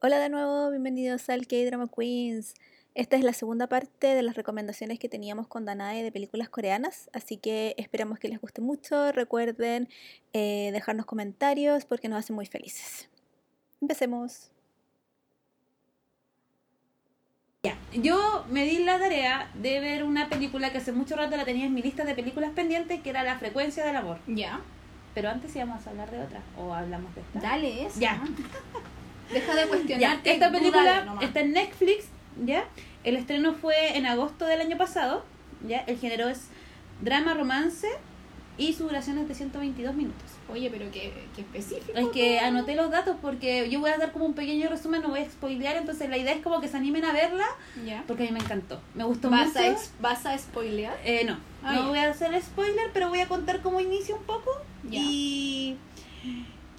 Hola de nuevo, bienvenidos al K-Drama Queens. Esta es la segunda parte de las recomendaciones que teníamos con Danae de películas coreanas, así que esperamos que les guste mucho. Recuerden eh, dejarnos comentarios porque nos hacen muy felices. Empecemos. Ya, yo me di la tarea de ver una película que hace mucho rato la tenía en mi lista de películas pendientes, que era La frecuencia del amor. Ya. Pero antes íbamos a hablar de otra, o hablamos de esta. Dale eso. Ya. Deja de Ya, cuestionarte. esta película está en Netflix, ¿ya? El estreno fue en agosto del año pasado, ¿ya? El género es drama, romance y su duración es de 122 minutos. Oye, pero qué, qué específico. Es que anoté los datos porque yo voy a dar como un pequeño resumen, no voy a spoilear, entonces la idea es como que se animen a verla Ya. porque a mí me encantó. Me gustó ¿Vas mucho. a, ¿Vas a spoilear? Eh, no, Ah, no voy a hacer spoiler, pero voy a contar cómo inicia un poco. Ya. Y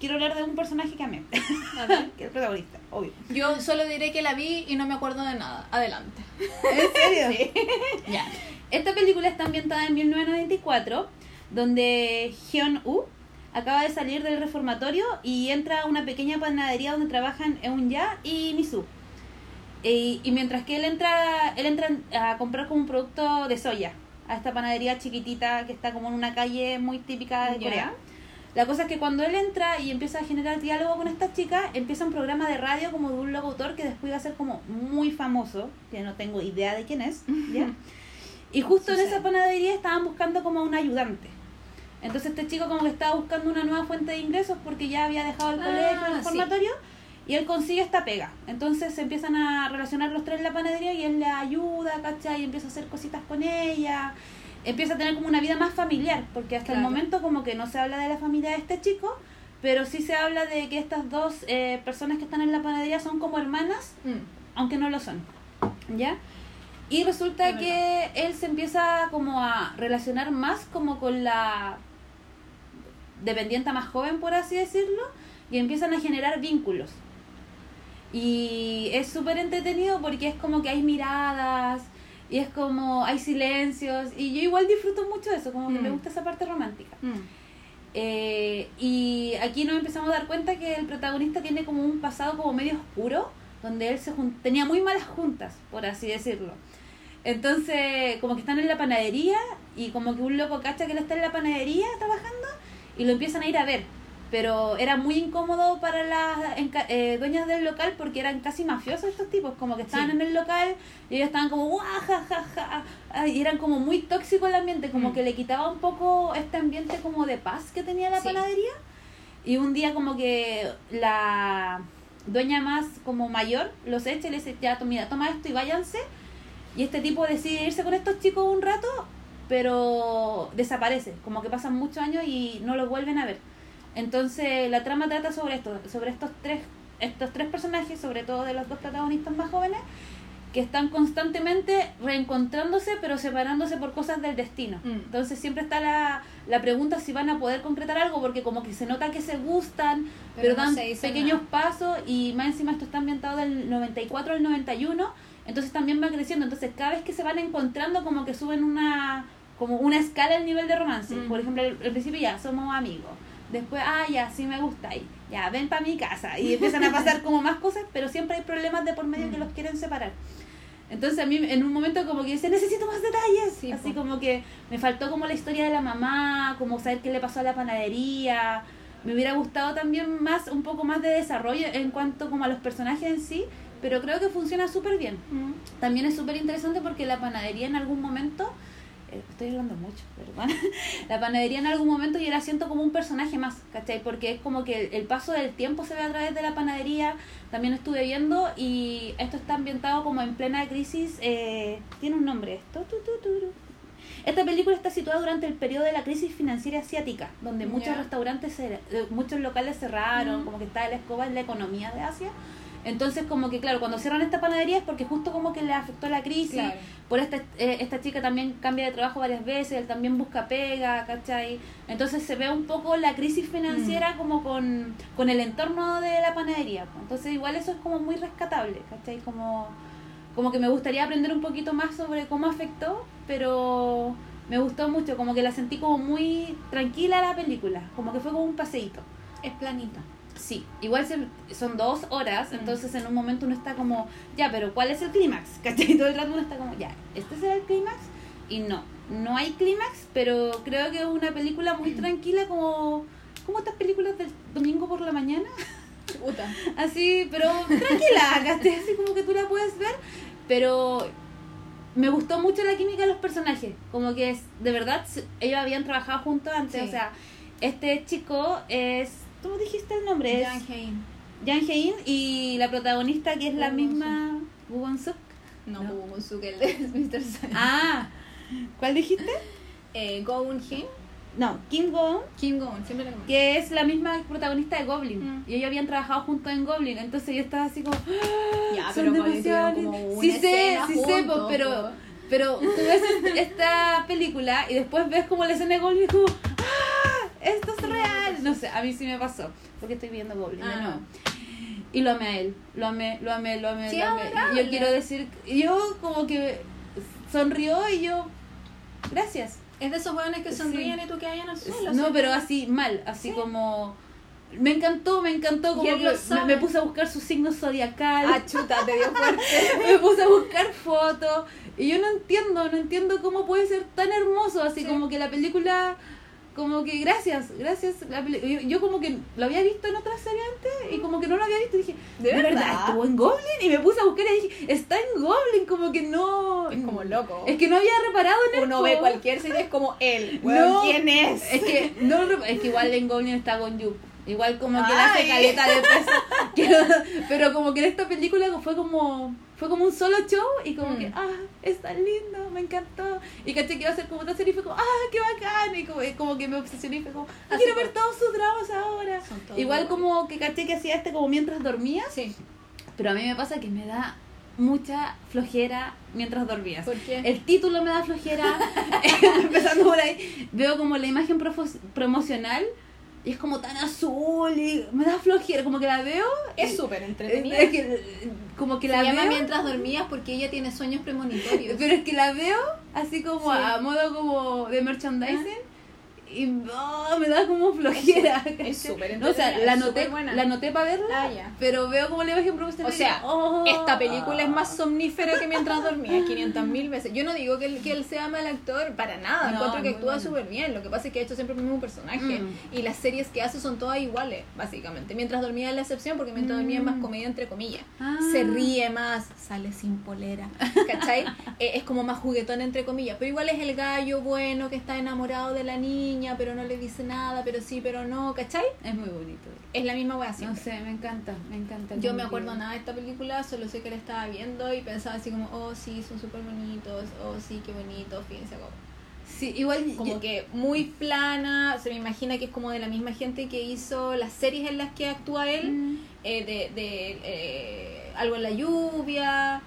quiero hablar de un personaje que amé, que es el protagonista, obvio. Yo solo diré que la vi y no me acuerdo de nada. Adelante. ¿En serio? Ya. Esta película está ambientada en 1994, donde Hyun-woo acaba de salir del reformatorio y entra a una pequeña panadería donde trabajan Eun-ya y Misu. Y, y mientras que él entra, él entra a comprar como un producto de soya a esta panadería chiquitita que está como en una calle muy típica de. Corea. La cosa es que cuando él entra y empieza a generar diálogo con esta chica, empieza un programa de radio como de un locutor que después va a ser como muy famoso, que no tengo idea de quién es, ¿ya? Y justo en esa panadería estaban buscando como un ayudante. Entonces este chico como que estaba buscando una nueva fuente de ingresos porque ya había dejado el Ah, colegio, el sí. reformatorio, y él consigue esta pega. Entonces se empiezan a relacionar los tres en la panadería y él le ayuda, ¿cachai? Y empieza a hacer cositas con ella. Empieza a tener como una vida más familiar, porque hasta el momento como que no se habla de la familia de este chico, pero sí se habla de que estas dos eh, personas que están en la panadería son como hermanas Mm. aunque no lo son. ¿Ya? Y resulta Es que él se empieza como a relacionar más como con la dependiente más joven, por así decirlo, y empiezan a generar vínculos. Y es súper entretenido porque es como que hay miradas, y es como hay silencios, y yo igual disfruto mucho de eso, como que Mm. me gusta esa parte romántica. Mm. Eh, y aquí nos empezamos a dar cuenta que el protagonista tiene como un pasado como medio oscuro, donde él se tenía muy malas juntas, por así decirlo. Entonces, como que están en la panadería y como que un loco cacha que él está en la panadería trabajando y lo empiezan a ir a ver. Pero era muy incómodo para las eh, dueñas del local porque eran casi mafiosos estos tipos, como que estaban Sí. en el local y ellos estaban como "Guau, ja, ja, ja", ah, y eran como muy tóxico el ambiente, como Mm. que le quitaba un poco este ambiente como de paz que tenía la Sí. panadería. Y un día como que la dueña más como mayor los echa y le dice, ya, mira, toma esto y váyanse. Y este tipo decide irse con estos chicos un rato, pero desaparece, como que pasan muchos años y no los vuelven a ver. Entonces la trama trata sobre esto, sobre estos tres, estos tres personajes, sobre todo de los dos protagonistas más jóvenes, que están constantemente reencontrándose pero separándose por cosas del destino. Mm. Entonces siempre está la, la pregunta si van a poder concretar algo porque como que se nota que se gustan, pero, Pero no dan pequeños nada. pasos y más encima esto está ambientado del 94 al 91, entonces también va creciendo, entonces cada vez que se van encontrando como que suben una como una escala el nivel de romance. Mm. Por ejemplo, al principio ya somos amigos. Después, ah, ya, sí me gusta y ya, ven para mi casa. Y empiezan a pasar como más cosas, pero siempre hay problemas de por medio que Mm. los quieren separar. Entonces a mí en un momento como que dice, necesito más detalles. Sí, Así como que me faltó como la historia de la mamá, como saber qué le pasó a la panadería. Me hubiera gustado también más, un poco más de desarrollo en cuanto como a los personajes en sí, pero creo que funciona súper bien. Mm. También es súper interesante porque la panadería en algún momento, estoy hablando mucho, pero bueno, la panadería en algún momento yo la siento como un personaje más, ¿cachai? Porque es como que el, el paso del tiempo se ve a través de la panadería, también estuve viendo y esto está ambientado como en plena crisis, eh, tiene un nombre esto, tu, tu, tu. Esta película está situada durante el periodo de la crisis financiera asiática, donde muchos Ya. restaurantes, se- eh, muchos locales cerraron, Mm. como que está la escoba en la economía de Asia. Entonces, como que claro, cuando cierran esta panadería es porque justo como que le afectó la crisis. Claro. Por esta, eh, esta chica también cambia de trabajo varias veces, él también busca pega, ¿cachai? Entonces se ve un poco la crisis financiera como con, con el entorno de la panadería. Entonces igual eso es como muy rescatable, ¿cachai? Como, como que me gustaría aprender un poquito más sobre cómo afectó, pero me gustó mucho, como que la sentí como muy tranquila la película, como que fue como un paseíto. Es planita. Sí, igual son dos horas, entonces en un momento uno está como, ya, pero ¿cuál es el clímax? ¿Cachai? Todo el rato uno está como, ya, ¿este será el clímax? Y no, no hay clímax, pero creo que es una película muy tranquila como, como estas películas del domingo por la mañana. Así, pero tranquila, ¿cachai? Así como que tú la puedes ver, pero me gustó mucho la química de los personajes, como que es, de verdad, ellos habían trabajado juntos antes, Sí. o sea, este chico es, ¿cómo dijiste el nombre? Jan Hein. Jan Hein y la protagonista que es la misma Woo Won-suk. No, No. Woo Won-suk, el de Mr. Science. Ah, ¿cuál dijiste? Eh, Go Eun Hin. No, Kim Go Kim Go siempre la que es la misma protagonista de Goblin. Mm. Y ellos habían trabajado juntos en Goblin. Entonces yo estaba así como. ¡Ah! Ya, son pero demasiado como una Sí sé, sí sé, po, pero. po. Pero tú ves esta película y después ves como la escena de Goblin y es como. ¡Ah! Esto es real. No sé, a mí sí me pasó. Porque estoy viendo Goblin de Ah. nuevo. Y lo amé a él. Lo amé, lo amé, lo amé, Sí, lo amé. adorable. Yo quiero decir. Yo como que sonrió y yo. Gracias. Es de esos jóvenes que sonríen Sí. y tú que hay en el suelo. No, pero así mal, así Sí. como me encantó, me encantó como que me, puse a buscar su signo zodiacal, Ah, chuta, te dio fuerte. me puse a buscar fotos y yo no entiendo, no entiendo cómo puede ser tan hermoso, así Sí. como que la película como que gracias, gracias la yo, yo como que lo había visto en otra serie antes y como que no lo había visto y dije, ¿De ¿de, verdad? estuvo en Goblin? Y me puse a buscar y dije, está en Goblin, como que no Es como loco. Es que no había reparado en él. Uno ve cualquier serie es como él. No. ¿Quién es? Es que, no, es que igual en Goblin está con Yu. Igual como que le hace caleta de peso. Que- pero como que en esta película fue como fue como un solo show y como Mm. que, ah, es tan lindo, me encantó. Y caché que iba a ser como otra serie y fue como, ah, qué bacán. Y como, como que me obsesioné y fue como, ah, quiero ver todos sus dramas ahora. Igual como que caché que hacía este como mientras dormía. Sí. Pero a mí me pasa que me da mucha flojera mientras dormías. ¿Por qué? El título me da flojera. Empezando por ahí. Veo como la imagen promocional y es como tan azul y me da flojera. Como que la veo. Es súper entretenida. es que, como que Se la llama veo. mientras dormías porque ella tiene sueños premonitorios. Pero es que la veo así como Sí. a modo como de merchandising. Y oh, me da como flojera. Es súper No, o sea, la buena. la anoté para verla, Ah, pero veo como la imagen promocional. O sea, oh. Esta película es más somnífera que mientras dormía 500 mil veces. Yo no digo que él, que él sea mal actor, para nada. No, Encuentro que actúa bueno. súper bien. Lo que pasa es que ha hecho siempre el mismo personaje. Mm. Y las series que hace son todas iguales, básicamente. Mientras dormía es la excepción, porque mientras dormía es más Mm. comedia, entre comillas. Ah. Se ríe más, sale sin polera. ¿Cachai? Eh, es como más juguetón, entre comillas. Pero igual es el gallo bueno que está enamorado de la niña, pero no le dice nada, pero sí, pero no. ¿Cachai? Es muy bonito. Es la misma wea No sé, me encanta, me encanta. Yo me acuerdo nada de esta película, solo sé que la estaba viendo y pensaba así como, oh sí, son súper bonitos, oh sí, qué bonito, fíjense como, Sí, igual. como yo- que muy plana, se me imagina que es como de la misma gente que hizo las series en las que actúa él, Mm. eh, de, de eh, Algo en la lluvia,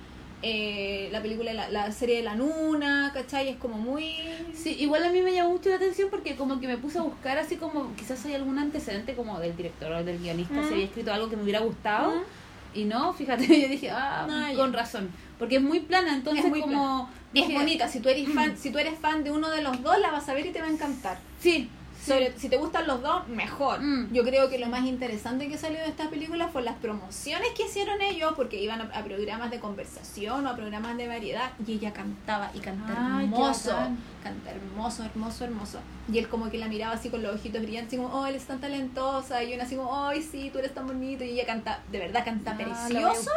eh, la película, la, la serie de la Nuna, ¿cachai? Es como muy... Sí, igual a mí me llamó mucho la atención porque como que me puse a buscar así como quizás hay algún antecedente como del director o del guionista Mm. si había escrito algo que me hubiera gustado Mm. y no, fíjate, yo dije, ah, ya. con razón, porque es muy plana, entonces Es muy como Es dije, bonita, si tú, eres fan, si tú eres fan de uno de los dos, la vas a ver y te va a encantar. Sí, Sobre, si te gustan los dos, mejor. Mm. Yo creo que lo más interesante que salió de esta película fue las promociones que hicieron ellos, porque iban a, a programas de conversación o a programas de variedad, y ella cantaba y canta Ay, qué hermoso. Canta hermoso, hermoso, hermoso. Y él como que la miraba así con los ojitos brillantes, como, oh, él es tan talentosa. Y una así como, ay, sí, tú eres tan bonito. Y ella canta, de verdad canta Ah, precioso.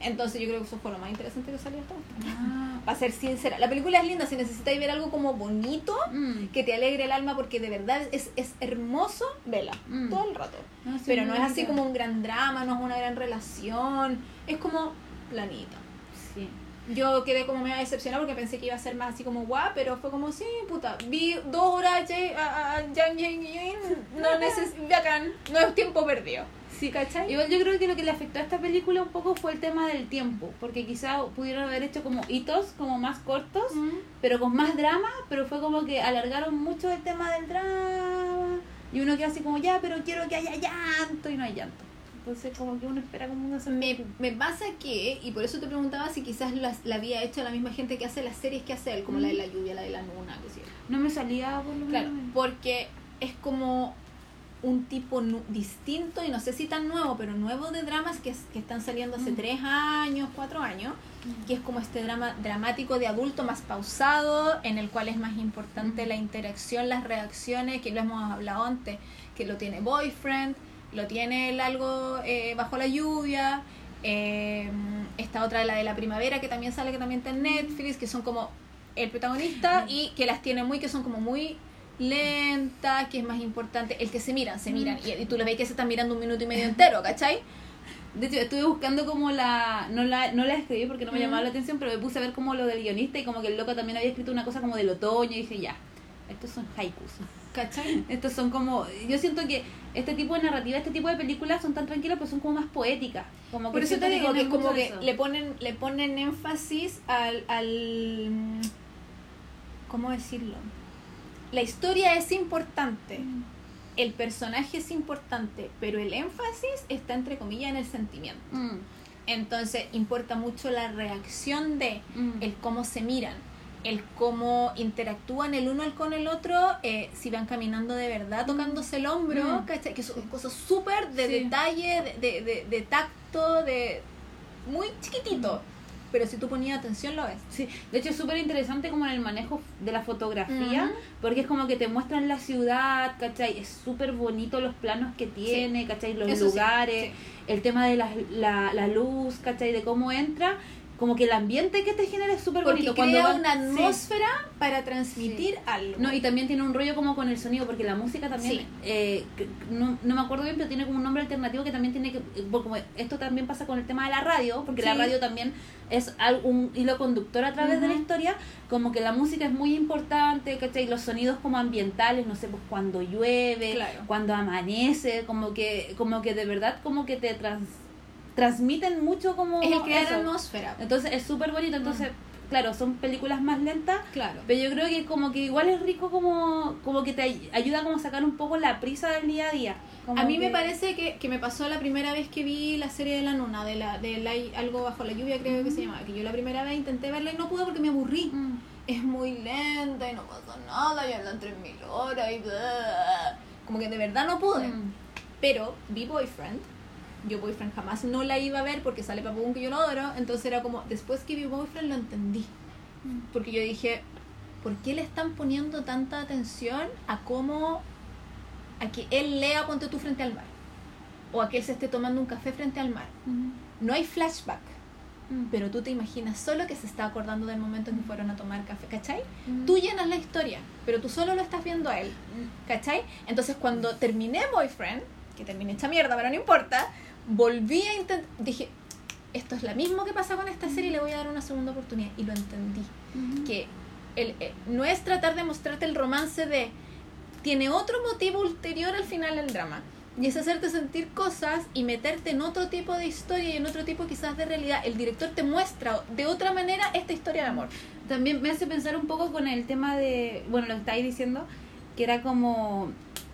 Entonces yo creo que eso fue lo más interesante que salió hasta ahora. Ah, Para ser sincera, la película es linda, si necesitáis ver algo como bonito, mm. que te alegre el alma porque de verdad es, es hermoso, vela, Mm. todo el rato. Sí, Pero no es así como un gran drama, no es una gran relación, es como planita. Sí. Yo quedé como medio decepcionada porque pensé que iba a ser más así como guau, pero fue como, sí, puta, vi dos horas a, a, a Yang Yang Yin, no necesito, bacán, no es tiempo perdido. Sí, ¿Cachai? Igual yo creo que lo que le afectó a esta película un poco fue el tema del tiempo, porque quizá pudieron haber hecho como hitos como más cortos, Mm. pero con más drama, pero fue como que alargaron mucho el tema del drama y uno queda así como ya, pero quiero que haya llanto y no hay llanto. Entonces como que uno espera como una Me, me pasa que, y por eso te preguntaba si quizás las- la había hecho la misma gente que hace las series que hace él, como la de la lluvia, la de la luna, que sí. No me salía por lo Claro, porque es como un tipo distinto y no sé si tan nuevo, pero nuevo de dramas que, es- que están saliendo hace Mm. tres años, cuatro años, que es como este drama dramático de adulto más pausado, en el cual es más importante Mm. la interacción, las reacciones, que lo hemos hablado antes, que lo tiene Boyfriend, lo tiene el algo eh, bajo la lluvia, eh, esta otra la de la primavera que también sale, que también está en Netflix, que son como el protagonista y que las tiene muy, que son como muy lentas, que es más importante, el que se miran, se miran, y, y tú les ves que se están mirando un minuto y medio entero, ¿cachai? De hecho, estuve buscando como la... No la, no la escribí porque no me Mm. llamaba la atención, pero me puse a ver como lo del guionista y como que el loco también había escrito una cosa como del otoño y dije, ya, estos son haikus. ¿Cachai? Estos son como... Yo siento que este tipo de narrativa, este tipo de películas son tan tranquilas, pero son como más poéticas. Como Por eso te digo que tienen como que le ponen, le ponen énfasis al, al... mm, ¿Cómo decirlo? La historia es importante, el personaje es importante, pero el énfasis está entre comillas en el sentimiento. Mm, Entonces importa mucho la reacción de mm. el cómo se miran, el cómo interactúan el uno con el otro, eh, si van caminando de verdad, tocándose el hombro, Mm. que son cosas súper de Sí. detalle, de, de, de- de tacto, de muy chiquitito. Pero si tú ponías atención lo ves. Sí, de hecho es súper interesante como en el manejo de la fotografía, porque es como que te muestran la ciudad, ¿cachai? Es súper bonito los planos que tiene, ¿cachai? Los Eso sí, lugares, el tema de la, la, la luz, ¿cachai? De cómo entra, como que el ambiente que te genera es súper Porque bonito. crea van- una sí. atmósfera para transmitir algo. No, y también tiene un rollo como con el sonido, porque la música también, Sí. eh, no, no me acuerdo bien, pero tiene como un nombre alternativo que también tiene que, eh, porque como esto también pasa con el tema de la radio, porque la radio también es un hilo conductor a través de la historia, como que la música es muy importante, ¿cachai? Los sonidos como ambientales, no sé, pues cuando llueve, Claro. cuando amanece, como que, como que de verdad como que te trans- transmiten mucho como es el crear eso. atmósfera. Entonces es súper bonito, entonces, claro, son películas más lentas, Claro. pero yo creo que como que igual es rico como, como que te ay- ayuda como a sacar un poco la prisa del día a día. Como A mí me parece que, que me pasó la primera vez que vi la serie de la nuna, de la de la, algo bajo la lluvia creo que se llamaba, que yo la primera vez intenté verla y no pude porque me aburrí. Mm. Es muy lenta y no pasa nada y hablan 3000 horas y como que de verdad no pude. Mm. Pero vi Boyfriend. Yo Boyfriend jamás no la iba a ver porque sale Papugón que yo lo adoro, entonces era como después que vi Boyfriend lo entendí. Mm. Porque yo dije, ¿por qué le están poniendo tanta atención a cómo a que él lea ponte tú frente al mar? O a que él se esté tomando un café frente al mar. Mm. No hay flashback, Mm. pero tú te imaginas solo que se está acordando del momento en que fueron a tomar café, ¿cachai? Mm. Tú llenas la historia, pero tú solo lo estás viendo a él, ¿cachai? Entonces cuando terminé Boyfriend, que terminé esta mierda, pero no importa, volví a intentar, dije, esto es lo mismo que pasa con esta serie y le voy a dar una segunda oportunidad. Y lo entendí. Que el, eh, no es tratar de mostrarte el romance de... Tiene otro motivo ulterior al final del drama. Y es hacerte sentir cosas y meterte en otro tipo de historia y en otro tipo quizás de realidad. El director te muestra de otra manera esta historia de amor. También me hace pensar un poco con el tema de, bueno, lo que estáis diciendo, que era como,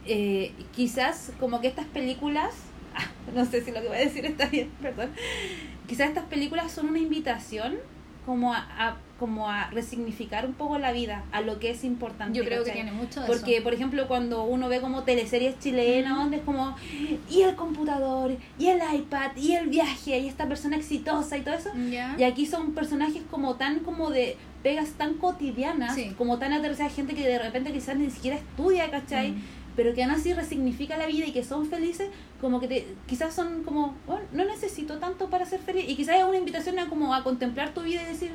eh, quizás como que estas películas, ah, no sé si lo que voy a decir está bien, perdón, quizás estas películas son una invitación como a, a- como a resignificar un poco la vida, a lo que es importante. Yo creo que tiene mucho de Porque, eso. por ejemplo, cuando uno ve como teleseries chilenas, donde es como, y el computador, y el iPad, y el viaje, y esta persona exitosa y todo eso, y aquí son personajes como tan como de pegas tan cotidianas, Sí. como tan aterrizadas, gente que de repente quizás ni siquiera estudia, ¿cachai? Mm. Pero que aún así resignifica la vida y que son felices, como que te, quizás son como, bueno, no necesito tanto para ser feliz. Y quizás es una invitación a como a contemplar tu vida y decir,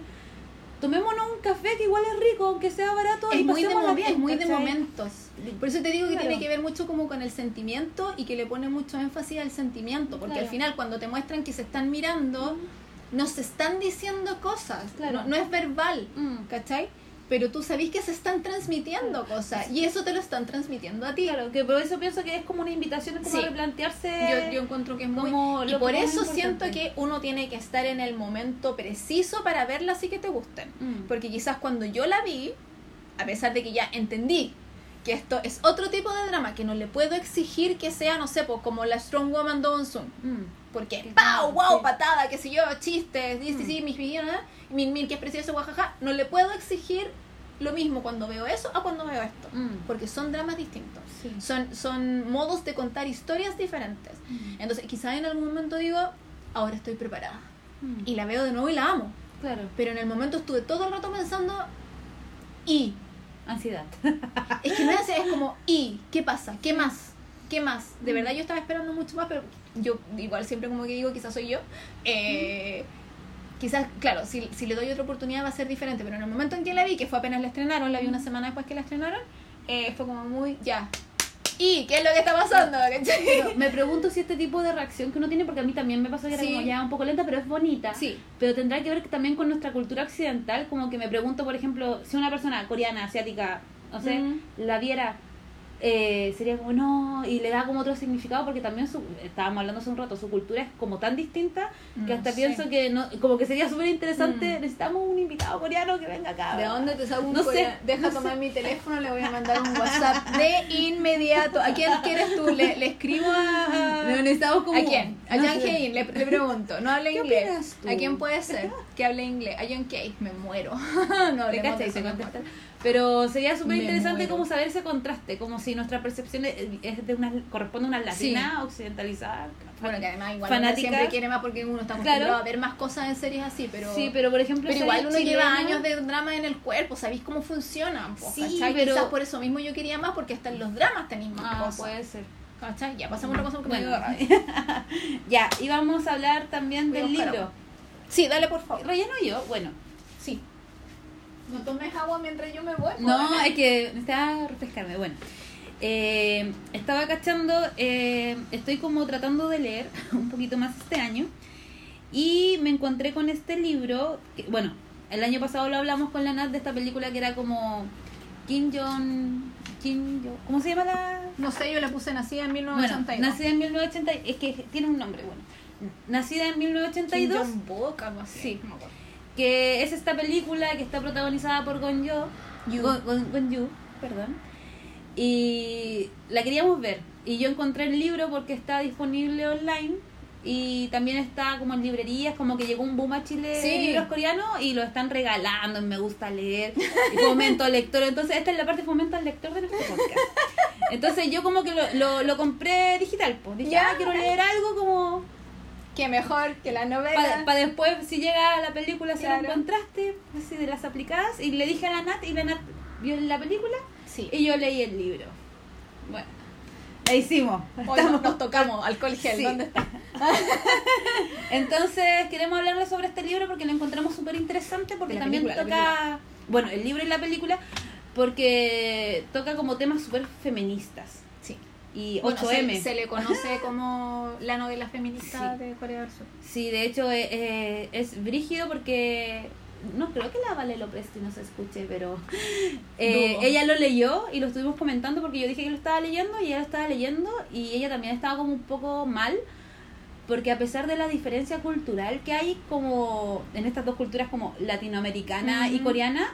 tomémonos un café que igual es rico, aunque sea barato, es y muy, de, bien, es muy de momentos. Por eso te digo que Claro. tiene que ver mucho como con el sentimiento y que le pone mucho énfasis al sentimiento, porque Claro. al final cuando te muestran que se están mirando, nos están diciendo cosas, Claro. no, no es verbal, Mm. ¿cachai? Pero tú sabés que se están transmitiendo cosas y eso te lo están transmitiendo a ti. Claro, que por eso pienso que es como una invitación, es como Sí. replantearse. Yo, yo encuentro que es muy... Y por eso es siento que uno tiene que estar en el momento preciso para verlas y que te gusten. Mm. Porque quizás cuando yo la vi, a pesar de que ya entendí que esto es otro tipo de drama, que no le puedo exigir que sea, no sé, pues como la Strong Woman Do Soon. Mm. Porque, ¡pau! ¡Wow! Patada, qué sé yo, chistes, sí, sí, Mm. sí, mis millones, min, min, que es precioso, guajaja. No le puedo exigir lo mismo cuando veo eso a cuando veo esto. Mm. Porque son dramas distintos. Sí. Son, son modos de contar historias diferentes. Mm. Entonces, quizás en algún momento digo, ahora estoy preparada. Mm. Y la veo de nuevo y la amo. Claro, Pero en el momento estuve todo el rato pensando, ¿y? ansiedad. Es que no es, es como, ¿y? ¿Qué pasa? ¿Qué más? ¿Qué más? De verdad yo estaba esperando mucho más, pero yo igual siempre como que digo, quizás soy yo. Eh, quizás, claro, si, si le doy otra oportunidad va a ser diferente, pero en el momento en que la vi, que fue apenas la estrenaron, la vi una semana después que la estrenaron, eh, fue como muy, ya. ¿Y qué es lo que está pasando? Me pregunto si este tipo de reacción que uno tiene, porque a mí también me pasó que era Sí. como ya un poco lenta, pero es bonita. Sí. Pero tendrá que ver también con nuestra cultura occidental, como que me pregunto, por ejemplo, si una persona coreana, asiática, no sé, Mm. la viera, eh, sería como no, y le da como otro significado, porque también su, estábamos hablando hace un rato, su cultura es como tan distinta que No hasta sé. pienso que no, como que sería súper interesante, Mm. necesitamos un invitado coreano que venga acá. ¿De dónde te saco un No sé? Deja no tomar sé. mi teléfono, le voy a mandar un WhatsApp de inmediato. ¿A quién quieres tú? Le, le escribo a... No, necesitamos como... ¿A quién? A sé. Hein, le, le pregunto. No habla ¿Qué inglés. ¿A quién puede ser que hable inglés? A John Kay. Me muero. no muero. Pero sería súper interesante como saber ese contraste, como si nuestra percepción es es de una corresponde a una latina occidentalizada. Bueno, que además igual Fanática. uno siempre quiere más porque uno está Claro. acostumbrado a ver más cosas en series así, pero... Sí, pero por ejemplo, Pero igual uno lleva años de drama en el cuerpo, sabéis cómo funcionan, po, Sí, pero- Quizás por eso mismo yo quería más, porque hasta en los dramas tenéis más Ah, cosas. puede ser. ¿Cachai? Ya, pasamos otra cosa Bueno. ya, y vamos a hablar también del libro. Sí, dale por favor. ¿Relleno yo? Bueno. Sí. No tomes agua mientras yo me voy. No, es que necesitaba refrescarme. Bueno, eh, estaba cachando, eh, estoy como tratando de leer un poquito más este año y me encontré con este libro, que, bueno, el año pasado lo hablamos con la Nat de esta película que era como Kim Jong... Kim Jong- ¿Cómo se llama la...? No sé, yo le puse nacida en Bueno, 1982. nacida en 1982, es que tiene un nombre, bueno. Nacida en 1982 Kim así. Sí. no que es esta película que está protagonizada por Gon Yo, Yu. Gon, Gon- Gon Yu, perdón, y la queríamos ver. Y yo encontré el libro porque está disponible online y también está como en librerías, como que llegó un boom a Chile de Sí. libros coreanos y lo están regalando, me gusta leer, y fomento al lector. Entonces esta es la parte de fomento al lector de nuestro podcast. Entonces yo como que lo, lo, lo compré digital, pues dije, Ya. ah, quiero leer algo como Que mejor que la novela. para después, si llega la película, hacer un Claro. contraste así de las aplicadas. Y le dije a la Nat, y la Nat vio la película, Sí. y yo leí el libro. Bueno, la hicimos. Hoy nos, nos tocamos, alcohol gel, Sí. ¿dónde está? Entonces, queremos hablarles sobre este libro porque lo encontramos súper interesante, porque La también película, toca, bueno, el libro y la película, porque toca como temas súper feministas. Sí. Y Bueno, 8M. se, se le conoce como la novela feminista Sí. de Corea del Sur. Sí, de hecho eh, eh, es brígido porque no creo que la Vale Lopresti no se escuche, pero eh, ella lo leyó y lo estuvimos comentando porque yo dije que lo estaba leyendo y ella lo estaba leyendo y ella también estaba como un poco mal porque a pesar de la diferencia cultural que hay como en estas dos culturas como latinoamericana y coreana,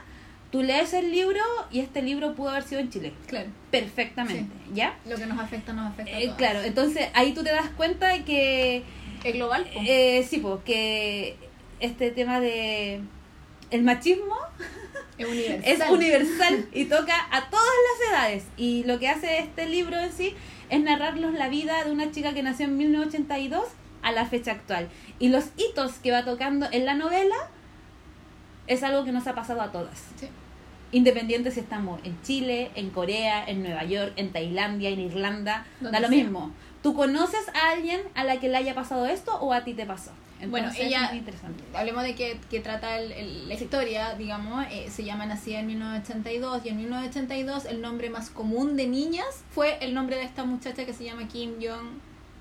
tú lees el libro y este libro pudo haber sido en Chile Claro. perfectamente, ¿ya? Lo que nos afecta nos afecta a Eh, claro, entonces ahí tú te das cuenta de que Es global. eh, sí, pues que este tema de el machismo es universal. es universal y toca a todas las edades. Y lo que hace este libro en sí es narrarnos la vida de una chica que nació en 1982 a la fecha actual. Y los hitos que va tocando en la novela es algo que nos ha pasado a todas. Sí. Independiente si estamos en Chile, en Corea, en Nueva York, en Tailandia, en Irlanda, da lo sea. mismo. ¿Tú conoces a alguien a la que le haya pasado esto o a ti te pasó? Bueno, ella- es muy interesante. Hablemos de que, que trata el- el- la historia, digamos, eh, se llama Nacida en 1982 y en 1982 el nombre más común de niñas fue el nombre de esta muchacha que se llama Kim Jong,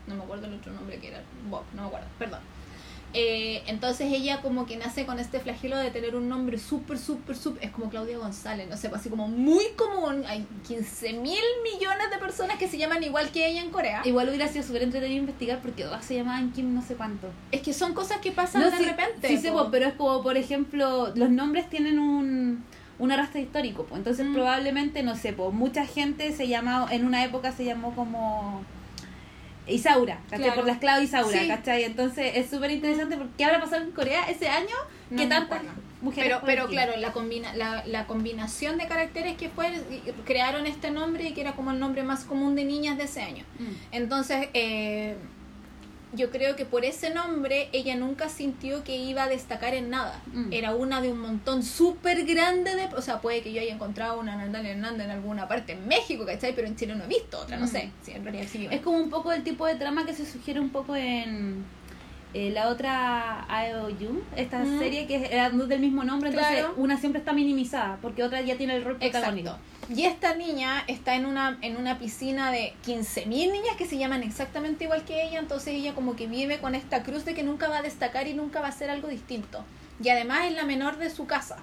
no me acuerdo el otro nombre que era, Bob, no me acuerdo, perdón. Eh, entonces ella como que nace con este flagelo de tener un nombre súper, súper, súper, es como Claudia González, no sé, pues así como muy común, hay 15 mil millones de personas que se llaman igual que ella en Corea. Igual hubiera sido súper entretenido investigar porque todas se llamaban Kim no sé cuánto. Es que son cosas que pasan No, de sí, repente. Sí, sé, po. po, pero es como, por ejemplo, los nombres tienen un, un arrastre histórico. po. Entonces, Mm. probablemente, no sé, po, mucha gente se llamó, en una época se llamó como Isaura, ¿cachai? Claro. Por la esclava Isaura, Sí. ¿cachai? Entonces es súper interesante porque ¿qué habrá pasado en Corea ese año? No que tantas mujeres Pero, pero aquí? claro, la, combina, la, la combinación de caracteres que fue, crearon este nombre y que era como el nombre más común de niñas de ese año. Mm. Entonces, eh, yo creo que por ese nombre ella nunca sintió que iba a destacar en nada. Mm. Era una de un montón súper grande de... O sea, puede que yo haya encontrado una Natalia Hernández en alguna parte en México, ¿cachai? Pero en Chile no he visto otra, no Mm. sé. Sí, en realidad sí. Es como un poco el tipo de trama que se sugiere un poco en eh, la otra IOU, esta Mm. serie que era del mismo nombre, entonces Claro. una siempre está minimizada porque otra ya tiene el rol protagónico. Y esta niña está en una, en una piscina de 15.000 niñas que se llaman exactamente igual que ella, entonces ella como que vive con esta cruz de que nunca va a destacar y nunca va a hacer algo distinto. Y además es la menor de su casa.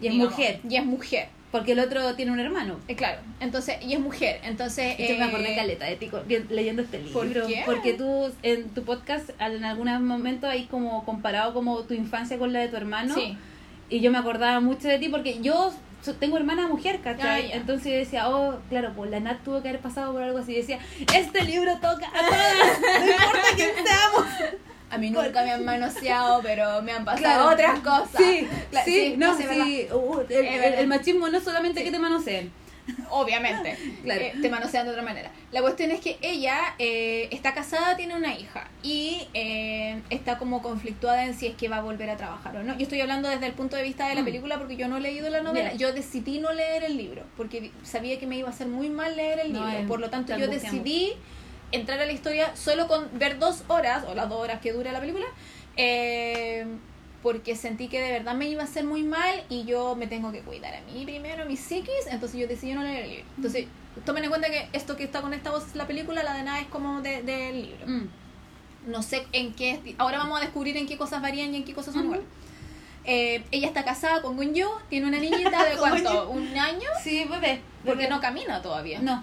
Y es digamos. mujer, Y es mujer. Porque el otro tiene un hermano. Eh, claro, entonces, y es mujer, entonces... Hecho, me eh, acordé caleta de ti leyendo este ¿Por libro. qué? Porque tú en tu podcast en algún momento hay como comparado como tu infancia con la de tu hermano. Sí, Y yo me acordaba mucho de ti porque yo tengo hermana mujer, ¿cachai? Ah. Entonces yo decía, oh, claro, pues la Nat tuvo que haber pasado por algo así. Y decía, este libro toca a todas, no importa quién seamos. A mí nunca me han manoseado, pero me han pasado Claro. otras cosas. Sí, Cla- sí, no, sí, sí. uh, el, el- machismo no es solamente que te manoseen. Obviamente, Claro. eh, te manosean de otra manera. La cuestión es que ella eh, está casada, tiene una hija y eh, está como conflictuada en si es que va a volver a trabajar o no. Yo estoy hablando desde el punto de vista de la Mm. película porque yo no he leído la novela. Yo decidí no leer el libro porque sabía que me iba a hacer muy mal leer el No, libro. Por lo tanto, yo decidí entrar a la historia solo con ver dos horas o las dos horas que dura la película. eh, porque sentí que de verdad me iba a hacer muy mal y yo me tengo que cuidar a mí primero, mi psiquis, entonces yo decidí no leer el libro. Entonces, tomen en cuenta que esto que está con esta voz, la película, la de nada es como de- del libro. Mm. No sé en qué, ahora vamos a descubrir en qué cosas varían y en qué cosas son iguales. Eh, ella está casada con Gun Yu, tiene una niñita de cuánto, un año, Sí, bebé. porque bebé. no camina todavía. No.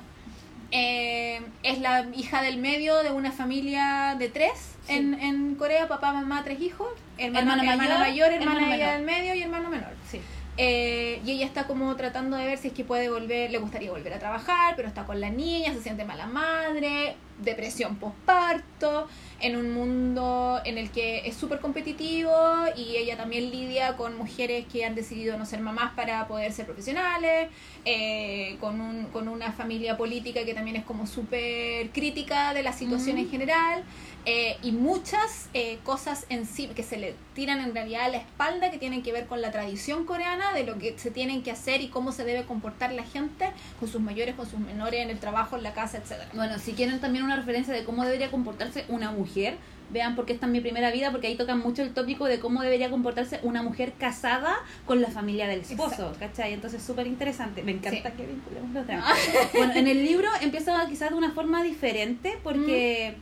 Eh, es la hija del medio de una familia de tres Sí. en, en Corea, papá, mamá, tres hijos, hermano, Hermano hermana mayor, mayor, hermana hermano ella del medio y hermano menor. Sí. Eh, y ella está como tratando de ver si es que puede volver, le gustaría volver a trabajar, pero está con la niña, se siente mala madre, depresión postparto, en un mundo en el que es súper competitivo y ella también lidia con mujeres que han decidido no ser mamás para poder ser profesionales, eh, con, un, con una familia política que también es como súper crítica de la situación en general. eh, y muchas eh, cosas en sí que se le tiran en realidad a la espalda que tienen que ver con la tradición coreana de lo que se tienen que hacer y cómo se debe comportar la gente con sus mayores, con sus menores en el trabajo, en la casa, etcétera. Bueno, si quieren también una referencia de cómo debería comportarse una mujer, vean porque esta es mi primera vida, porque ahí tocan mucho el tópico de cómo debería comportarse una mujer casada con la familia del esposo, ¿cachai? Entonces súper interesante. Me encanta Sí. que vinculemos los temas. bueno, en el libro empieza quizás de una forma diferente, porque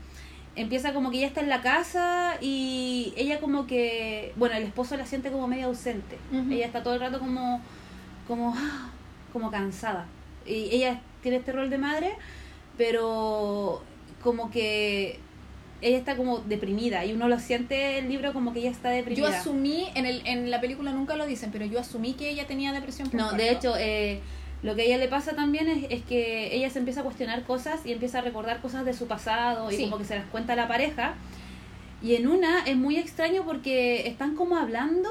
empieza como que ella está en la casa y ella como que, bueno, el esposo la siente como medio ausente. Ella está todo el rato como, como, como cansada. Y ella tiene este rol de madre, pero como que ella está como deprimida y uno lo siente en el libro como que ella está Yo deprimida. asumí, en, el, en la película nunca lo dicen, pero yo asumí que ella tenía depresión No, postparto. de hecho, eh, lo que a ella le pasa también es, es que ella se empieza a cuestionar cosas y empieza a recordar cosas de su pasado y Sí. como que se las cuenta a la pareja. Y en una es muy extraño porque están como hablando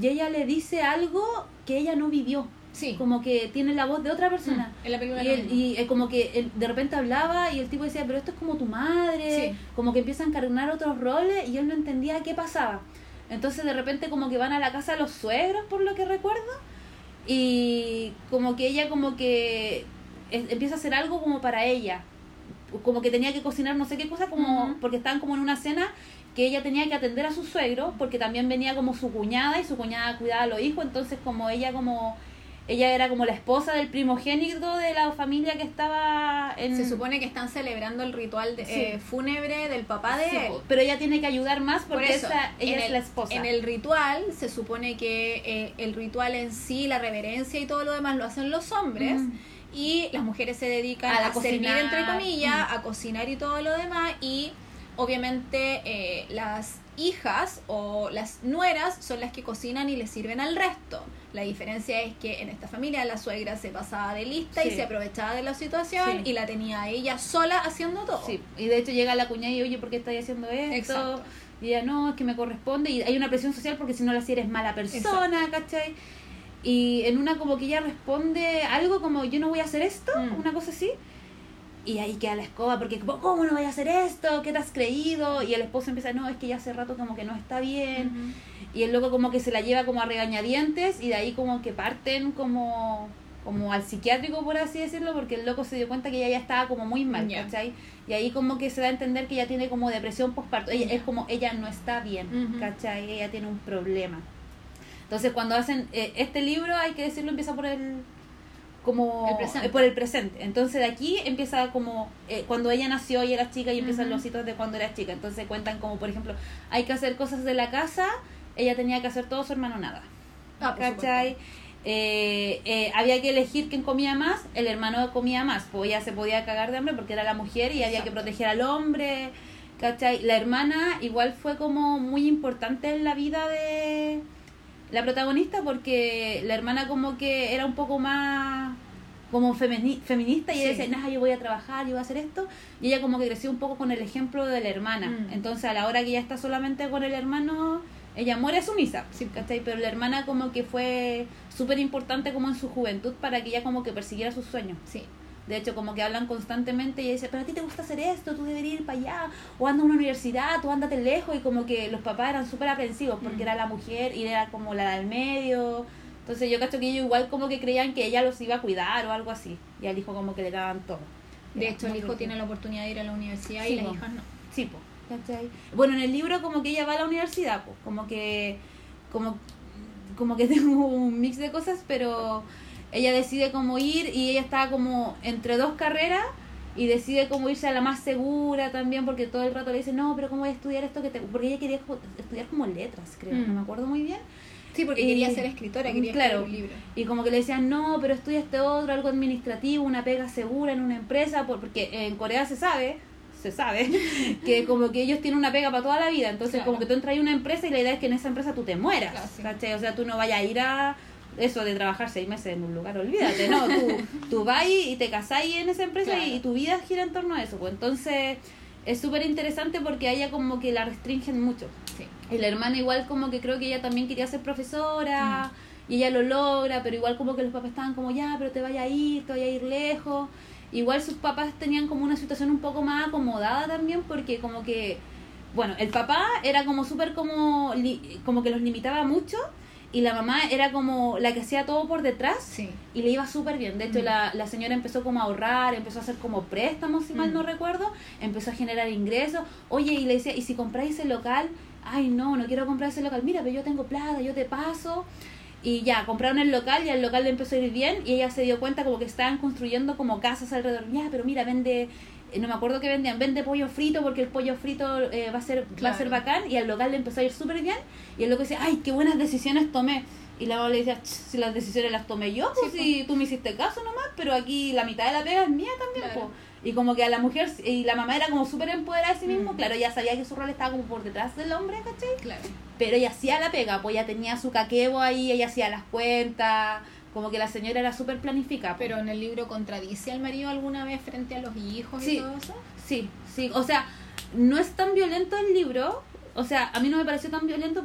y ella le dice algo que ella no vivió. Sí, Como que tiene la voz de otra persona. en la película Y, él, y eh, como que él de repente hablaba y el tipo decía, pero esto es como tu madre, Sí. como que empieza a encarnar otros roles y él no entendía qué pasaba. Entonces de repente como que van a la casa de los suegros, por lo que recuerdo, y como que ella como que es- empieza a hacer algo como para ella, como que tenía que cocinar no sé qué cosa, como porque estaban como en una cena que ella tenía que atender a su suegro, porque también venía como su cuñada y su cuñada cuidaba a los hijos, entonces como ella como ella era como la esposa del primogénito de la familia que estaba en Se supone que están celebrando el ritual de, Sí. eh, fúnebre del papá de Sí, él. pero ella tiene que ayudar más Por porque eso, esa- ella es el- la esposa. En el ritual se supone que eh, el ritual en sí, la reverencia y todo lo demás lo hacen los hombres Mm. y las mujeres se dedican A a, la servir cocinar. entre comillas, Mm. a cocinar y todo lo demás y obviamente eh, las hijas o las nueras son las que cocinan y le sirven al resto. La diferencia es que en esta familia la suegra se pasaba de lista y se aprovechaba de la situación Sí. y la tenía ella sola haciendo todo. Sí, y de hecho llega la cuñada y oye, ¿por qué estás haciendo esto? Exacto. Y ella, no, es que me corresponde. Y hay una presión social porque si no la hacía eres mala persona, ¿cachai? Y en una como que ella responde algo como, yo no voy a hacer esto, Mm. una cosa así. Y ahí queda la escoba porque, ¿cómo no voy a hacer esto? ¿Qué te has creído? Y el esposo empieza, no, es que ya hace rato como que no está bien. Y el loco como que se la lleva como a regañadientes y de ahí como que parten como como al psiquiátrico por así decirlo porque el loco se dio cuenta que ella ya estaba como muy mal, Ya. ¿cachai? Y ahí como que se da a entender que ella tiene como depresión postparto, ella, es como ella no está bien, Ujú. ¿cachai? Ella tiene un problema. Entonces cuando hacen eh, este libro, hay que decirlo, empieza por el como El eh, por el presente. Entonces de aquí empieza como eh, cuando ella nació y era chica y empiezan los hitos de cuando era chica. Entonces cuentan como por ejemplo, hay que hacer cosas de la casa, ella tenía que hacer todo, su hermano nada. Ah, ¿Cachai? Eh, eh, había que elegir quién comía más, el hermano comía más, pues ella se podía cagar de hambre porque era la mujer y había que proteger al hombre, ¿cachai? La hermana igual fue como muy importante en la vida de la protagonista porque la hermana como que era un poco más como femini- feminista y ella decía, nada, yo voy a trabajar, yo voy a hacer esto, y ella como que creció un poco con el ejemplo de la hermana, Mm. entonces a la hora que ella está solamente con el hermano, ella muere sumisa, Sí. ¿cachai? Pero la hermana como que fue súper importante como en su juventud para que ella como que persiguiera sus sueños. Sí. De hecho, como que hablan constantemente y dice, pero a ti te gusta hacer esto, tú deberías ir para allá, o anda a una universidad, tú ándate lejos, y como que los papás eran súper aprensivos porque Mm. era la mujer y era como la del medio. Entonces yo cacho que ellos igual como que creían que ella los iba a cuidar o algo así. Y al hijo como que le daban todo. De hecho, el hijo tiene la oportunidad de ir a la universidad Sí, y las hijas no. Sí, po, ¿cachai? Bueno, en el libro como que ella va a la universidad, pues, como que como como que tengo un mix de cosas, pero ella decide cómo ir y ella está como entre dos carreras y decide cómo irse a la más segura también porque todo el rato le dice, "No, pero cómo voy a estudiar esto que te porque ella quería estudiar como letras, creo, Mm. no me acuerdo muy bien." Sí, porque Y- quería ser escritora, quería claro. escribir un libro. Y como que le decían, no, pero estudia este otro, algo administrativo, una pega segura en una empresa, por- porque en Corea se sabe, se sabe, que como que ellos tienen una pega para toda la vida, entonces Claro. como que tú entras a una empresa y la idea es que en esa empresa tú te mueras, Claro. O sea, tú no vayas a ir a eso de trabajar seis meses en un lugar, olvídate, no, tú, tú vas y te casás en esa empresa Claro. y, y tu vida gira en torno a eso, pues entonces es súper interesante porque a ella como que la restringen mucho. Sí. Y la hermana igual como que creo que ella también quería ser profesora y ella lo logra, pero igual como que los papás estaban como ya, pero te vaya a ir, te vaya a ir lejos. Igual sus papás tenían como una situación un poco más acomodada también porque como que, bueno, el papá era como súper como, li- como que los limitaba mucho y la mamá era como la que hacía todo por detrás Sí. y le iba súper bien. De hecho, Mm. la, la señora empezó como a ahorrar, empezó a hacer como préstamos, si mal Mm. no recuerdo, empezó a generar ingresos. Oye, y le decía, ¿y si compráis ese local? Ay, no, no quiero comprar ese local. Mira, pero yo tengo plata, yo te paso. Y ya, compraron el local y al local le empezó a ir bien y ella se dio cuenta como que estaban construyendo como casas alrededor. Ya, pero mira, vende, eh, no me acuerdo qué vendían, vende pollo frito porque el pollo frito eh, va a ser va a ser bacán y al local le empezó a ir súper bien y el loco dice, ay, qué buenas decisiones tomé. Y la mamá le decía, "Ch, si las decisiones las tomé yo, pues Sí, si tú me hiciste caso nomás, pero aquí la mitad de la pega es mía también, Claro. po". Y como que a la mujer, y la mamá era como súper empoderada de sí mismo, Mm. claro, ella sabía que su rol estaba como por detrás del hombre, ¿cachai? Claro. Pero ella hacía la pega, pues ella tenía su caquebo ahí, ella hacía las cuentas, como que la señora era súper planificada. Pero en el libro contradice al marido alguna vez frente a los hijos Sí. y todo eso. Sí, sí, o sea, no es tan violento el libro, o sea, a mí no me pareció tan violento,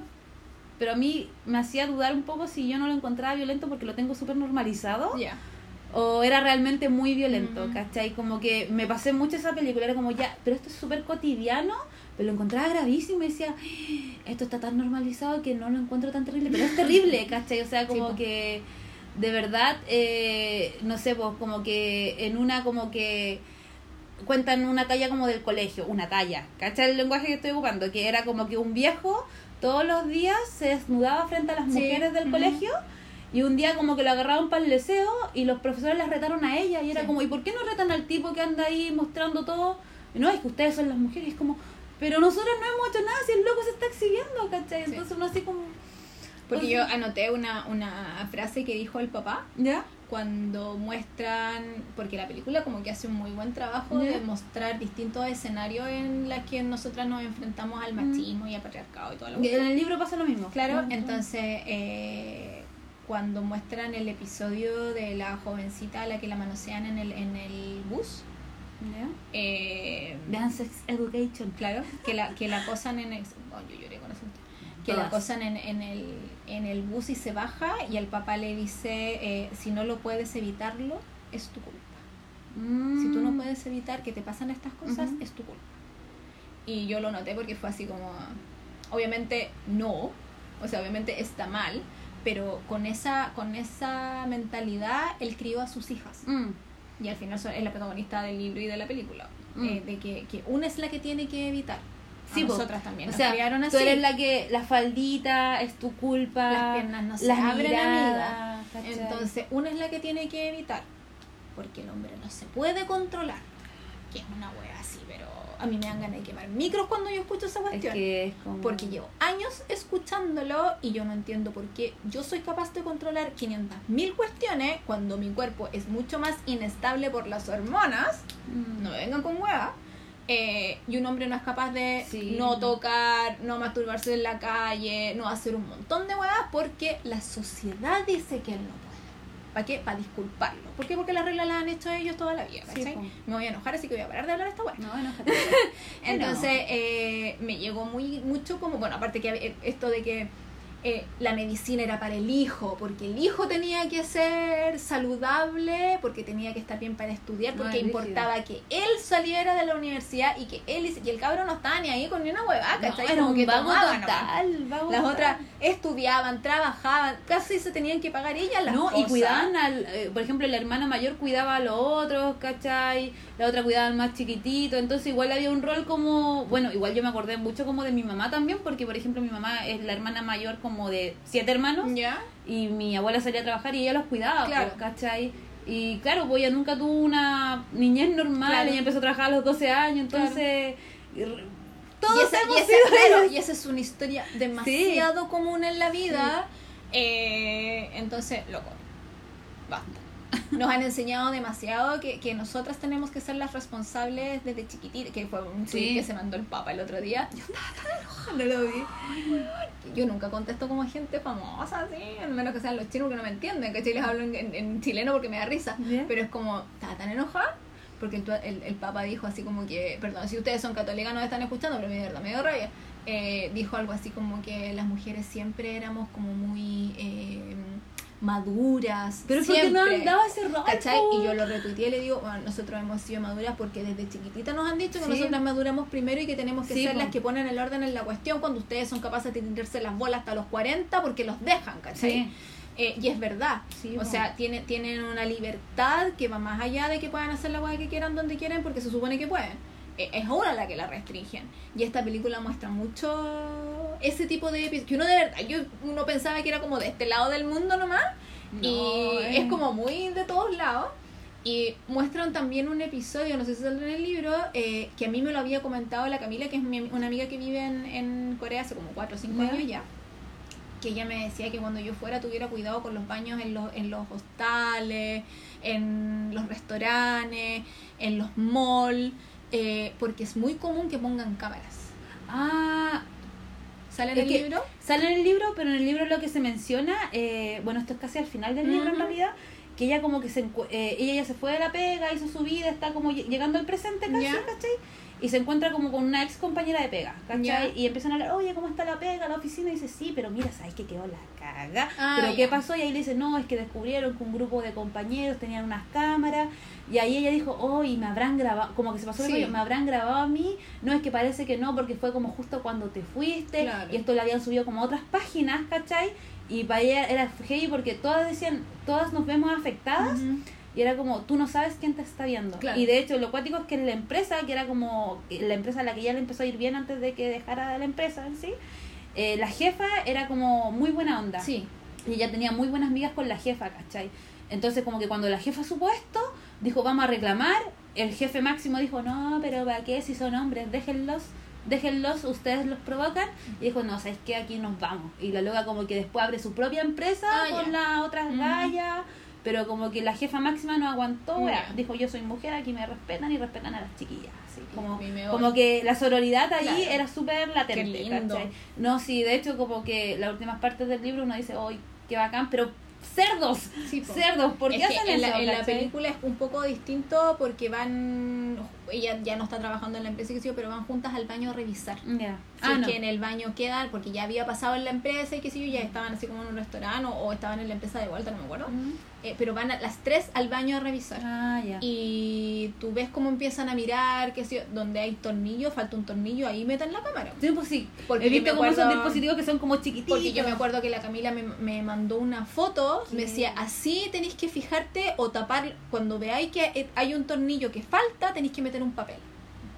pero a mí me hacía dudar un poco si yo no lo encontraba violento porque lo tengo súper normalizado. Ya. o era realmente muy violento, Mm. ¿cachai? Como que me pasé mucho esa película, era como ya, pero esto es súper cotidiano, pero lo encontraba gravísimo y decía, "Ah, esto está tan normalizado que no lo encuentro tan terrible, pero es terrible, ¿cachai? O sea, como que de verdad, eh, no sé, pues como que en una como que cuentan una talla como del colegio, una talla, ¿cachai? El lenguaje que estoy ocupando, que era como que un viejo todos los días se desnudaba frente a las Sí, mujeres del colegio y un día como que lo agarraron para el deseo y los profesores las retaron a ella y era Sí. como, ¿y por qué no retan al tipo que anda ahí mostrando todo? Y no, es que ustedes son las mujeres, y es como, pero nosotros no hemos hecho nada si el loco se está exhibiendo, ¿cachai? Sí. Entonces uno así como... Porque yo anoté una, una frase que dijo el papá ¿Ya? cuando muestran, porque la película como que hace un muy buen trabajo Ya. de mostrar distintos escenarios en los que nosotras nos enfrentamos al machismo y al patriarcado y todo lo En el libro pasa lo mismo. Claro, Mm. entonces eh, cuando muestran el episodio de la jovencita a la que la manosean en el, en el bus, ¿Ya? eh, Sex Education. claro, que la, que la acosan en el... oh, yo lloré con eso. Que la acosan en, en, el, en el bus y se baja y el papá le dice, eh, si no lo puedes evitarlo, es tu culpa. Si tú no puedes evitar que te pasan estas cosas, Ujú. es tu culpa. Y yo lo noté porque fue así como, obviamente no, o sea, obviamente está mal, pero con esa, con esa mentalidad él crió a sus hijas. Mm. Y al final es la protagonista del libro y de la película. Mm. Eh, de que, que una es la que tiene que evitar. A Sí, po. nosotras también. O nos sea, criaron tú así. eres la que la faldita es tu culpa. Las piernas no se las abren, ¿cachai? Entonces, una es la que tiene que evitar, porque el hombre no se puede controlar, que es una wea así, pero a mí me dan ganas de quemar micros cuando yo escucho esa es cuestión. que es como... Porque llevo años escuchándolo y yo no entiendo por qué yo soy capaz de controlar 500.000 cuestiones cuando mi cuerpo es mucho más inestable por las hormonas. Mm. No me vengan con hueá. Eh, y un hombre no es capaz de Sí. no tocar, no masturbarse en la calle, no hacer un montón de huevas porque la sociedad dice que él no puede. ¿Para qué? Para disculparlo. ¿Por qué? Porque las reglas las han hecho ellos toda la vida. Sí, ¿cachai? me voy a enojar, así que voy a parar de hablar esta hueá. No. Entonces eh, me llegó muy mucho como, bueno, aparte que eh, esto de que eh, la medicina era para el hijo, porque el hijo tenía que ser saludable, porque tenía que estar bien para estudiar, porque importaba que él saliera de la universidad y que él, y el cabrón no estaba ni ahí con ni una huevada, No, ¿cachai? era Como un que vago total, vago Las total. otras estudiaban, trabajaban, casi se tenían que pagar ellas las no, cosas. y cuidaban al, eh, por ejemplo, el hermano mayor cuidaba a los otros, ¿cachai? La otra cuidaba al más chiquitito, entonces igual había un rol como, bueno, igual yo me acordé mucho como de mi mamá también, porque por ejemplo mi mamá es la hermana mayor como de siete hermanos, ¿Ya? y mi abuela salía a trabajar y ella los cuidaba, Claro. pues, ¿cachai? Y claro, pues ella nunca tuvo una niñez normal, Claro. ella empezó a trabajar a los 12 años, entonces... y Todos esa, hemos y esa- sido claro, ellos. y esa es una historia demasiado común en la vida. Eh, entonces, loco, basta. Nos han enseñado demasiado que, que nosotras tenemos que ser las responsables desde chiquititas, que fue un tweet Sí. que se mandó el Papa el otro día. Yo estaba tan enojada, no lo vi. Yo nunca contesto como gente famosa, así, al menos que sean los chinos que no me entienden, que les hablo en, en- en chileno porque me da risa. Pero es como, estaba tan enojada porque el, el, el Papa dijo así como que, perdón, si ustedes son católicas no me están escuchando, pero me verdad, me dio rabia. Eh, dijo algo así como que las mujeres siempre éramos como muy eh, maduras. Pero porque no siempre. han dado ese rol, ¿Cachai? Y yo lo retuiteé y le digo, bueno, nosotros hemos sido maduras porque desde chiquitita nos han dicho que Sí. nosotras maduramos primero y que tenemos que Sí, ser po. las que ponen el orden en la cuestión cuando ustedes son capaces de tirarse las bolas hasta los 40 porque los dejan, ¿cachai? Sí. Eh, y es verdad. Sí, o sea, tiene, tienen una libertad que va más allá de que puedan hacer la hueá que quieran donde quieren porque se supone que pueden. Eh, es una la que la restringen. Y esta película muestra mucho ese tipo de episodios. Que uno de verdad, yo, uno pensaba que era como de este lado del mundo nomás. y No, es como muy de todos lados. Y muestran también un episodio, no sé si saldrá en el libro, eh, que a mí me lo había comentado la Camila, que es mi- una amiga que vive en, en Corea hace como 4 o 5 Ya. años ya que ella me decía que cuando yo fuera tuviera cuidado con los baños en los, en los hostales, en los restaurantes, en los malls, eh, porque es muy común que pongan cámaras. Ah, ¿Sale en Es el libro? Sale en el libro, pero en el libro lo que se menciona, eh, bueno, esto es casi al final del libro en realidad, que ella como que se eh, ella ya se fue de la pega, hizo su vida, está como lle- llegando al presente casi. ¿cachai? Y se encuentra como con una ex compañera de pega, ¿cachai? Y empiezan a hablar, oye, ¿cómo está la pega, la oficina? Y dice, sí, pero mira, ¿sabes que quedó la caga? Ah, pero. ¿qué pasó? Y ahí le dice, no, es que descubrieron que un grupo de compañeros tenían unas cámaras. Y ahí ella dijo, oh, y me habrán grabado, como que se pasó el Sí. rollo, me habrán grabado a mí. No, es que parece que no, porque fue como justo cuando te fuiste. Claro. Y esto lo habían subido como a otras páginas, ¿cachai? Y para ella era heavy porque todas decían, todas nos vemos afectadas. Y era como, tú no sabes quién te está viendo. Claro. Y de hecho, lo cuático es que la empresa, que era como la empresa a la que ya le empezó a ir bien antes de que dejara la empresa en sí, eh, la jefa era como muy buena onda. Sí, Y ella tenía muy buenas amigas con la jefa, ¿cachai? Entonces, como que cuando la jefa supo esto, dijo, vamos a reclamar. El jefe máximo dijo, no, pero ¿para qué? Si son hombres, déjenlos. déjenlos, ustedes los provocan. Y dijo, no, ¿sabes qué? Aquí nos vamos. Y la loca como que después abre su propia empresa Ah, con otras Ujú. gallas. Pero como que la jefa máxima no aguantó, wea. Dijo yo soy mujer, aquí me respetan y respetan a las chiquillas. Así, como, Y como que la sororidad ahí Claro. era súper latente. Qué lindo. ¿cachai? No, sí, de hecho como que las últimas partes del libro uno dice, ¡ay, qué bacán! Pero cerdos, Sí, po. cerdos, ¿por qué Es hacen en eso? La, en la película es un poco distinto porque van. Ella ya no está trabajando en la empresa, que sí, pero van juntas al baño a revisar. Ya. Si Ah, es no. que en el baño quedan, porque ya había pasado en la empresa y que sé yo, ya estaban así como en un restaurante o, o estaban en la empresa de vuelta, no me acuerdo. Eh, pero van a- las tres al baño a revisar. Ah, ya. Y tú ves cómo empiezan a mirar, que sé yo, donde hay tornillo, falta un tornillo, ahí meten la cámara. Sí, pues sí. Porque He visto cómo son dispositivos que son como chiquititos. Porque yo me acuerdo que la Camila me, me mandó una foto, me decía, así tenéis que fijarte o tapar, cuando veáis que eh, hay un tornillo que falta, tenéis que meter un papel.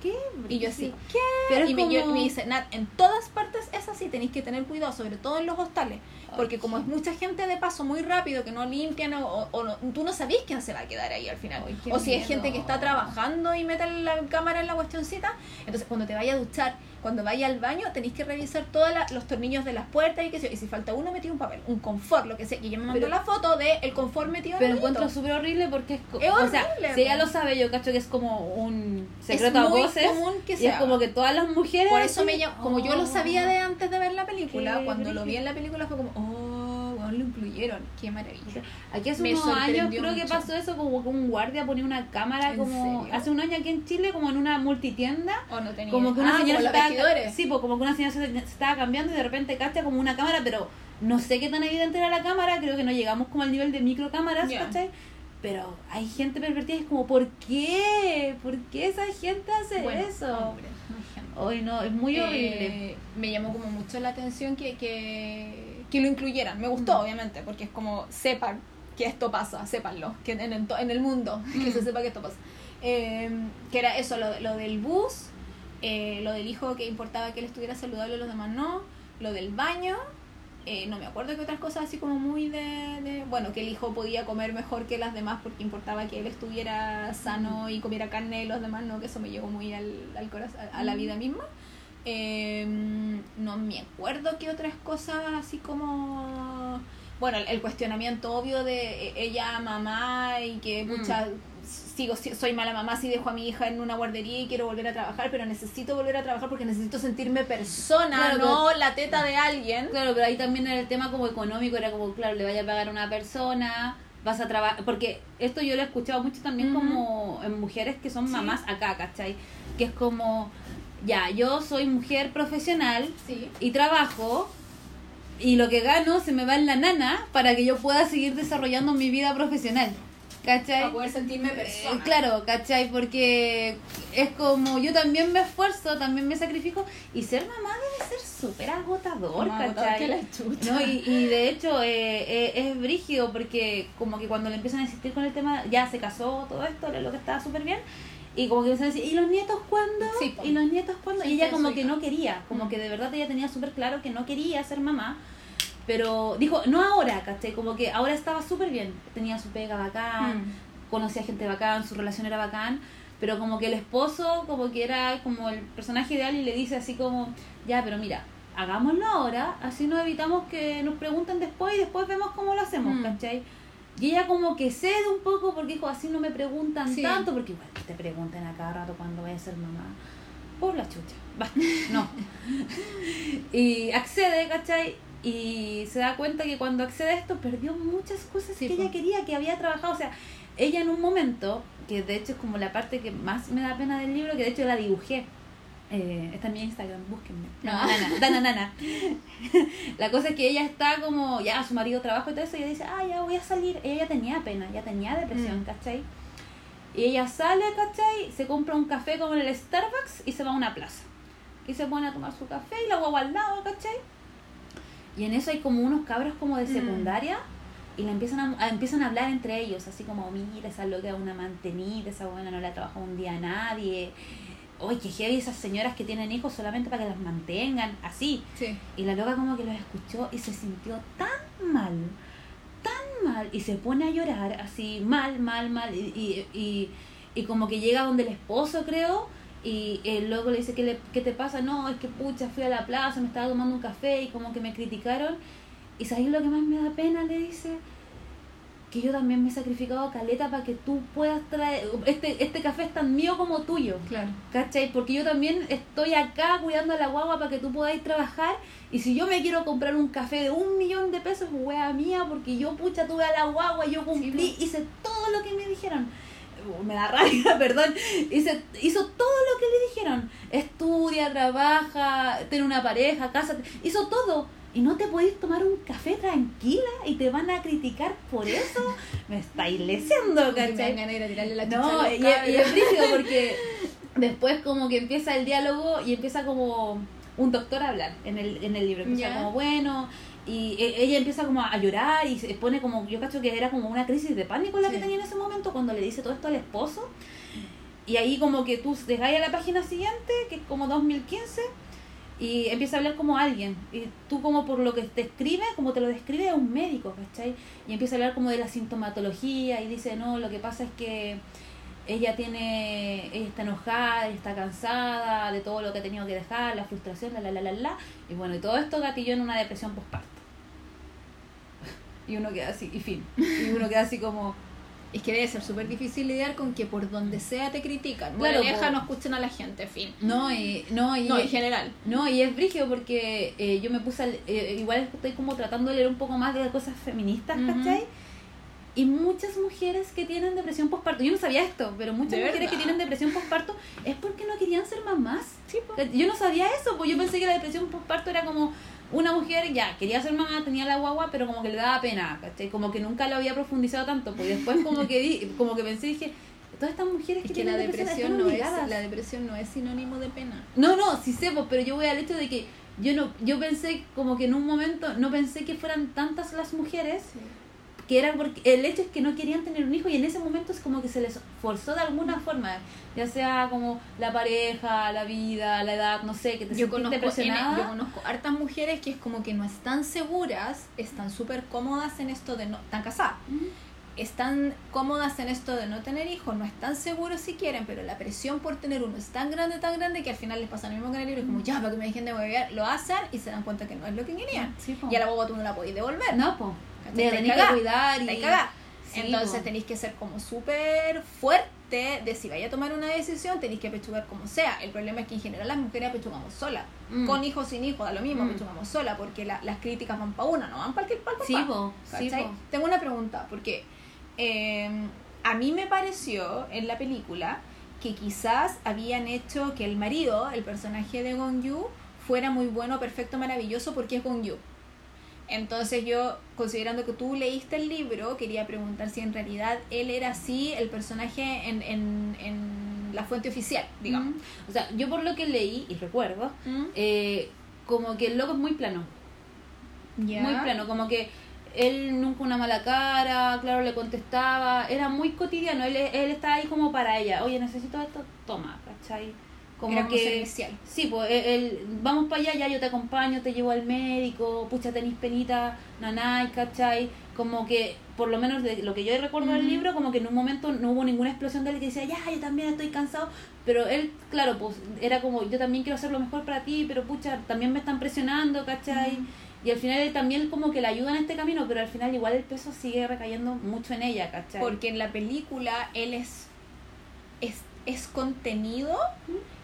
¿Qué? Y yo así, ¿Qué? Pero y es me, yo- como- me dice, Nat, en todas partes es así, tenéis que tener cuidado, sobre todo en los hostales. Porque como es mucha gente de paso muy rápido que no limpian o, no- tú no sabés quién se va a quedar ahí al final. Ay, o si es gente que está trabajando y mete la cámara en la cuestioncita. Entonces cuando te vaya a duchar, cuando vaya al baño, tenéis que revisar todos los tornillos de las puertas y yo. Y si falta uno, metí un papel, un confort, lo que sea. Y ella me mandó Pero- la foto de el confort metido Pero en el encuentro súper horrible porque es, Es o sea, si ella lo sabe, yo cacho que es como un Es secreto a muy voces. común que y se es como que todas las mujeres. Por eso me llam- como yo lo oh. sabía de antes de ver la película, cuando lo vi en la película fue como, oh, incluyeron, qué maravilla. Aquí hace Me unos años creo que pasó eso, como que un guardia ponía una cámara ¿En como serio? hace un año aquí en Chile, como en una multitienda. O no tenía Como que una Ah, señora se estaba, sí, pues como que una señora se, se estaba cambiando y de repente cacha como una cámara, pero no sé qué tan evidente era la cámara, creo que no llegamos como al nivel de microcámaras, Ya. ¿cachai? Pero hay gente pervertida y es como, ¿por qué? ¿Por qué esa gente hace Bueno, eso? hombre. Hoy no, es muy Eh, horrible. me llamó como mucho la atención que, que, que lo incluyeran. Me gustó, Mm. obviamente, porque es como sepan que esto pasa, sépanlo, que en el, en el mundo, que Mm. se sepa que esto pasa. Eh, que era eso, lo, lo del bus, eh, lo del hijo que importaba que él estuviera saludable y los demás no, lo del baño. eh, no me acuerdo que otras cosas así como muy de, de- Bueno, que el hijo podía comer mejor que las demás porque importaba que él estuviera sano y comiera carne y los demás no, que eso me llegó muy al, al corazón, a, a la vida misma. Eh, no me acuerdo qué otras cosas así como... Bueno, el, el cuestionamiento obvio de eh, ella mamá y que Mm. mucha, sigo, si- soy mala mamá si dejo a mi hija en una guardería y quiero volver a trabajar, pero necesito volver a trabajar porque necesito sentirme persona, Claro, no la teta de alguien. Claro, pero ahí también era el tema como económico, era como, claro, le vaya a pagar a una persona, vas a trabajar, porque esto yo lo he escuchado mucho también como en mujeres que son Sí. mamás acá, ¿cachai? Que es como, ya, yo soy mujer profesional Sí. y trabajo y lo que gano se me va en la nana para que yo pueda seguir desarrollando mi vida profesional, ¿cachai? Para poder sentirme Eh, claro, ¿cachai? Porque es como yo también me esfuerzo, también me sacrifico y ser mamá debe ser súper agotador, agotador ¿cachai? que la. No, y, y de hecho eh, eh, es brígido porque como que cuando le empiezan a insistir con el tema, ya se casó, todo esto, lo que estaba súper bien. Y como que empiezan a decir, ¿y los nietos cuándo? Sí. ¿Y los nietos cuándo? Sí, y ella como que hija. no quería, como que de verdad ella tenía súper claro que no quería ser mamá. Pero dijo, no ahora, ¿cachai? Como que ahora estaba súper bien. Tenía su pega bacán, Mm. conocía gente bacán, su relación era bacán, pero como que el esposo como que era como el personaje ideal y le dice así como, ya, pero mira, hagámoslo ahora, así nos evitamos que nos pregunten después y después vemos cómo lo hacemos, Mm. ¿cachai? Y ella como que cede un poco porque dijo, así no me preguntan Sí. tanto, porque igual te pregunten a cada rato cuando vaya a ser mamá. Por la chucha. Basta, no. y accede, ¿cachai? Y se da cuenta que cuando accede a esto perdió muchas cosas Sí, que ella quería, que había trabajado. O sea, ella en un momento, que de hecho es como la parte que más me da pena del libro, que de hecho la dibujé. Eh, está en mi Instagram, búsquenme. Dana, Nana, Dana Nana. La cosa es que ella está como, ya su marido trabaja y todo eso, y ella dice, ah, ya voy a salir. Ella ya tenía pena, ya tenía depresión, Mm. ¿cachai? Y ella sale, ¿cachai? Se compra un café como en el Starbucks y se va a una plaza. Y se pone a tomar su café y la guagua al lado, ¿cachai? Y en eso hay como unos cabros como de Mm. secundaria y le empiezan a, a- empiezan a hablar entre ellos, así como, mira, esa loca es una mantenida, esa buena no le ha trabajado un día a nadie. Oye, que heavy esas señoras que tienen hijos solamente para que las mantengan, así. Sí. Y la loca como que los escuchó y se sintió tan mal, tan mal, y se pone a llorar así, mal, mal, mal, y, y, y, y como que llega donde el esposo, creo, Y el loco le dice, ¿qué, le, ¿qué te pasa? No, es que pucha, fui a la plaza, me estaba tomando un café y como que me criticaron. ¿Y sabes lo que más me da pena? Le dice, que yo también me he sacrificado caleta para que tú puedas traer, este, este café es tan mío como tuyo. Claro. ¿Cachai? Porque yo también estoy acá cuidando a la guagua para que tú podáis trabajar. Y si yo me quiero comprar un café de un millón de pesos, wea mía, porque yo pucha tuve a la guagua, yo cumplí, Sí, hice todo lo que me dijeron. Uh, Me da rabia, perdón. Hice, hizo todo lo que le dijeron. Estudia, trabaja, tiene una pareja, casa. Hizo todo. Y no te podéis tomar un café tranquila y te van a criticar por eso. Me estáis Me dan ¿cachai? ganas de ir a tirarle la chucha No, y, es- y cabros. es brígido porque después como que empieza el diálogo y empieza como un doctor a hablar en el, en el libro. Empieza Ya. como, bueno, y e- ella empieza como a llorar y se pone como, yo cacho que era como una crisis de pánico la que tenía en ese momento cuando le dice todo esto al esposo. Y ahí como que tú dejáis a la página siguiente, que es como 2015, y empieza a hablar como alguien. Y tú como por lo que te escribe, como te lo describe es un médico, ¿cachai? Y empieza a hablar como de la sintomatología y dice, no, lo que pasa es que ella tiene, ella está enojada, está cansada de todo lo que ha tenido que dejar, la frustración, la, la, la, la, la. Y bueno, y todo esto gatilló en una depresión postparto. Y uno queda así, y fin. Y uno queda así como, Es que debe ser súper difícil lidiar con que por donde sea te critican. Claro, po. no escuchen a la gente, fin. no, y, no, y, No, en general. No, y es brígido porque eh, yo me puse, a le- eh, igual estoy como tratando de leer un poco más de cosas feministas, Ujú. ¿cachai? Y muchas mujeres que tienen depresión postparto, yo no sabía esto, pero muchas ¿De mujeres verdad? que tienen depresión postparto es porque no querían ser mamás. Sí. Yo no sabía eso, pues yo pensé que la depresión postparto era como una mujer, ya, quería ser mamá, tenía la guagua, pero como que le daba pena, ¿cachai? Como que nunca lo había profundizado tanto, pues después como que di, como que pensé y dije, todas estas mujeres Es que, que la depresión están no es, obligadas. la depresión no es sinónimo de pena. No, no, sí sé, pues, pero yo voy al hecho de que yo no yo pensé como que en un momento no pensé que fueran tantas las mujeres que porque el hecho es que no querían tener un hijo y en ese momento es como que se les forzó de alguna forma, ya sea como la pareja, la vida, la edad, no sé, que te Yo conozco, presionada. Yo conozco hartas mujeres que es como que no están seguras, están súper cómodas en esto de no... Están casadas. Están cómodas en esto de no tener hijos, no están seguros si quieren, pero la presión por tener uno es tan grande, tan grande que al final les pasa lo mismo que en el libro, es como ya, para que me dejen de beber, lo hacen y se dan cuenta que no es lo que querían. Sí, po. Y a la boba tú no la podéis devolver. No, pues. De Te tener que cuidar y. Sí, Entonces po. tenéis que ser como súper fuerte de si vaya a tomar una decisión, tenéis que apechugar como sea. El problema es que en general las mujeres apechugamos sola. Mm. Con hijos, sin hijos, da lo mismo, Mm. apechugamos sola, porque la- las críticas van para una, no van para el que para Sí, po, sí, po. Tengo una pregunta, porque eh, a mí me pareció en la película que quizás habían hecho que el marido, el personaje de Gong Yu, fuera muy bueno, perfecto, maravilloso, porque es Gong Yu. Entonces yo, considerando que tú leíste el libro, quería preguntar si en realidad él era así el personaje en, en, en la fuente oficial, digamos. Mm. O sea, yo por lo que leí y recuerdo, ¿Mm? eh, como que el loco es muy plano. Muy plano, como que él nunca una mala cara, claro, le contestaba, era muy cotidiano, él, él estaba ahí como para ella, oye, necesito esto, toma, ¿cachai? Como Era que... servicial. Sí, pues él, él, vamos para allá, ya yo te acompaño, te llevo al médico, pucha, tenís penita, nanay, ¿cachai? Como que, por lo menos de lo que yo recuerdo del libro, como que en un momento no hubo ninguna explosión de él que decía, ya, yo también estoy cansado, pero él, claro, pues era como, yo también quiero hacer lo mejor para ti, pero pucha, también me están presionando, ¿cachai? Y al final él también como que la ayuda en este camino, pero al final igual el peso sigue recayendo mucho en ella, ¿cachai? Porque en la película él es, es, es contenido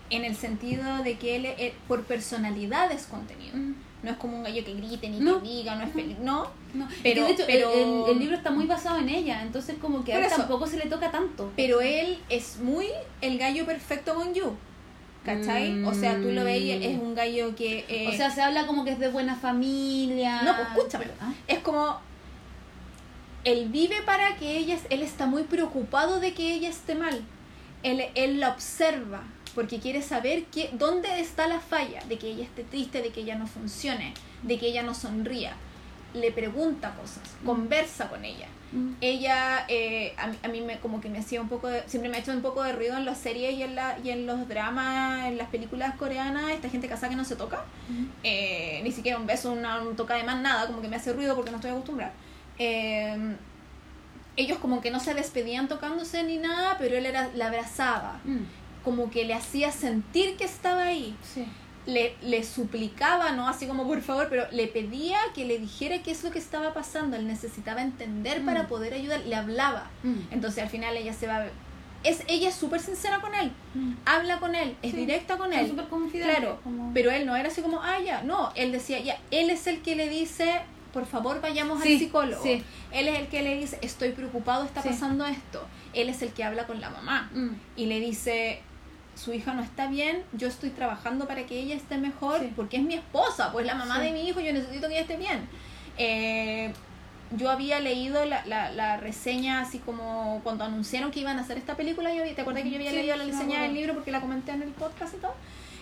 en el sentido de que él, él- por personalidad es contenido. Mm, No es como un gallo que grite ni No. que diga, no es feliz. No, no. Pero- Pero, de hecho, pero- el, el- el libro está muy basado en ella, entonces como que a él tampoco se le toca tanto. pero él es muy el gallo perfecto con you. ¿Cachai? O sea, tú lo veis, es un gallo que... eh, o sea, se habla como que es de buena familia. No, pues escúchame. Ah, es como él vive para que ella él está muy preocupado de que ella esté mal él, él la observa porque quiere saber qué, dónde está la falla de que ella esté triste de que ella no funcione de que ella no sonría le pregunta cosas conversa con ella mm. ella eh, a, mí, a mí me como que me hacía un poco de, siempre me ha hecho un poco de ruido en las series y en la y en los dramas en las películas coreanas esta gente casada que no se toca eh, ni siquiera un beso, una, un toca de más nada, como que me hace ruido porque no estoy acostumbrada. Eh, ellos como que no se despedían tocándose ni nada, pero él era, la abrazaba. Mm. como que le hacía sentir que estaba ahí. Sí. Le, le suplicaba, no así como por favor, pero le pedía que le dijera qué es lo que estaba pasando. Él necesitaba entender para Mm. poder ayudar. Le hablaba. Mm. Entonces al final ella se va. Es, ella es súper sincera con él. Mm. Habla con él. Es Sí. directa con él. súper confidentes, Claro, como- pero él no era así como, ah, ya, no, él decía, ya, él es el que le dice, por favor vayamos Sí, al psicólogo. sí. Él es el que le dice, estoy preocupado, está Sí. pasando esto. Él es el que habla con la mamá Mm. y le dice, su hija no está bien, yo estoy trabajando para que ella esté mejor, Sí. porque es mi esposa, pues la mamá Sí. de mi hijo, yo necesito que ella esté bien. Eh, yo había leído la, la, la reseña así como cuando anunciaron que iban a hacer esta película, yo, ¿te acuerdas que yo había Sí, leído la reseña del libro porque la comenté en el podcast y todo?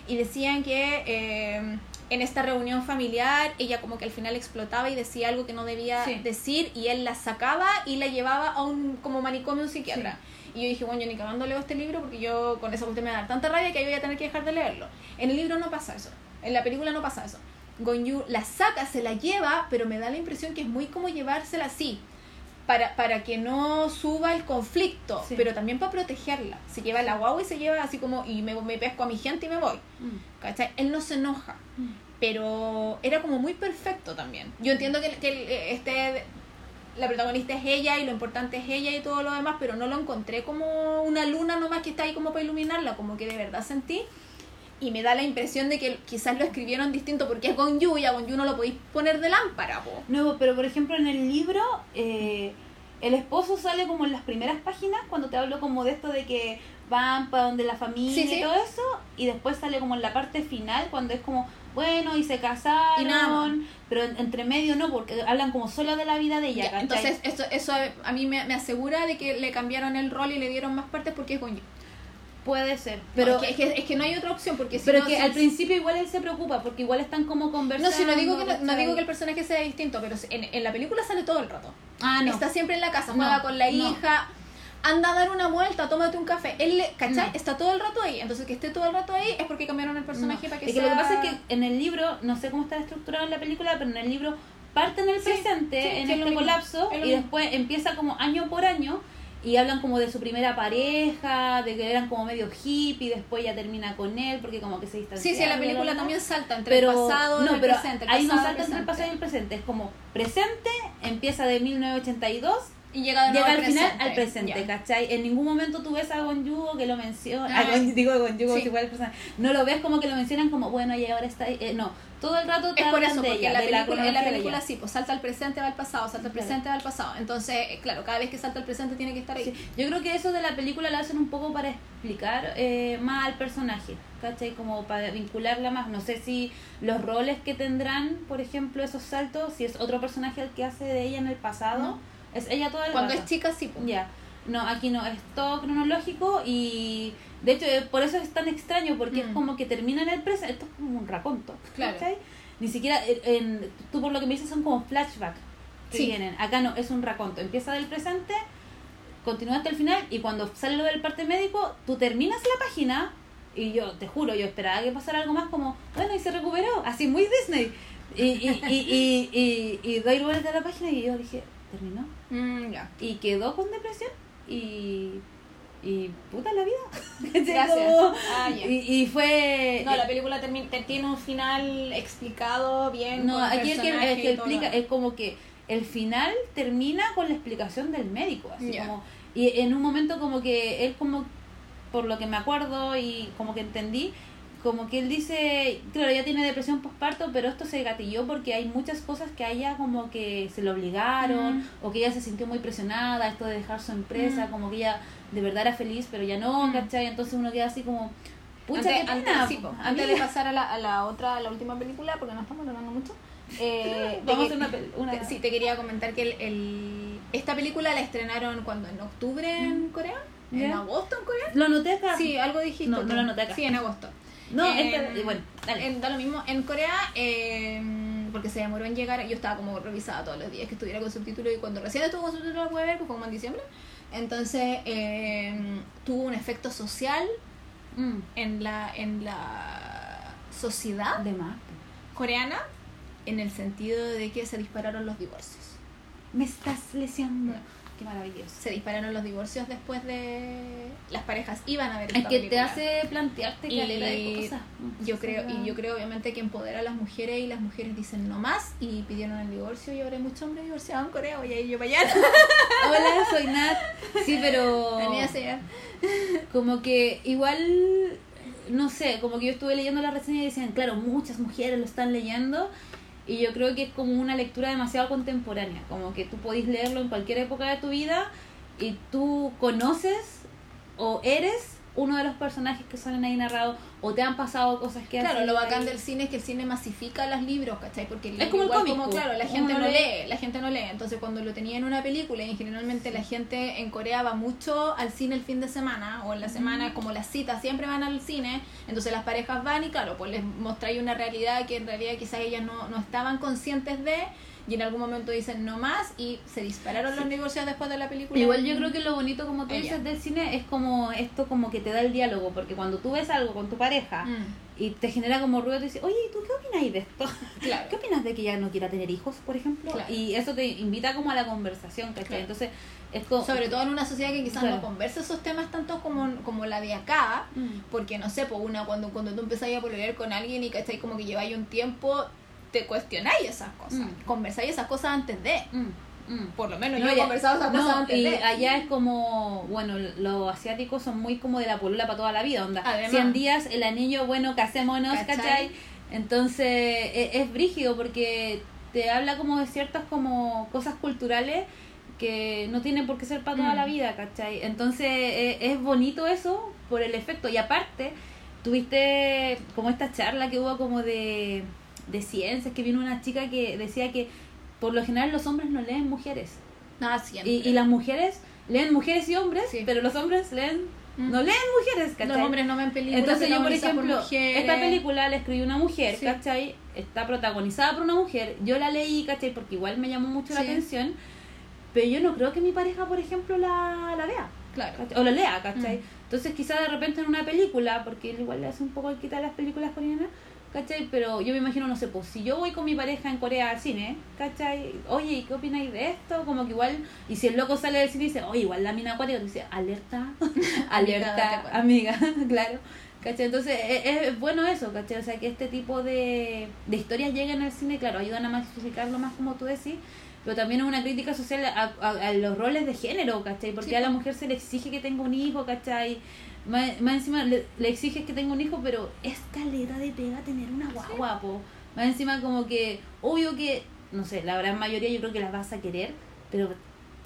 Y decían que eh, en esta reunión familiar ella como que al final explotaba y decía algo que no debía Sí. decir y él la sacaba y la llevaba a un como manicomio un psiquiatra. Y yo dije, bueno, yo ni cagando leo este libro porque yo con esa cuestión me va a dar tanta rabia que yo voy a tener que dejar de leerlo. En el libro no pasa eso. En la película no pasa eso. Gonyu la saca, se la lleva, pero me da la impresión que es muy como llevársela así. Para, para que no suba el conflicto, Sí. pero también para protegerla. Se lleva la guagua y se lleva así como, y me, me pesco a mi gente y me voy. Mm. ¿Cachai? Él no se enoja, Mm. pero era como muy perfecto también. Yo entiendo que, que el- este, la protagonista es ella y lo importante es ella y todo lo demás, pero no lo encontré como una luna nomás que está ahí como para iluminarla, como que de verdad sentí. Y me da la impresión de que quizás lo escribieron distinto porque es Gonju y a Gonju no lo podéis poner de lámpara, po. No, pero por ejemplo en el libro eh, el esposo sale como en las primeras páginas cuando te hablo como de esto de que van para donde la familia Sí, sí. y todo eso y después sale como en la parte final cuando es como bueno y se casaron Y nada pero en- entre medio no porque hablan como solo de la vida de ella entonces eso, eso a mí me, me asegura de que le cambiaron el rol y le dieron más partes porque es Gonju. Puede ser Pero es, que, es, que, es que no hay otra opción porque si pero no, que si- al principio igual él se preocupa porque igual están como conversando No, si no digo que no, no digo que el personaje sea distinto, pero en, en la película sale todo el rato. ah no Está siempre en la casa, juega con la hija, anda a dar una vuelta, tómate un café. Él, ¿cachai? Está todo el rato ahí. Entonces que esté todo el rato ahí es porque cambiaron el personaje para que es que sea... lo que pasa es que en el libro, no sé cómo está estructurado en la película, pero en el libro parte en el Sí, presente, sí, en este colapso, es y después empieza como año por año, y hablan como de su primera pareja, de que eran como medio hippie, después ya termina con él, porque como que se distancia. Sí, sí, la película también salta entre el pasado no, y el pero presente. el ahí no salta entre el pasado y el presente, es como presente, empieza de 1982 Y llega de nuevo llega al final al presente, Ya. ¿cachai? En ningún momento tú ves a Gonjugo que lo menciona, Ah, a digo Gonjugo sí. si fuera el personaje, no lo ves como que lo mencionan como, bueno, y ahora está, ahí. Eh, no, todo el rato te Es por eso, de porque ella, en la de la película, en la película sí, pues salta al presente, va al pasado, salta al Claro. presente, va al pasado. Entonces, eh, claro, cada vez que salta al presente tiene que estar ahí. Sí, Yo creo que eso de la película lo hacen un poco para explicar eh, más al personaje, ¿cachai? Como para vincularla más. No sé si los roles que tendrán, por ejemplo, esos saltos, si es otro personaje el que hace de ella en el pasado, No. Es ella todo el Cuando rato. es chica, sí. pues. Ya, no, aquí no, es todo cronológico y de hecho eh, por eso es tan extraño porque es Mm. como que termina en el presente, esto es como un raconto, Claro. ¿cachai? Ni siquiera, en, en- tú por lo que me dices son como flashback que Sí. vienen, acá no, es un raconto, empieza del presente, continúa hasta el final y cuando sale lo del parte médico, tú terminas la página y yo te juro, yo esperaba que pasara algo más como, bueno, y se recuperó, así muy Disney. Y, y, y, y, y, y doy vuelta a la página y yo dije, ¿terminó? Mm, ya. y quedó con depresión y y puta la vida Gracias. Ah, y, y fue No, la película termi- te- tiene un final explicado bien. no aquí el que, el que explica es como que el final termina con la explicación del médico así Ya. como y en un momento como que él como por lo que me acuerdo y como que entendí como que él dice, claro, ya tiene depresión postparto, pero esto se gatilló porque hay muchas cosas que a ella como que se lo obligaron, Mm. o que ella se sintió muy presionada, esto de dejar su empresa, Mm. como que ella de verdad era feliz, pero ya no, Mm. ¿cachai? Entonces uno queda así como, pucha, antes, qué antes- sí, antes de pasar a la, a la otra, a la última película, porque no estamos hablando mucho. eh, Vamos a hacer una una- te- sí, te quería comentar que el, el- esta película la estrenaron cuando en octubre en Corea, en agosto en Corea. Lo anoté acá. Sí, algo dijiste. No, lo anoté acá. Sí, en agosto. No, En- esta- bueno, dale. en- da lo mismo. En Corea, eh, porque se demoró en llegar, yo estaba como revisada todos los días que estuviera con subtítulos y cuando recién estuvo con subtítulos lo pude ver, pues fue como en diciembre. Entonces, eh, tuvo un efecto social Mm, en la, en la sociedad de más. coreana en el sentido de que se dispararon los divorcios. Me estás lesionando. Qué maravilloso. Se dispararon los divorcios después de las parejas iban a ver Es que te hace plantearte Y de cosas. Yo creo, y yo creo obviamente que empodera a las mujeres y las mujeres dicen no más y pidieron el divorcio y ahora hay muchos hombres divorciados en Corea, ir yo para allá. Hola, soy Nat. Sí, pero como que igual, no sé, como que yo estuve leyendo la reseña y decían, claro, muchas mujeres lo están leyendo. Y yo creo que es como una lectura demasiado contemporánea, como que tú podés leerlo en cualquier época de tu vida y tú conoces o eres uno de los personajes que salen ahí narrados o te han pasado cosas que Claro, lo bacán ahí. del cine es que el cine masifica los libros, ¿cachai? Porque el Es como el igual cómic, po. claro, la gente no lee. lee, la gente no lee. Entonces cuando lo tenía en una película y generalmente la gente en Corea va mucho al cine el fin de semana o en la semana, como las citas siempre van al cine, entonces las parejas van y claro, pues les mostráis una realidad que en realidad quizás ellas no, no estaban conscientes de y en algún momento dicen no más y se dispararon los negocios después de la película. Igual yo creo que lo bonito, como tú Ella. dices, del cine es como esto como que te da el diálogo, porque cuando tú ves algo con tu pareja Mm, y te genera como ruido, te dice, oye, ¿y tú qué opinas de esto? claro. ¿Qué opinas de que ella no quiera tener hijos, por ejemplo? Claro. Y eso te invita como a la conversación, ¿cachai? Claro. Entonces, es como... Sobre todo en una sociedad que quizás Claro. no conversa esos temas tanto como, como la de acá, Mm. Porque no sé, pues una cuando, cuando tú empezás a pololear con alguien y cachai como que lleváis un tiempo, te cuestionáis esas cosas. Mm. Conversáis esas cosas antes de. Mm, mm. Por lo menos No, yo he conversado esas no, cosas antes y de. allá es como, bueno, los asiáticos son muy como de la polola para toda la vida, onda. Además. 100 días, el anillo, bueno, casémonos, ¿Cachai? ¿cachai? Entonces, e- es, brígido porque te habla como de ciertas como cosas culturales que no tienen por qué ser para toda Mm. la vida, ¿cachai? Entonces, e- es bonito eso por el efecto. Y aparte, tuviste como esta charla que hubo como de, de ciencias, que vino una chica que decía que por lo general los hombres no leen mujeres. Nada, siempre. Y, y las mujeres leen mujeres y hombres, Sí. pero los hombres leen Mm. no leen mujeres, ¿cachai? Los hombres no ven películas. Entonces yo, por ejemplo, esta película la escribió una mujer, Sí. ¿cachai? Está protagonizada por una mujer. Yo la leí, ¿cachai? Porque igual me llamó mucho la atención. Pero yo no creo que mi pareja, por ejemplo, la, la vea. Claro. ¿cachai? O la lea, ¿cachai? Mm. Entonces quizá de repente en una película, porque él igual le hace un poco el quitar las películas coreanas, ¿cachai? Pero yo me imagino, no sé, pues si yo voy con mi pareja en Corea al cine, ¿cachai? Oye, ¿y qué opináis de esto? Como que igual, y si el loco sale del cine y dice, oye, igual la mina acuática, dice, alerta, alerta, amiga, claro. ¿Cachai? Entonces es, es bueno eso, ¿cachai? O sea, que este tipo de, de historias lleguen al cine, claro, ayudan a masificarlo más como tú decís, pero también es una crítica social a, a- a los roles de género, ¿cachai? Porque Sí, a la mujer se le exige que tenga un hijo, ¿cachai? Más, más encima le, le exiges que tenga un hijo, pero es caleta de pega tener una guagua, po. Más encima como que, obvio que, no sé, la gran mayoría yo creo que las vas a querer, pero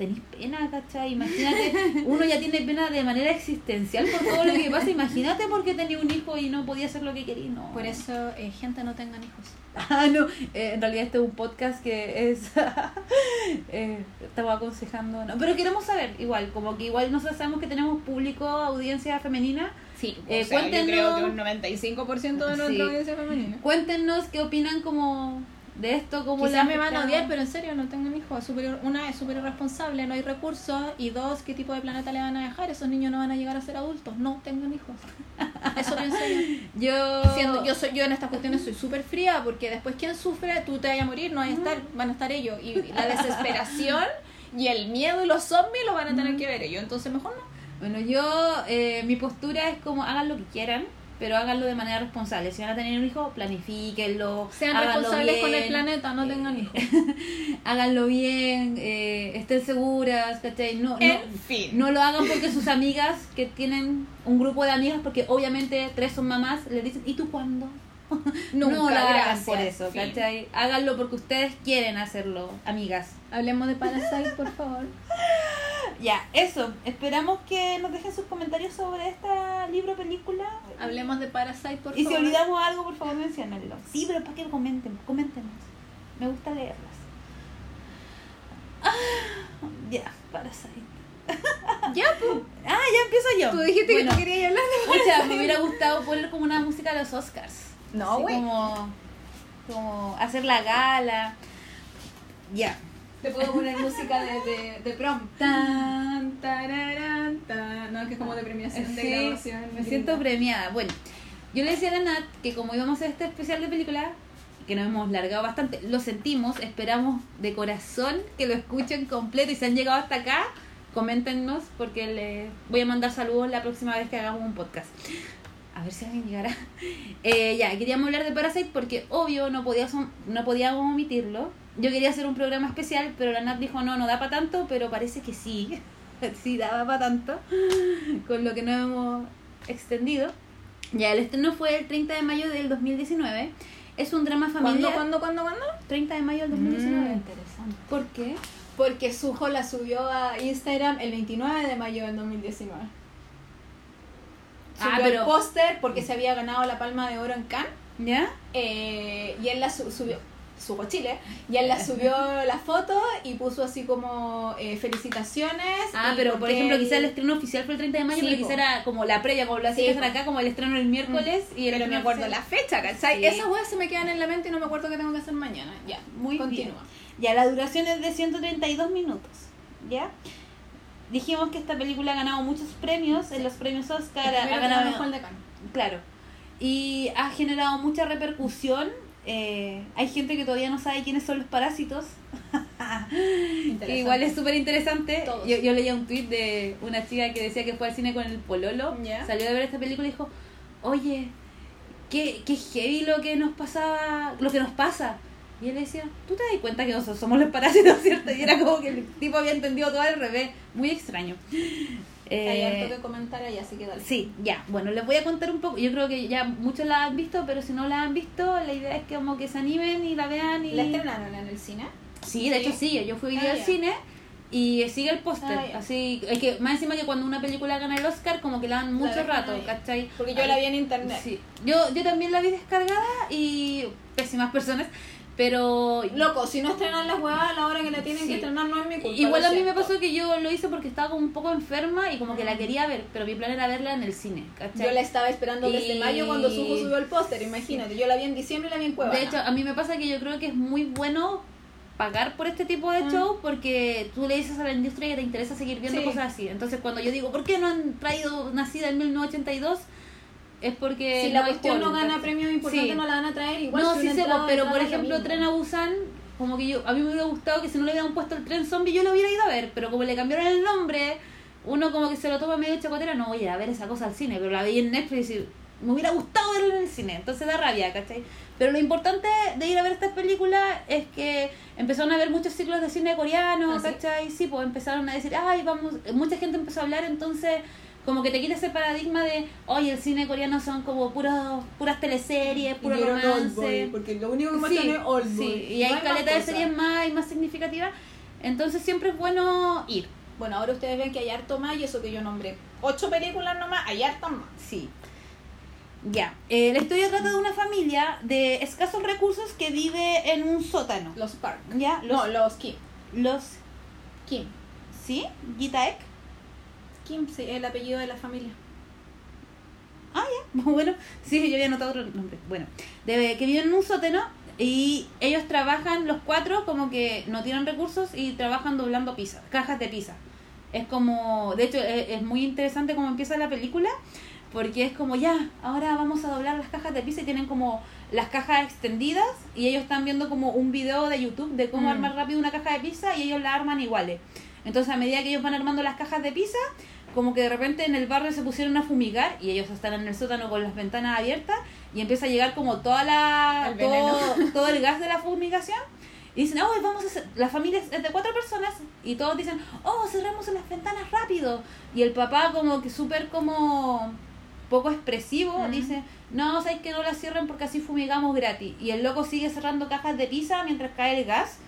tenés pena, ¿cachai? Imagínate, uno ya tiene pena de manera existencial por todo lo que pasa. Imagínate porque tenía un hijo y no podía hacer lo que quería, no. Por eso, eh, gente, no tengan hijos. Ah, no, eh, en realidad este es un podcast que es. eh, estamos aconsejando, no, pero queremos saber, igual, como que igual nosotros sabemos que tenemos público, audiencia femenina. Sí, Eh, o sea, yo cuéntenos- creo que un 95% de nuestra Sí. audiencia femenina. Cuéntenos qué opinan como de esto, como Quizás la me van a odiar, pero en serio, no tengan hijos. Es súper- una, es súper irresponsable, no hay recursos. Y dos, ¿qué tipo de planeta le van a dejar? Esos niños no van a llegar a ser adultos. No tengan hijos. Eso pienso yo. Yo. Siendo, yo, soy, yo en estas cuestiones soy súper fría porque después, ¿quién sufre? Tú te vayas a morir, no vas a estar, van a estar ellos. Y la desesperación y el miedo y los zombies lo van a tener que ver ellos. Entonces, mejor no. Bueno, yo, eh, mi postura es como hagan lo que quieran, pero háganlo de manera responsable. Si van a tener un hijo, planifíquenlo. Sean responsables con el planeta, no tengan hijos. Háganlo bien, eh, estén seguras, ¿cachai? No, no, En fin. no lo hagan porque sus amigas que tienen un grupo de amigas, porque obviamente tres son mamás, les dicen, ¿y tú cuándo? Nunca, no lo hagan por eso. ¿cachai? Háganlo porque ustedes quieren hacerlo, amigas. Hablemos de Parasite, por favor. Ya, eso. Esperamos que nos dejen sus comentarios sobre esta libro película. Hablemos de Parasite, por Y si favor. olvidamos algo, por favor, menciónenlo. Sí, pero para que comenten, coméntenos. Me gusta leerlas. Ah, ya, Parasite. Ya, pues. Ah, ya empiezo yo. Tú dijiste Bueno, que no querías hablar de pucha, me hubiera gustado poner como una música de los Oscars. No, güey. Como, como hacer la gala. Ya. Te puedo poner música de, de, de prom. Tan, tararán, tan. No, que es como de premiación, de Sí, grabación. me siento premiada. Bueno, yo le decía a la Nat que como íbamos a hacer este especial de película, que nos hemos largado bastante. Lo sentimos, esperamos de corazón que lo escuchen completo y si han llegado hasta acá, coméntenos porque les voy a mandar saludos la próxima vez que hagamos un podcast. A ver si alguien llegará. Eh, ya, queríamos hablar de Parasite porque obvio no, podía, no podíamos omitirlo. Yo quería hacer un programa especial, pero la Nat dijo no, no da para tanto, pero parece que sí. sí daba para tanto. Con lo que nos hemos extendido. Ya, el estreno fue el 30 de mayo del 2019. Es un drama familiar. ¿Cuándo, cuándo, cuándo, cuándo? 30 de mayo del 2019. Mm, interesante. ¿Por qué? Porque Suho la subió a Instagram el 29 de mayo del 2019. Ah, Subió pero- el póster porque se había ganado la palma de oro en Cannes. ¿Ya? eh, y él la su- subió, Suho Chile, y él la subió la foto y puso así como eh, felicitaciones. Ah, pero por ejemplo, él- quizá el estreno oficial fue el 30 de mayo, Sí, pero quizá era como la previa, como lo hacía Sí, hacer po. acá, como el estreno el miércoles y el Pero me acuerdo oficial- la fecha, ¿cachai? Sí. Esas weas se me quedan en la mente y no me acuerdo qué tengo que hacer mañana. Ya, Muy continúa. Ya, la duración es de 132 minutos, ¿ya? Dijimos que esta película ha ganado muchos premios, en los premios Oscar ha, ganado... el de Cannes. Claro. Y ha generado mucha repercusión. eh, hay gente que todavía no sabe quiénes son los parásitos. que igual es súper interesante. Yo, yo leía un tweet de una chica que decía que fue al cine con el pololo. Salió de ver esta película y dijo, oye, qué, qué heavy lo que nos pasaba, lo que nos pasa. Y él decía, ¿tú te das cuenta que nosotros somos los parásitos, cierto? Y era como que el tipo había entendido todo al revés. Muy extraño. Hay Eh, harto que comentar ahí, así que dale. Sí, ya. Bueno, les voy a contar un poco. Yo creo que ya muchos la han visto, pero si no la han visto, la idea es que como que se animen y la vean y... ¿La estrenaron en el cine? Sí, de Sí. hecho sí. Yo fui hoy día Ah, al cine y sigue el póster. Ah. Así, es que más encima que cuando una película gana el Oscar, como que la dan mucho rato. ¿cachai? Porque yo Ahí- la vi en internet. Sí. Yo, yo también la vi descargada y pésimas personas, pero... Loco, si no estrenan las huevas a la hora que la tienen Sí. que estrenar, no es mi culpa. Igual a mí me pasó que yo lo hice porque estaba como un poco enferma y como que la quería ver, pero mi plan era verla en el cine, ¿cachai? Yo la estaba esperando desde Y- mayo cuando Sujo subió el póster, imagínate. Yo la vi en diciembre y la vi en Cuevana. De hecho, a mí me pasa que yo creo que es muy bueno pagar por este tipo de Mm. show porque tú le dices a la industria que te interesa seguir viendo Sí. cosas así. Entonces, cuando yo digo, ¿por qué no han traído Nacida en 1982? Es porque. si la no cuestión no gana premios importantes, Sí. no la van a traer. Igual no, si sí sé, entrada, pero por ejemplo. Tren a Busan, como que yo, a mí me hubiera gustado que si no le hubieran puesto el tren zombie, yo lo hubiera ido a ver, pero como le cambiaron el nombre, uno como que se lo toma medio chacotera, no voy a ver esa cosa al cine, pero la veía en Netflix y me hubiera gustado verla en el cine, entonces da rabia, ¿cachai? Pero lo importante de ir a ver estas películas es que empezaron a ver muchos ciclos de cine coreano, ¿Ah? ¿cachai? Sí, pues empezaron a decir, ay, vamos, mucha gente empezó a hablar, entonces como que te quita ese paradigma de, oye, el cine coreano son como puros, puras teleseries, puro romance. Porque lo único que Sí, muestran es Oldboy. sí, y hay más caleta de series más y más significativas. Entonces siempre es bueno ir. Bueno, ahora ustedes ven que hay harto más y eso que yo nombré. Ocho películas nomás, hay harto más. Sí. Ya. Eh, la historia trata de una familia de escasos recursos que vive en un sótano. Los Park. ¿Ya? Los. No, los Kim. los Kim. ¿Sí? Gitaek. Kim, sí, el apellido de la familia. Ah, ya. Bueno, sí, yo había anotado otro nombre. Bueno, de, que viven en un sótano y ellos trabajan, los cuatro, como que no tienen recursos y trabajan doblando pizza, cajas de pizza. Es como, de hecho, es, es muy interesante cómo empieza la película, porque es como, ya, ahora vamos a doblar las cajas de pizza y tienen como las cajas extendidas y ellos están viendo como un video de YouTube de cómo Mm. armar rápido una caja de pizza y ellos la arman iguales. Entonces, a medida que ellos van armando las cajas de pizza, como que de repente en el barrio se pusieron a fumigar y ellos están en el sótano con las ventanas abiertas y empieza a llegar como toda la El todo, todo el gas de la fumigación. Y dicen, oh, vamos a hacer, la familia es de cuatro personas y todos dicen, oh, cerremos las ventanas rápido y el papá como que súper como poco expresivo dice, no, sabes que no la cierren porque así fumigamos gratis y el loco sigue cerrando cajas de pizza mientras cae el gas.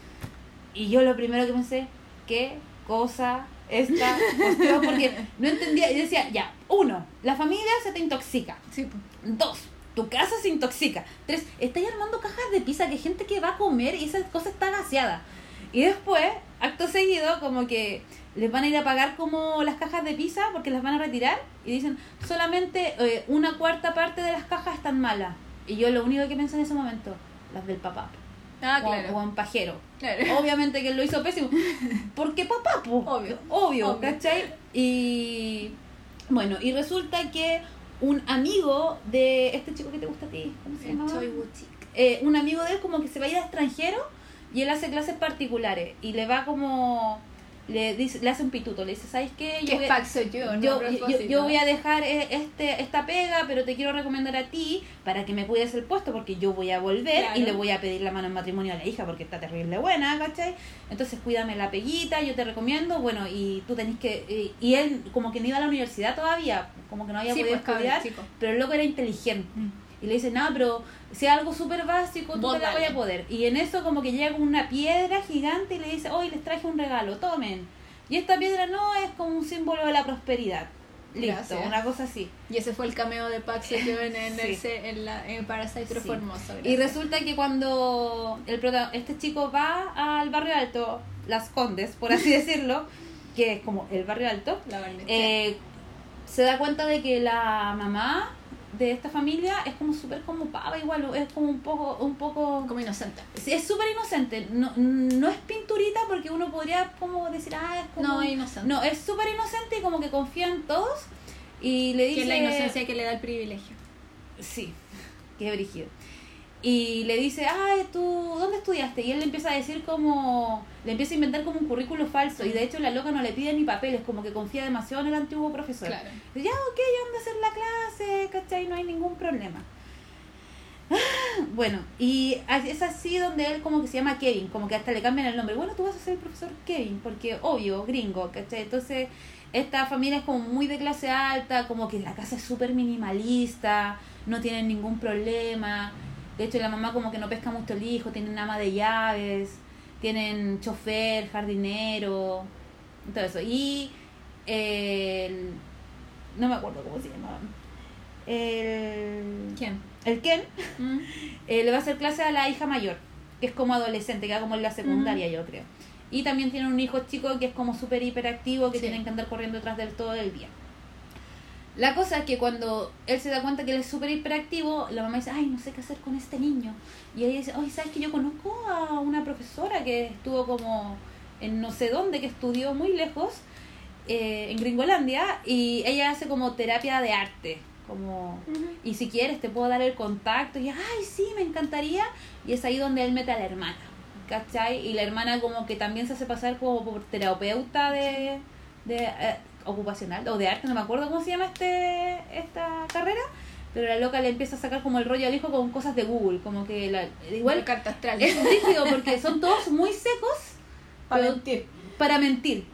Y yo lo primero que pensé, ¿qué cosa esta cuestión? Porque no entendía. Y decía, ya, uno, la familia se te intoxica. Sí, Dos, tu casa se intoxica. Tres, estáis armando cajas de pizza que gente que va a comer y esa cosa está gaseada. Y después, acto seguido, como que les van a ir a pagar como las cajas de pizza porque las van a retirar y dicen, solamente eh, una cuarta parte de las cajas están malas. Y yo lo único que pensé en ese momento, las del papá. Ah, claro. pajero. Claro. Obviamente que él lo hizo pésimo. Porque papá, po. Obvio. Obvio, Obvio. ¿cachai? Y bueno, y resulta que un amigo de este chico que te gusta a ti, ¿cómo se llama? Eh, un amigo de él como que se va a ir a extranjero y él hace clases particulares y le va como le dice le hace un pituto le dice sabes qué Que voy es a- soy yo, ¿no? yo, yo, yo voy a dejar eh, este esta pega pero te quiero recomendar a ti para que me cuides el puesto porque yo voy a volver Claro. y le voy a pedir la mano en matrimonio a la hija porque está terrible buena ¿cachai? entonces cuídame la peguita yo te recomiendo bueno y tú tenés que y, y él como que no iba a la universidad todavía como que no había Sí, podido pues, cabrón, estudiar chico. pero el loco era inteligente y le dice, no, pero si algo súper básico, tú Vos te la voy a poder. Y en eso como que llega una piedra gigante y le dice, hoy les traje un regalo, tomen. Y esta piedra no es como un símbolo de la prosperidad. Listo, Gracias. una cosa así. Y ese fue el cameo de Pac Seo en, en, el Sí. se- en, la, en Parasite, pero Sí. fue hermoso. Y gracias. resulta que cuando el este chico va al barrio alto, Las Condes, por así decirlo, que es como el barrio alto, La eh, se da cuenta de que la mamá de esta familia es como súper como pava igual, es como un poco, un poco como inocente. Sí, es súper inocente. No, no es pinturita porque uno podría como decir, ah, es como... No, es inocente. No, es súper inocente y como que confía en todos. Y le dice... Que es la inocencia que le da el privilegio. Sí, qué brígido. Y le dice, ay, ¿tú dónde estudiaste? Y él le empieza a decir como... Le empieza a inventar como un currículo falso. Y de hecho la loca no le pide ni papeles, como que confía demasiado en el antiguo profesor. Claro. Ya, ok, anda a hacer la clase, ¿cachai? No hay ningún problema. Bueno, y es así donde él como que se llama Kevin, como que hasta le cambian el nombre. Bueno, tú vas a ser el profesor Kevin, porque obvio, gringo, ¿cachai? Entonces, esta familia es como muy de clase alta, como que la casa es súper minimalista, no tienen ningún problema. De hecho, la mamá como que no pesca mucho el hijo, tienen ama de llaves, tienen chofer, jardinero, todo eso. Y el... No me acuerdo cómo se llamaba. El... ¿Quién? El Ken ¿Mm? eh, le va a hacer clase a la hija mayor, que es como adolescente, que va como en la secundaria, yo creo. Y también tiene un hijo chico que es como súper hiperactivo, que Sí. tienen que andar corriendo detrás de él todo el día. La cosa es que cuando él se da cuenta que él es súper hiperactivo, la mamá dice, ay, no sé qué hacer con este niño. Y ella dice, ay, ¿sabes que yo conozco a una profesora que estuvo como en no sé dónde, que estudió muy lejos, eh, en Gringolandia, y ella hace como terapia de arte, como y si quieres te puedo dar el contacto y ay sí me encantaría y es ahí donde él mete a la hermana ¿cachai? y la hermana como que también se hace pasar como por terapeuta de, de eh, ocupacional o de arte no me acuerdo cómo se llama este esta carrera pero la loca le empieza a sacar como el rollo al hijo con cosas de Google como que la, Igual carta astral. es rígido porque son todos muy secos Para mentir. para mentir.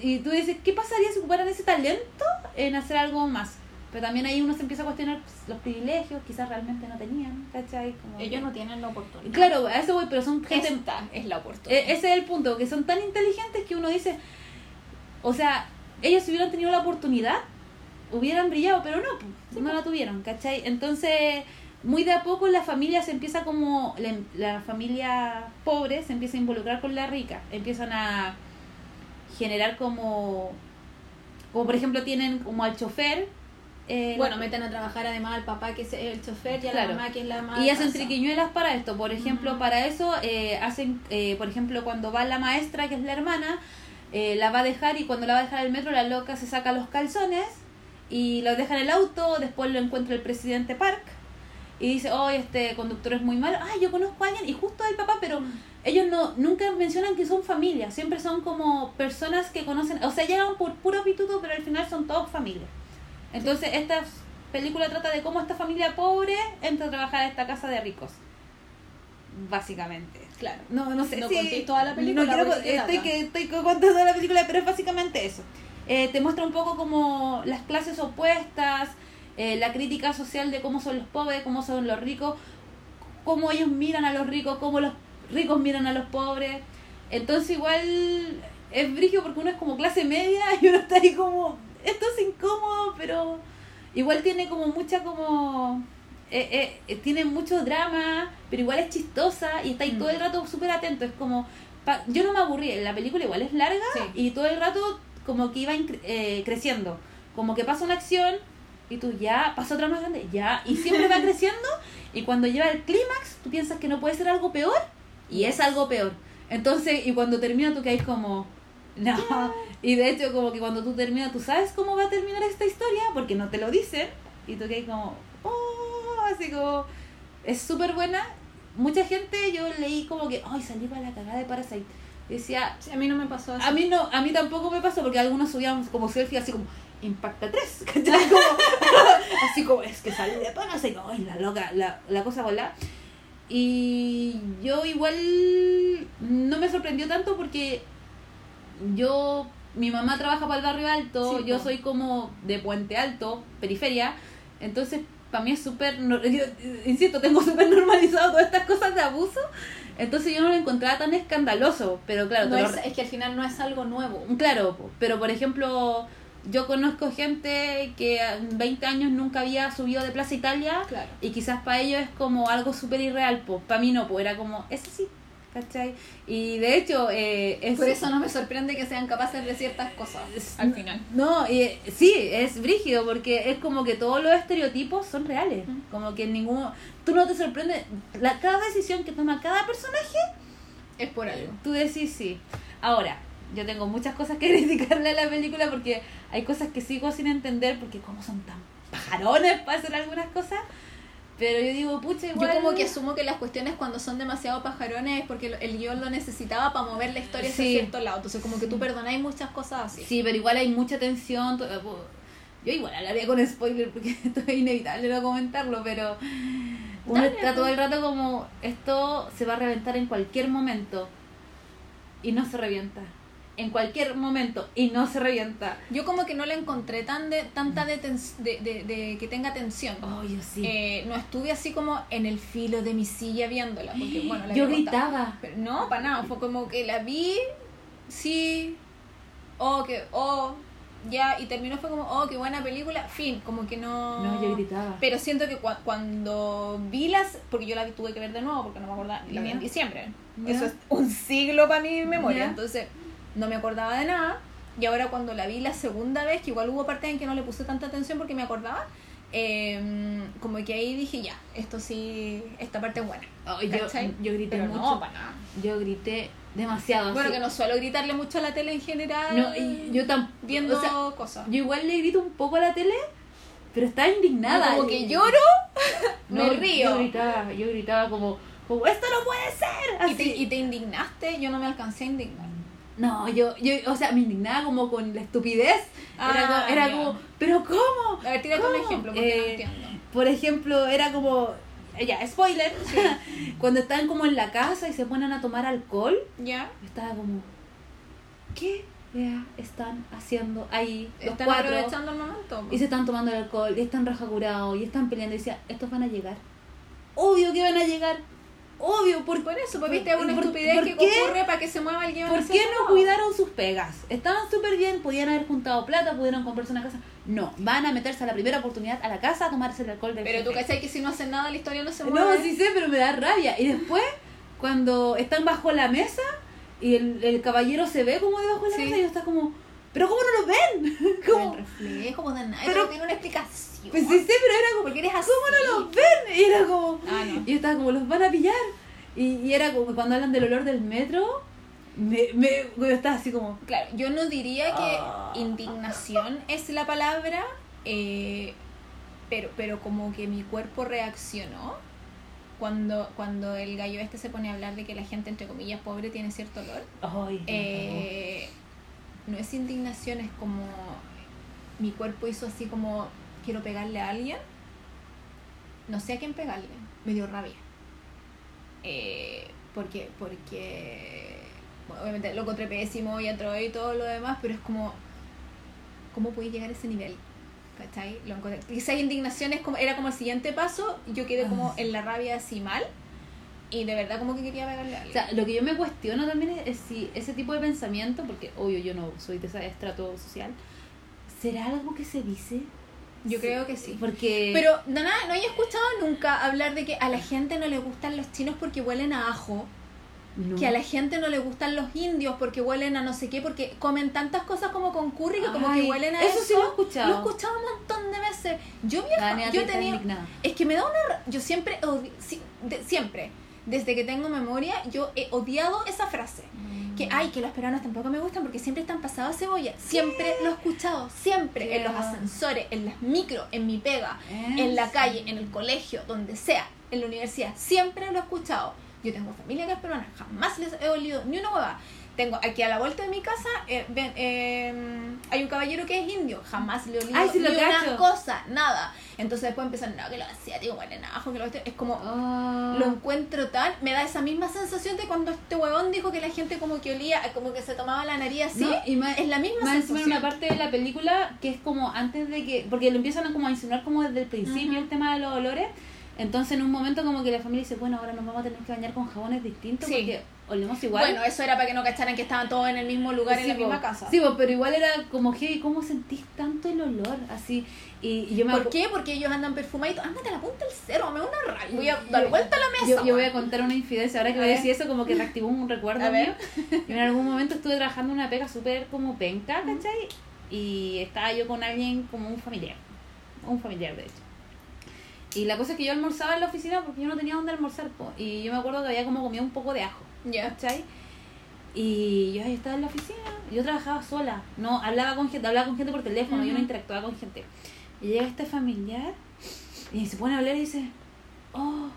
Y tú dices, ¿qué pasaría si ocuparan ese talento en hacer algo más? Pero también ahí uno se empieza a cuestionar pues, los privilegios, quizás realmente no tenían, ¿cachai? Como Ellos no tienen la oportunidad. Claro, a eso voy, pero son gente... Esta es la oportunidad. Eh, Ese es el punto, que son tan inteligentes que uno dice, o sea, ellos si hubieran tenido la oportunidad, hubieran brillado, pero no, pues, no la tuvieron, ¿cachai? Entonces, muy de a poco la familia se empieza como, la, la familia pobre se empieza a involucrar con la rica, empiezan a generar como, como por ejemplo tienen como al chofer, eh, bueno, meten a trabajar además al papá que es el chofer y a Claro. la mamá que es la mamá. y hacen casa. triquiñuelas para esto. Por ejemplo, para eso eh, hacen, eh, por ejemplo, cuando va la maestra, que es la hermana, eh, la va a dejar y cuando la va a dejar al metro, la loca se saca los calzones y los deja en el auto. Después lo encuentra el presidente Park y dice, oh, este conductor es muy malo. Ay, yo conozco a alguien y justo el papá, pero ellos no nunca mencionan que son familia. Siempre son como personas que conocen, o sea, llegan por puro pituto, pero al final son todos familia. Entonces, esta película trata de cómo esta familia pobre entra a trabajar a esta casa de ricos. Básicamente. Claro. No, no sé No si... contéis toda la película, No quiero, estoy, que, estoy contando toda la película, pero es básicamente eso. Eh, te muestra un poco como las clases opuestas, eh, la crítica social de cómo son los pobres, cómo son los ricos, cómo ellos miran a los ricos, cómo los ricos miran a los pobres. Entonces igual es brillo porque uno es como clase media y uno está ahí como, esto es incómodo, pero igual tiene como mucha como... eh, eh, eh, tiene mucho drama, pero igual es chistosa y está ahí Mm. todo el rato súper atento. Es como... pa- yo no me aburrí, la película igual es larga Sí. y todo el rato como que iba eh, creciendo. Como que pasa una acción y tú ya, pasa otra más grande, ya, y siempre va creciendo y cuando llega el clímax tú piensas que no puede ser algo peor y es algo peor. Entonces, y cuando termina tú caes como, no, y de hecho como que cuando tú terminas tú sabes cómo va a terminar esta historia porque no te lo dicen y tú caes como, oh, así como, es súper buena mucha gente yo leí como que, ay, salí para la cagada de Parasite. Decía, Sí, a mí no me pasó así. a mí no, a mí tampoco me pasó porque algunos subían como selfie así como Impacta 3, ¿cachai? Como, así como es que salí de Parasite, ay, la loca, la, la cosa volá. Y yo igual no me sorprendió tanto porque yo, mi mamá trabaja para el barrio alto, Sí, yo soy como de Puente Alto, periferia, entonces para mí es súper, yo, insisto, tengo súper normalizado todas estas cosas de abuso, entonces yo no lo encontraba tan escandaloso, pero claro, No lo es, que al final no es algo nuevo. Claro, po, pero por ejemplo, yo conozco gente que en 20 años nunca había subido de Plaza Italia Claro. y quizás para ellos es como algo súper irreal, pues para mí no, pues era como, eso sí, ¿cachai? Y de hecho, eh, es... Por eso no me sorprende que sean capaces de ciertas cosas al final. No, y, sí, es brígido porque es como que todos los estereotipos son reales, como que ningún... Tú no te sorprende, la, cada decisión que toma cada personaje Es por algo. Tú decís sí. Ahora, yo tengo muchas cosas que criticarle a la película porque hay cosas que sigo sin entender porque como son tan pajarones para hacer algunas cosas. Pero yo digo, pucha, igual... Yo como que asumo que las cuestiones cuando son demasiado pajarones es porque el guion lo necesitaba para mover la historia hacia cierto lado. Entonces como que tú perdonáis muchas cosas así. Sí, pero igual hay mucha tensión. eh, Yo igual hablaría con spoiler porque esto es inevitable no comentarlo, pero uno Dale, está todo el rato como esto se va a reventar en cualquier momento y no se revienta. En cualquier momento y no se revienta. Yo como que no le encontré tan de, tanta de, de, de- de que tenga tensión. Oh, yo sí. Eh, no estuve así como en el filo de mi silla viéndola. Porque, bueno, la yo contado. gritaba. Pero no, para nada. Fue como que la vi, sí, oh, que, oh, ya, y terminó fue como, oh, qué buena película, fin, como que no... No, yo gritaba. Pero siento que cua- cuando vi las, porque yo la vi- tuve que ver de nuevo porque no me acordaba, la vi en diciembre. Eso es un siglo para mi memoria, entonces no me acordaba de nada. Y ahora cuando la vi la segunda vez, que igual hubo partes en que no le puse tanta atención porque me acordaba, eh, como que ahí dije, ya, esto sí, esta parte es buena. Ay, yo, yo grité Pero mucho. no, para nada. Yo grité demasiado. Bueno, así. que no suelo gritarle mucho a la tele en general. No, y yo tampoco. Viendo o sea, cosas. yo igual le grito un poco a la tele, pero estaba indignada. Yo como Y- que lloro, No, me río. Yo gritaba, yo gritaba como, como ¡esto no puede ser! y Así. te, y te indignaste, yo no me alcancé a indignar. No, yo, yo, o sea, me indignaba como con la estupidez. era Ah, como, era ya. como, ¿pero cómo? A ver, tírate un ejemplo, porque no Eh, entiendo. Por ejemplo, era como, ya, spoiler, cuando están como en la casa y se ponen a tomar alcohol, ¿Ya? estaba como, ¿qué wea están haciendo ahí los Están cuatro? aprovechando el momento. Y se están tomando el alcohol, y están rajacurados, y están peleando, y decía, estos van a llegar. Obvio que van a llegar, obvio, ¿por, Por eso, pues ¿Por- viste una por- estupidez por que qué? ocurre para que se mueva el guion. ¿Por qué no cuidaron sus pegas? Estaban súper bien, podían haber juntado plata, pudieron comprarse una casa. No, van a meterse a la primera oportunidad a la casa a tomarse el alcohol del Pero tú jefe. cachai que si no hacen nada la historia no se mueve. No, sí sé, pero me da rabia. Y después, cuando están bajo la mesa y el, el caballero se ve como debajo de la Sí. mesa y está como, ¿pero cómo no lo ven? como, El reflejo, pues, de nada, Pero- pero tiene una explicación. pues sí sé, pero era como, Porque eres así. ¿cómo no los ven? Y era como, Ah, no. y yo estaba como, los van a pillar. Y, y era como cuando hablan del olor del metro, me, me, yo estaba así como, Claro, yo no diría que Ah. indignación es la palabra, eh, pero, pero como que mi cuerpo reaccionó cuando, cuando el gallo este se pone a hablar de que la gente, entre comillas, pobre tiene cierto olor. ay, Eh, no es indignación, es como mi cuerpo hizo así como quiero pegarle a alguien. No sé a quién pegarle, me dio rabia. Eh, porque, porque bueno, obviamente lo encontré pésimo y entró y todo lo demás, pero es como, ¿cómo pude llegar a ese nivel? ¿Cachai? Lo encontré. Quizás indignación es como, era como el siguiente paso, y yo quedé como Ah. en la rabia así mal, y de verdad como que quería pegarle a O alguien. sea, lo que yo me cuestiono también es, es si ese tipo de pensamiento, porque obvio yo no soy de ese estrato social, ¿será algo que se dice? Yo creo que sí. Porque... Pero, Dana, no he escuchado nunca hablar de que a la gente no le gustan los chinos porque huelen a ajo. no. Que a la gente no le gustan los indios porque huelen a no sé qué, porque comen tantas cosas como con curry que como que huelen a eso eso. sí lo he escuchado. Lo he escuchado un montón de veces. Yo Dania yo tenía... Es que me da una... Yo siempre... si- de- siempre. Desde que tengo memoria, yo he odiado esa frase. Que, ay, que los peruanos tampoco me gustan porque siempre están pasados a cebolla. Siempre lo he escuchado, siempre. En los ascensores, en las micro, en mi pega, en la calle, en el colegio, donde sea, en la universidad. Siempre lo he escuchado. Yo tengo familia que es peruana, jamás les he olido ni una hueva. Tengo aquí a la vuelta de mi casa, eh, ven, eh, hay un caballero que es indio, jamás le lo ni cacho. una cosa, nada. Entonces después empiezan, no, que asiáticos huelen a ajo, que los es como, Ah. lo encuentro tan, me da esa misma sensación de cuando este huevón dijo que la gente como que olía, como que se tomaba la nariz así. No, y más- es la misma Más encima en sensación. una parte de la película que es como antes de que. Porque lo empiezan a como a insinuar como desde el principio el tema de los olores. Entonces en un momento como que la familia dice, bueno, ahora nos vamos a tener que bañar con jabones distintos Sí. porque olemos igual. Bueno, eso era para que no cacharan que estaban todos en el mismo lugar, en la misma casa. Sí, pero igual era como, hey, ¿cómo sentís tanto el olor? Así. Y, y yo me ¿Por qué? Porque ellos andan perfumaditos. Ándate a la punta del cero, me una rabia. Voy a dar vuelta a la mesa. Yo, yo voy a contar una infidencia. Ahora que A voy a decir eso, como que reactivó un recuerdo A ver. mío. Yo en algún momento estuve trabajando una pega súper como penca, ¿cachai? Y estaba yo con alguien como un familiar. Un familiar, de hecho. Y la cosa es que yo almorzaba en la oficina porque yo no tenía dónde almorzar. po. Y yo me acuerdo que había como comido un poco de ajo. Ya. ¿cachai? Y yo ahí estaba en la oficina, yo trabajaba sola, no hablaba con gente, hablaba con gente por teléfono, yo no interactuaba con gente. Y llega este familiar y se pone a hablar y dice, oh,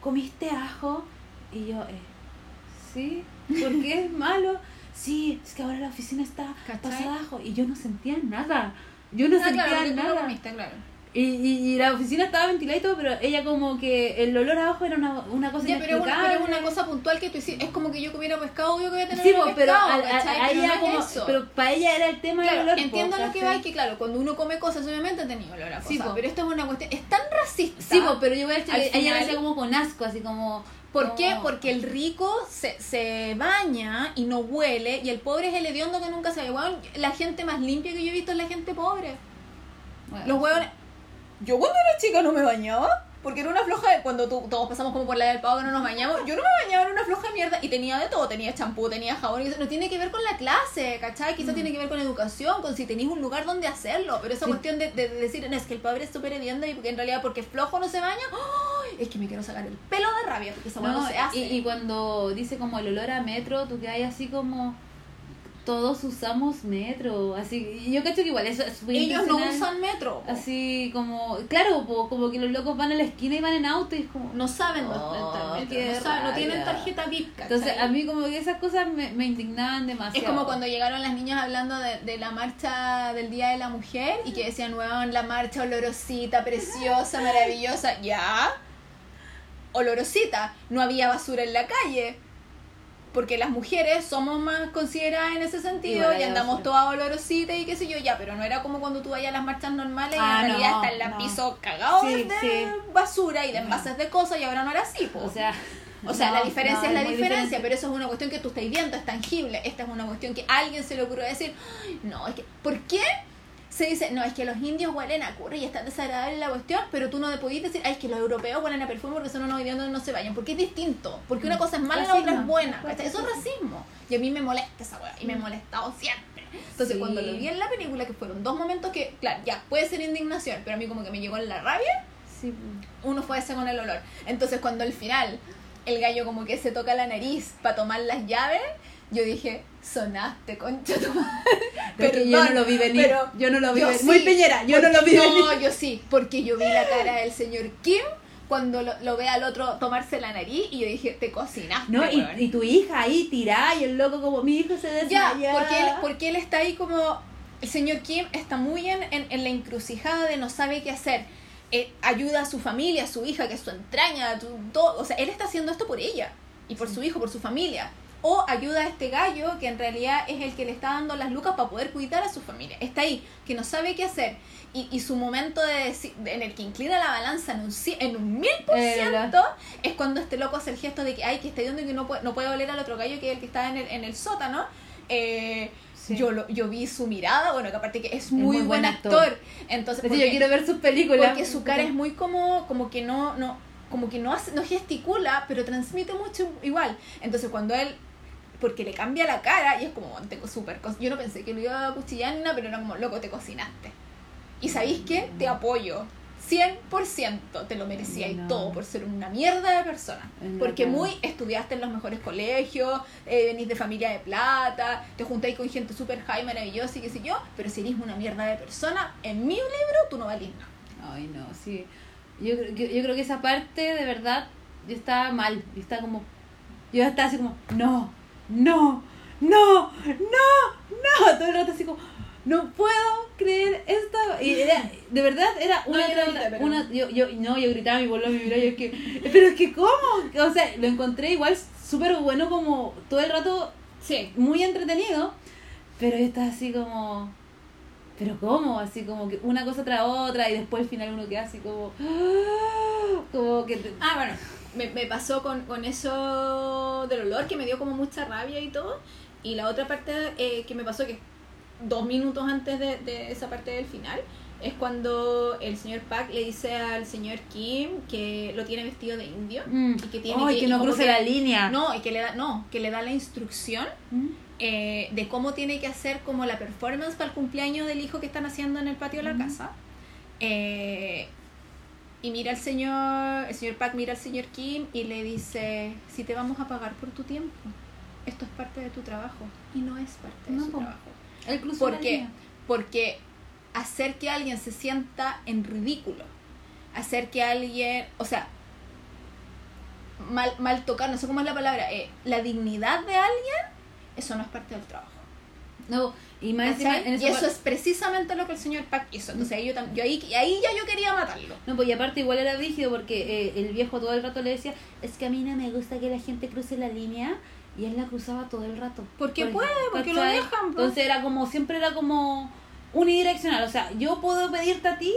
¿comiste ajo? Y yo, eh, sí, ¿por qué es malo? Sí, es que ahora la oficina está ¿Cachai? pasada ajo y yo no sentía nada. Yo no Ah, sentía claro, nada. comiste, claro. Y, y, y la oficina estaba ventilada y todo, pero ella como que el olor a ajo era una, una cosa Ya, pero una, pero una cosa puntual que tú hiciste. Es como que yo comiera pescado, obvio que voy a tener Sí, pero, pescado, a, a- ¿cachai? a Pero ella no es como, eso. pero para ella era el tema Claro, del olor. entiendo po, lo que va y que claro, cuando uno come cosas obviamente tenido olor a cosas, Sí, po. pero esto es una cuestión, es tan racista. Sí, po, pero yo voy a decir, ella final- lo hacía como con asco, así como... ¿Por qué? Porque el rico se, se baña y no huele y el pobre es el hediondo que nunca se ve. La gente más limpia que yo he visto es la gente pobre. Bueno, Los huevones... Yo cuando era chica no me bañaba. Porque era una floja de cuando tú- todos pasamos como por la del pavo que no nos bañamos. Yo no me bañaba, era una floja de mierda. Y tenía de todo. Tenía champú, tenía jabón. Y eso no tiene que ver con la clase, ¿cachai? Quizás tiene que ver con educación, con si tenéis un lugar donde hacerlo. Pero esa Sí. cuestión de, de decir, no, es que el pobre es súper hediondo y porque en realidad porque es flojo no se baña. ¡ay! es que me quiero sacar el pelo de rabia porque esa no, No, se hace. y, y cuando dice como el olor a metro, tú quedas así como... Todos usamos metro, así... Yo cacho que igual eso es muy Ellos no usan metro. po. Así como... Claro, po, como que los locos van a la esquina y van en auto y es como... No saben Oh, metro, no, saben, no tienen tarjeta VIP, ¿cachai? Entonces a mí como que esas cosas me, me indignaban demasiado. Es como cuando llegaron las niñas hablando de, de la marcha del Día de la Mujer y que decían, weón, la marcha olorosita, preciosa, maravillosa. Ya. Olorosita. No había basura en la calle. Porque las mujeres somos más consideradas en ese sentido Igual y andamos todas olorositas y qué sé yo, ya, pero no era como cuando tú vayas a las marchas normales Ah, y en realidad no, está el no. piso cagado Sí, de sí. basura y de envases de cosas y ahora no era así, po. O sea... O sea, no, la diferencia no, es la diferencia, diferente. pero eso es una cuestión que tú estás viendo, es tangible. Esta es una cuestión que a alguien se le ocurrió decir, "Ay, no, es que, ¿por qué? Se dice, no, es que los indios huelen a curry y es tan desagradable la cuestión, pero tú no te podías decir, ay, es que los europeos huelen a perfume porque son unos idiotas y no se bañan. Porque es distinto. Porque una cosa es mala y la otra es buena. ¿cachai? Eso es racismo. Y a mí me molesta esa weá, y me ha molestado siempre. Entonces, Sí. cuando lo vi en la película, que fueron dos momentos que, claro, ya puede ser indignación, pero a mí como que me llegó en la rabia, Sí, uno fue ese con el olor. Entonces cuando al final el gallo como que se toca la nariz para tomar las llaves, yo dije, sonaste, concha tu madre". Pero yo no lo vi venir. pero yo no lo vi venir. sí, Muy peñera, yo no lo vi No, venir. yo sí, porque yo vi la cara del señor Kim cuando lo, lo ve al otro tomarse la nariz y yo dije, te cocinaste. No, y, weón". y tu hija ahí tirada y el loco como mi hijo se Ya, desmaya. porque él, porque él está ahí como. El señor Kim está muy en, en, en la encrucijada de no sabe qué hacer. Eh, ayuda a su familia, a su hija, que es su entraña, tu- todo. O sea, él está haciendo esto por ella y por su hijo, por su familia. O ayuda a este gallo que en realidad es el que le está dando las lucas para poder cuidar a su familia. Está ahí, que no sabe qué hacer. Y, y su momento de de- en el que inclina la balanza en un, en un mil por ciento es cuando este loco hace el gesto de que, ay, que está viendo que no puede, no puede oler al otro gallo que es el que está en el, en el sótano. Eh, Sí. yo, lo, yo vi su mirada, bueno, que aparte que es muy, muy buen buen actor. Entonces, porque, yo quiero ver sus películas. porque su cara es muy como, como que no, no, como que no hace, no gesticula, pero transmite mucho igual. Entonces cuando él porque le cambia la cara y es como, "Bueno, tengo súper co-". Yo no pensé que lo iba a cuchillar ni nada, pero era como, loco, te cocinaste. Y sabéis qué? Te apoyo. 100% te lo merecía No. y todo por ser una mierda de persona. Es Porque muy estudiaste en los mejores colegios, eh, venís de familia de plata, te juntáis con gente súper high, maravillosa y qué sé yo, pero si eres una mierda de persona, en mi libro tú no valís nada. Ay, no, sí. Yo, yo, yo creo que esa parte, de verdad, yo estaba mal. Yo estaba como. Yo estaba así como, no, no, no, no, no. Todo el rato así como, no puedo creer esto. Y era, de verdad, era una yo no grité, pero- una- yo, yo, no, yo gritaba, mi bolón me miró, yo es que, pero es que, ¿cómo? O sea, lo encontré igual súper bueno, como todo el rato Sí. muy entretenido, pero yo estaba así como, pero ¿cómo? Así como que una cosa tras otra y después al final uno queda así como, ¡ah! como que... te- Ah, bueno, me, me pasó con, con eso del olor que me dio como mucha rabia y todo. Y la otra parte eh, que me pasó, que dos minutos antes de, de esa parte del final, es cuando el señor Pac le dice al señor Kim que lo tiene vestido de indio Mm. y que tiene Ay, que, que no cruce que- la línea. No, y que le da, no, que le da la instrucción ¿Mm? eh, de cómo tiene que hacer como la performance para el cumpleaños del hijo que están haciendo en el patio de la Ujú. casa. Eh, y mira al señor, el señor Pac mira al señor Kim y le dice, si te vamos a pagar por tu tiempo, esto es parte de tu trabajo y no es parte de No, su po. trabajo. Cruzó ¿Por qué? Porque hacer que alguien se sienta en ridículo, hacer que alguien, o sea, mal, mal tocar, no sé cómo es la palabra, eh, la dignidad de alguien, eso no es parte del trabajo. No, y más encima ¿cachai? en Y eso es precisamente lo que el señor Pac hizo. Entonces ahí, yo, tam- yo ahí, ahí ya yo quería matarlo. No, pues y aparte igual era rígido porque eh, el viejo todo el rato le decía, es que a mí no me gusta que la gente cruce la línea y él la cruzaba todo el rato. Porque Por puede, porque lo dejan, pues. Entonces era como, siempre era como unidireccional, o sea, yo puedo pedirte a ti,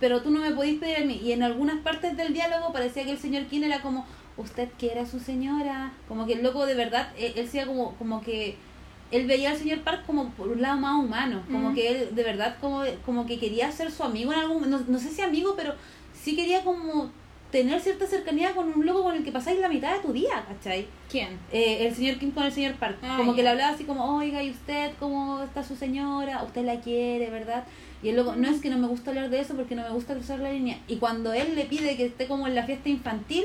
pero tú no me podís pedir a mí. Y en algunas partes del diálogo parecía que el señor King era como, usted quiere a su señora, como que el loco de verdad, él, él sea como, como que él veía al señor Park como por un lado más humano, como que él de verdad como, como que quería ser su amigo en algún no, no sé si amigo, pero sí quería como tener cierta cercanía con un loco con el que pasáis la mitad de tu día, ¿cachai? ¿Quién? Eh, el señor Kim con el señor Park, Ah, como que le hablaba así como, oiga, ¿y usted cómo está su señora? ¿Usted la quiere, verdad? Y el loco, no es que no me gusta hablar de eso porque no me gusta cruzar la línea. Y cuando él le pide que esté como en la fiesta infantil,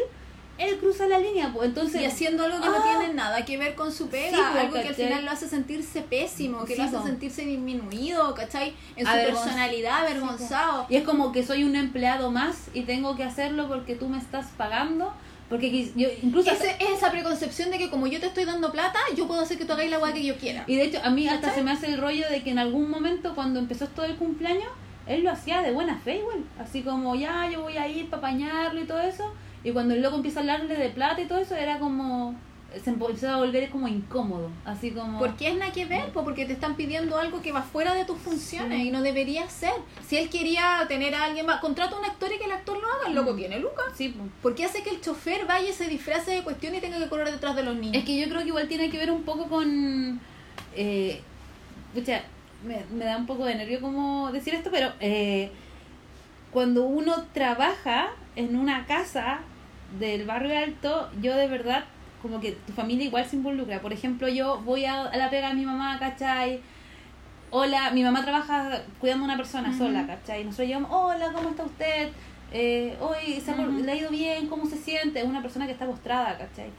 él cruza la línea, pues entonces... Y haciendo algo que no Ah. tiene nada que ver con su pega, Sí, pues, algo que al final lo hace sentirse pésimo, que Sí, lo hace pues. sentirse disminuido, ¿cachai? En su personalidad, avergonzado. Y es como que soy un empleado más y tengo que hacerlo porque tú me estás pagando. Porque yo incluso... Ese- es esa preconcepción de que como yo te estoy dando plata, yo puedo hacer que tú hagáis la weá que yo quiera. Y de hecho, a mí hasta se me hace el rollo de que en algún momento, cuando empezó esto del cumpleaños, él lo hacía de buena fe igual. Así como, ya, yo voy a ir para apañarlo y todo eso. Y cuando el loco empieza a hablarle de plata y todo eso, era como. Se empezó a volver como incómodo. Así como. Porque es nada que ver, po, porque te están pidiendo algo que va fuera de tus funciones Sí. y no debería ser. Si él quería tener a alguien más, contrata a un actor y que el actor lo haga, el loco Mm. tiene lucas. Sí, pues. ¿Por qué hace que el chofer vaya y se disfrace de cuestión y tenga que correr detrás de los niños? Es que yo creo que igual tiene que ver un poco con. Eh, pucha, me, me da un poco de nervio como decir esto, pero eh, cuando uno trabaja en una casa del barrio alto, yo de verdad, como que tu familia igual se involucra. Por ejemplo, yo voy a, a la pega de mi mamá, ¿cachai? Hola, mi mamá trabaja cuidando a una persona sola, ¿cachai? Nosotros llegamos, hola, ¿cómo está usted? Eh, hoy se ha le ido bien, ¿cómo se siente? Es una persona que está postrada, ¿cachai?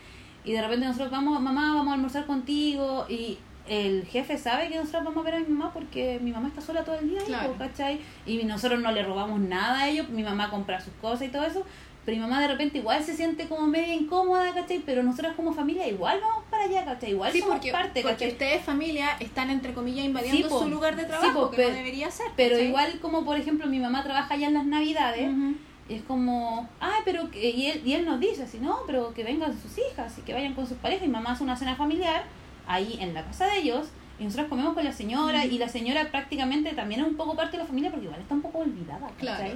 Y de repente nosotros vamos, mamá, vamos a almorzar contigo. Y el jefe sabe que nosotros vamos a ver a mi mamá porque mi mamá está sola todo el día, Claro. ¿cachai? Y nosotros no le robamos nada a ellos, mi mamá compra sus cosas y todo eso. Pero mi mamá de repente igual se siente como media incómoda, ¿cachai? Pero nosotros como familia igual vamos para allá, ¿cachai? Igual Sí, somos porque, parte, porque ¿cachai? ustedes familia están entre comillas invadiendo Sí, po. su lugar de Sí, trabajo po, que pero- no debería ser. Pero igual como por ejemplo mi mamá trabaja allá en las navidades, es como, ay, pero que, y él, y él nos dice así, no, pero que vengan sus hijas y que vayan con sus parejas. Y mamá hace una cena familiar ahí en la casa de ellos y nosotros comemos con la señora y la señora prácticamente también es un poco parte de la familia porque igual está un poco olvidada, ¿cachai? Claro.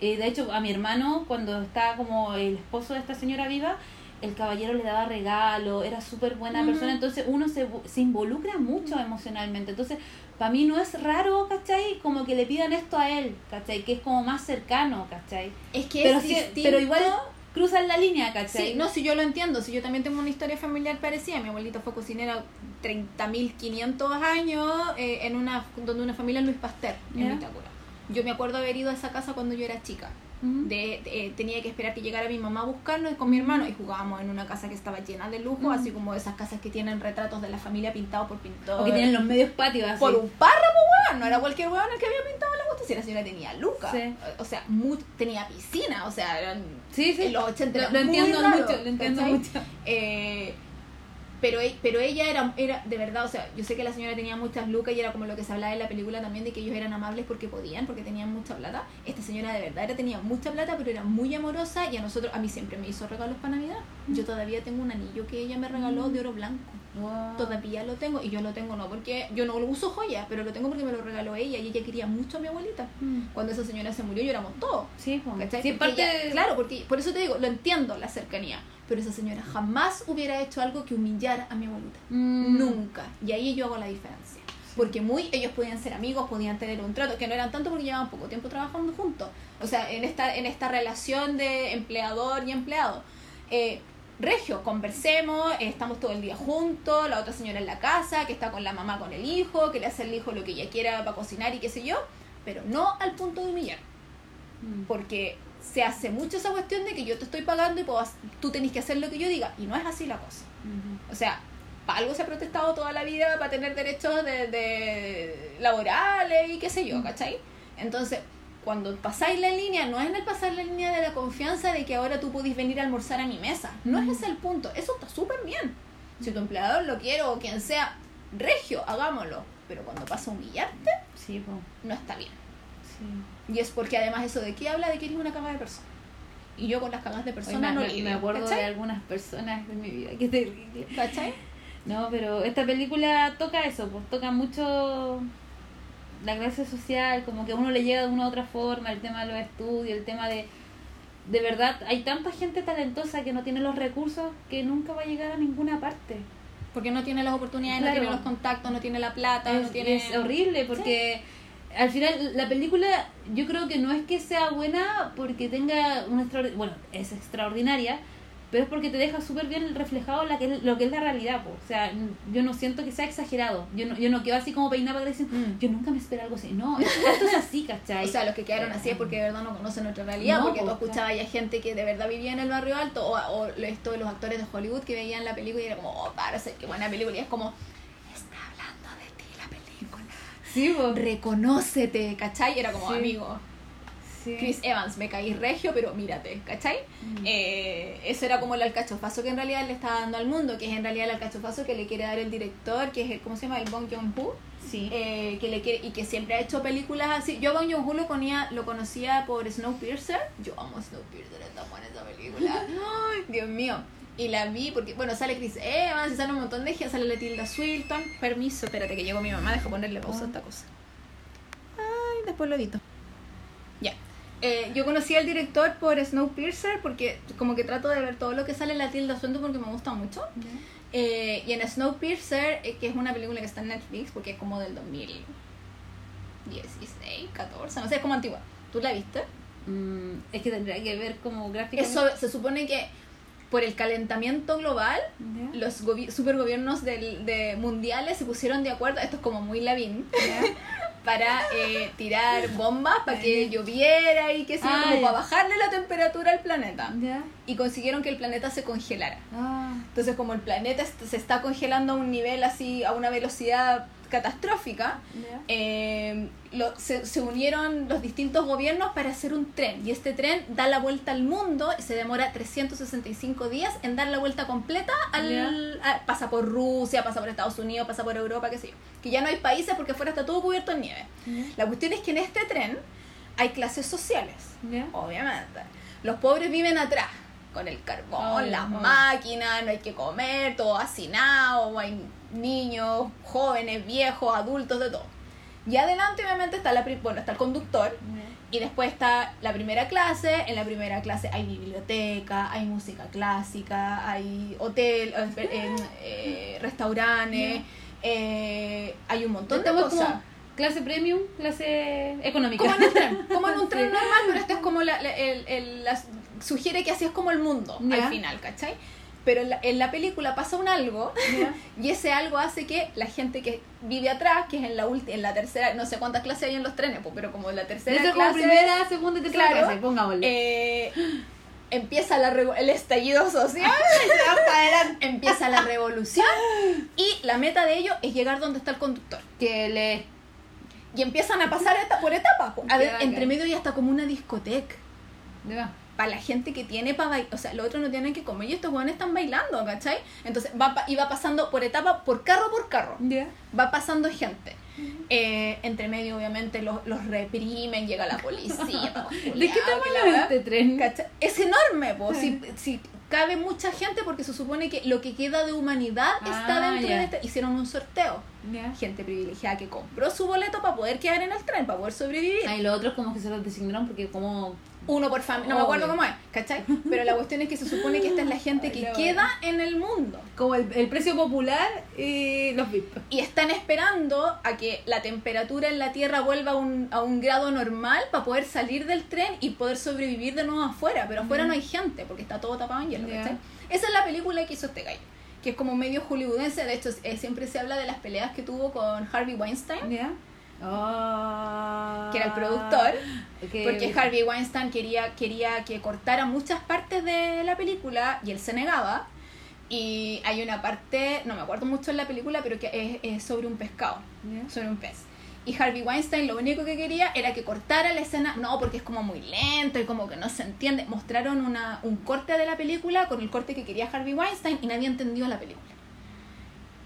Eh, de hecho, a mi hermano, cuando estaba como el esposo de esta señora viva, el caballero le daba regalo, era súper buena persona, entonces uno se, se involucra mucho emocionalmente. Entonces, para mí no es raro, ¿cachai? Como que le pidan esto a él, ¿cachai? Que es como más cercano, ¿cachai? Es que Pero, es pero igual cruzan la línea, ¿cachai? Sí, no, si yo lo entiendo, si yo también tengo una historia familiar parecida, mi abuelita fue cocinera 30.500 años eh, en una donde una familia Luis Pasteur, en Ya. Vitacura. Yo me acuerdo haber ido a esa casa cuando yo era chica. De, de- eh, tenía que esperar que llegara mi mamá a buscarnos con mi hermano y jugábamos en una casa que estaba llena de lujo, así como esas casas que tienen retratos de la familia pintados por pintor. O que tienen los medios patios así. por un párrafo, weón. No era cualquier weón el que había pintado la cuestión. Si la señora tenía lucas. Sí. O sea, mu- tenía piscina. O sea, eran Sí, sí. los 80 Lo, muy entiendo raro, mucho, lo entiendo ¿cachai? mucho. Eh, pero, e- pero ella era, era, de verdad, o sea, yo sé que la señora tenía muchas lucas y era como lo que se hablaba en la película también de que ellos eran amables porque podían, porque tenían mucha plata. Esta señora de verdad era, tenía mucha plata, pero era muy amorosa y a nosotros, a mí siempre me hizo regalos para Navidad. Yo todavía tengo un anillo que ella me regaló de oro blanco. Wow. Todavía lo tengo y yo lo tengo no porque yo no lo uso joya, pero lo tengo porque me lo regaló ella y ella quería mucho a mi abuelita. Mm. Cuando esa señora se murió lloramos todos. Sí. Sí, parte ella- claro, porque por eso te digo, lo entiendo la cercanía, pero esa señora jamás hubiera hecho algo que humillara a mi abuelita. Mm. Nunca. Y ahí yo hago la diferencia. Porque muy ellos podían ser amigos, podían tener un trato, que no eran tanto porque llevaban poco tiempo trabajando juntos. O sea, en esta, en esta relación de empleador y empleado. Eh, Regio, conversemos, estamos todo el día juntos, la otra señora en la casa, que está con la mamá con el hijo, que le hace al hijo lo que ella quiera para cocinar y qué sé yo, pero no al punto de humillar Mm. porque se hace mucho esa cuestión de que yo te estoy pagando y puedo tú tenés que hacer lo que yo diga y no es así la cosa o sea para algo se ha protestado toda la vida para tener derechos de, de laborales y qué sé yo ¿cachai? entonces cuando pasáis la línea no es en el pasar la línea de la confianza de que ahora tú podís venir a almorzar a mi mesa no es ese el punto eso está súper bien si tu empleador lo quiere o quien sea regio hagámoslo pero cuando pasa a humillarte Sí, po. no está bien Sí. y es porque además eso de qué habla de que eres una cagada de persona. Y yo con las cagadas de Hoy persona me, no me- lidio, me acuerdo de ¿cachai? algunas personas de mi vida. Qué terrible. ¿Cachai? No, pero esta película toca eso, pues toca mucho la clase social, como que a uno le llega de una u otra forma, el tema de los estudios, el tema de... De verdad, hay tanta gente talentosa que no tiene los recursos que nunca va a llegar a ninguna parte. Porque no tiene las oportunidades, Claro. no tiene los contactos, no tiene la plata, no Es, tiene... es horrible porque al final la película yo creo que no es que sea buena porque tenga una extraordi- bueno es extraordinaria pero es porque te deja súper bien reflejado la que es- lo que es la realidad po. o sea yo no siento que sea exagerado yo no, yo no quedo así como peinada para dicen Mm. yo nunca me espero algo así no esto es así ¿cachai? O sea, los que quedaron así es porque de verdad no conocen nuestra realidad, No, porque tú escuchabas ya gente que de verdad vivía en el barrio alto, o, o esto de los actores de Hollywood que veían la película y era como, oh, parece qué buena película, y es como, está hablando de ti la película. sí, po. Reconócete, ¿cachai? Y era como, Sí. amigo, Sí. Chris Evans, me caí regio, pero mírate, ¿cachai? Mm. Eh, eso era como el alcachofazo que en realidad le está dando al mundo, que es en realidad el alcachofazo que le quiere dar el director, que es el, ¿cómo se llama? El Bong Joon-ho, sí eh, que le quiere, y que siempre ha hecho películas así. Yo a Bong Joon-ho lo, conía- lo conocía por Snowpiercer, yo amo Snowpiercer, es tan buena esa película, Ay, Dios mío. Y la vi porque, bueno, sale Chris Evans, sale un montón de gente, sale la Tilda Swilton. Permiso, espérate que llegó mi mamá, deja ponerle pausa a esta cosa. Ay, después lo edito. Ya. Eh, yo conocí al director por Snowpiercer porque como que trato de ver todo lo que sale en la Tilda Swinton porque me gusta mucho. Eh, y en Snowpiercer, eh, que es una película que está en Netflix porque es como del 2016, 14, no sé, es como antigua. ¿Tú la viste? Mm, es que tendría que ver como gráficamente Eso se supone que por el calentamiento global, Ya. los gobi- supergobiernos del, de mundiales se pusieron de acuerdo, esto es como muy Lavín, para eh, tirar bombas para que lloviera y que Ah, como ya. para bajarle la temperatura al planeta. Y consiguieron que el planeta se congelara. ah Entonces, como el planeta se está congelando a un nivel así, a una velocidad catastrófica, ya eh, lo- se, se unieron los distintos gobiernos para hacer un tren. Y este tren da la vuelta al mundo y se demora 365 días en dar la vuelta completa. Al, a- pasa por Rusia, pasa por Estados Unidos, pasa por Europa, qué sé yo. Que ya no hay países porque afuera está todo cubierto en nieve. La cuestión es que en este tren hay clases sociales, obviamente. Los pobres viven atrás, con el carbón, las máquinas, no hay que comer, todo hacinado, hay niños, jóvenes, viejos, adultos, de todo. Y adelante obviamente está la bueno, está el conductor y después está la primera clase, en la primera clase hay biblioteca, hay música clásica, hay hotel, eh, eh, eh, restaurantes, eh, hay un montón de cosas. como clase premium, clase económica. Como en un tren, como en un tren normal, pero este es como la, la- el, el- la- sugiere que así es como el mundo al final, ¿cachai? pero en la, en la película pasa un algo y ese algo hace que la gente que vive atrás, que es en la ulti- en la tercera, no sé cuántas clases hay en los trenes, pero como en la tercera clase, como primera, segunda y tercera Claro. clase, pongámosle. eh, empieza la el estallido social, empieza la revolución y la meta de ello es llegar donde está el conductor. que le... Y empiezan a pasar eta- por etapas. A ver, entre medio ya está como una discoteca. Para la gente que tiene para bailar. O sea, los otros no tienen que comer y estos jóvenes están bailando, ¿cachai? Entonces va, pa- y va pasando por etapa, por carro por carro. Ya. Va pasando gente. Eh, entre medio, obviamente, los, los reprimen, llega la policía. ¿De qué tamaño es este tren? ¿Cachai? Es enorme, po. Si, si cabe mucha gente, porque se supone que lo que queda de humanidad está Ah, dentro de este. Hicieron un sorteo. Ya. Gente privilegiada que compró su boleto para poder quedar en el tren, para poder sobrevivir. Ah, y los otros como que se los designaron porque como... Uno por familia, no me acuerdo Obvio. cómo es, ¿cachai? Pero la cuestión es que se supone que esta es la gente que queda en el mundo. Como el, el precio popular y los VIP. Y están esperando a que la temperatura en la Tierra vuelva a un, a un grado normal para poder salir del tren y poder sobrevivir de nuevo afuera. Pero afuera no hay gente porque está todo tapado en hielo, Ya. ¿cachai? Esa es la película que hizo este gallo. Que es como medio hollywoodense. De hecho, eh, siempre se habla de las peleas que tuvo con Harvey Weinstein, ¿Ya? Oh. que era el productor. Que- Porque Harvey Weinstein quería, quería que cortara muchas partes de la película y él se negaba. Y hay una parte, no me acuerdo mucho en la película, pero que es, es sobre un pescado, sobre un pez. Y Harvey Weinstein lo único que quería era que cortara la escena, no, porque es como muy lento y como que no se entiende. Mostraron una, un corte de la película con el corte que quería Harvey Weinstein y nadie entendió la película.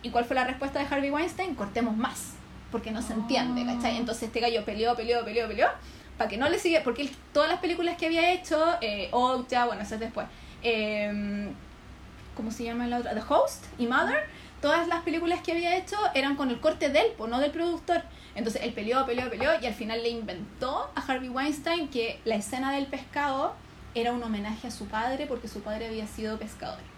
¿Y cuál fue la respuesta de Harvey Weinstein? Cortemos más, porque no se entiende, ¿cachai? Entonces este gallo peleó, peleó, peleó, peleó, para que no le siga, porque él, todas las películas que había hecho, eh, bueno, eso es después, eh, ¿cómo se llama la otra? The Host y Mother, todas las películas que había hecho eran con el corte de él, pues, no del productor. Entonces él peleó, peleó, peleó y al final le inventó a Harvey Weinstein que la escena del pescado era un homenaje a su padre porque su padre había sido pescador.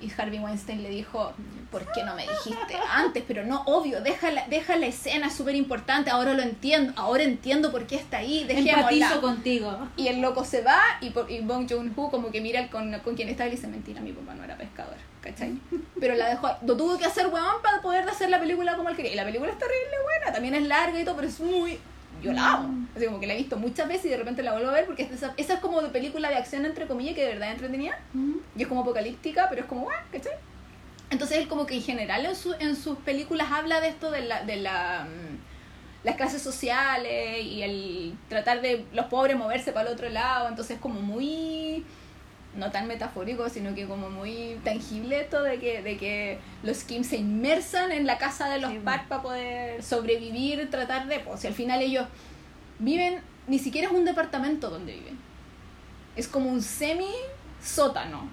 Y Harvey Weinstein le dijo, ¿por qué no me dijiste antes? Pero no, obvio, deja la, deja la escena, es súper importante, ahora lo entiendo, ahora entiendo por qué está ahí, dejémosla. Contigo. Y el loco se va y, por, y Bong Joon-ho como que mira con, con quien está y le dice, mentira, mi papá no era pescador, ¿cachai? Pero la dejó, lo tuvo que hacer, weón, para poder hacer la película como él quería. Y la película es terrible, buena, también es larga y todo, pero es muy... Yo la amo. Así como que la he visto muchas veces y de repente la vuelvo a ver porque es esa, esa es como de película de acción, entre comillas, que de verdad es entretenida. Y es como apocalíptica, pero es como, bueno, ¿cachai? Entonces él como que en general en, su, en sus películas habla de esto de la... De la mm, las clases sociales y el tratar de los pobres moverse para el otro lado, entonces como muy no tan metafórico, sino que como muy tangible esto de que, de que los Kim se inmersan en la casa de los Sí. Park para poder sobrevivir, tratar de, pues, al final ellos viven, ni siquiera es un departamento donde viven, es como un semi sótano.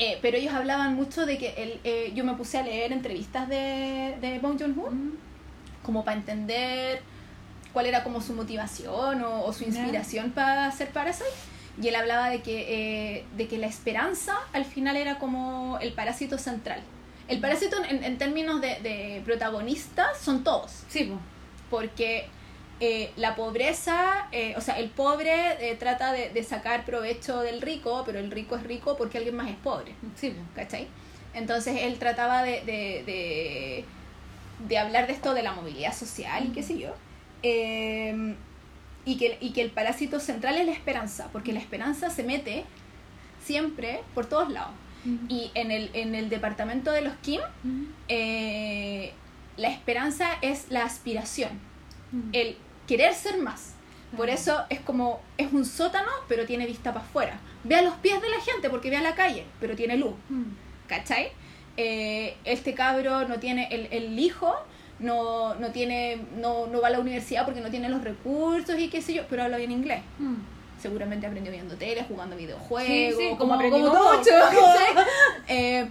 Eh, pero ellos hablaban mucho de que el, eh, yo me puse a leer entrevistas de, de Bong Joon-ho como para entender cuál era como su motivación o, o su inspiración para hacer Parasite. Y él hablaba de que, eh, de que la esperanza al final era como el parásito central. El parásito en, en términos de, de protagonistas son todos, Sí, porque eh, la pobreza, eh, o sea, el pobre trata de, de sacar provecho del rico, pero el rico es rico porque alguien más es pobre. Sí. ¿cachai? Entonces él trataba de, de, de, de hablar de esto de la movilidad social y qué sé yo. Y, que, y que el parásito central es la esperanza, porque la esperanza se mete siempre por todos lados. Y en el, en el departamento de los Kim, eh, la esperanza es la aspiración, el querer ser más. Por eso es como, es un sótano, pero tiene vista para afuera. Ve a los pies de la gente porque ve a la calle, pero tiene luz. ¿cachai? Eh, este cabro no tiene, el, el hijo no, no tiene, no, no va a la universidad porque no tiene los recursos y qué sé yo, pero habla bien inglés. Seguramente aprendió viendo tele, jugando videojuegos, Sí, sí, como, como- como mucho, como. Eh,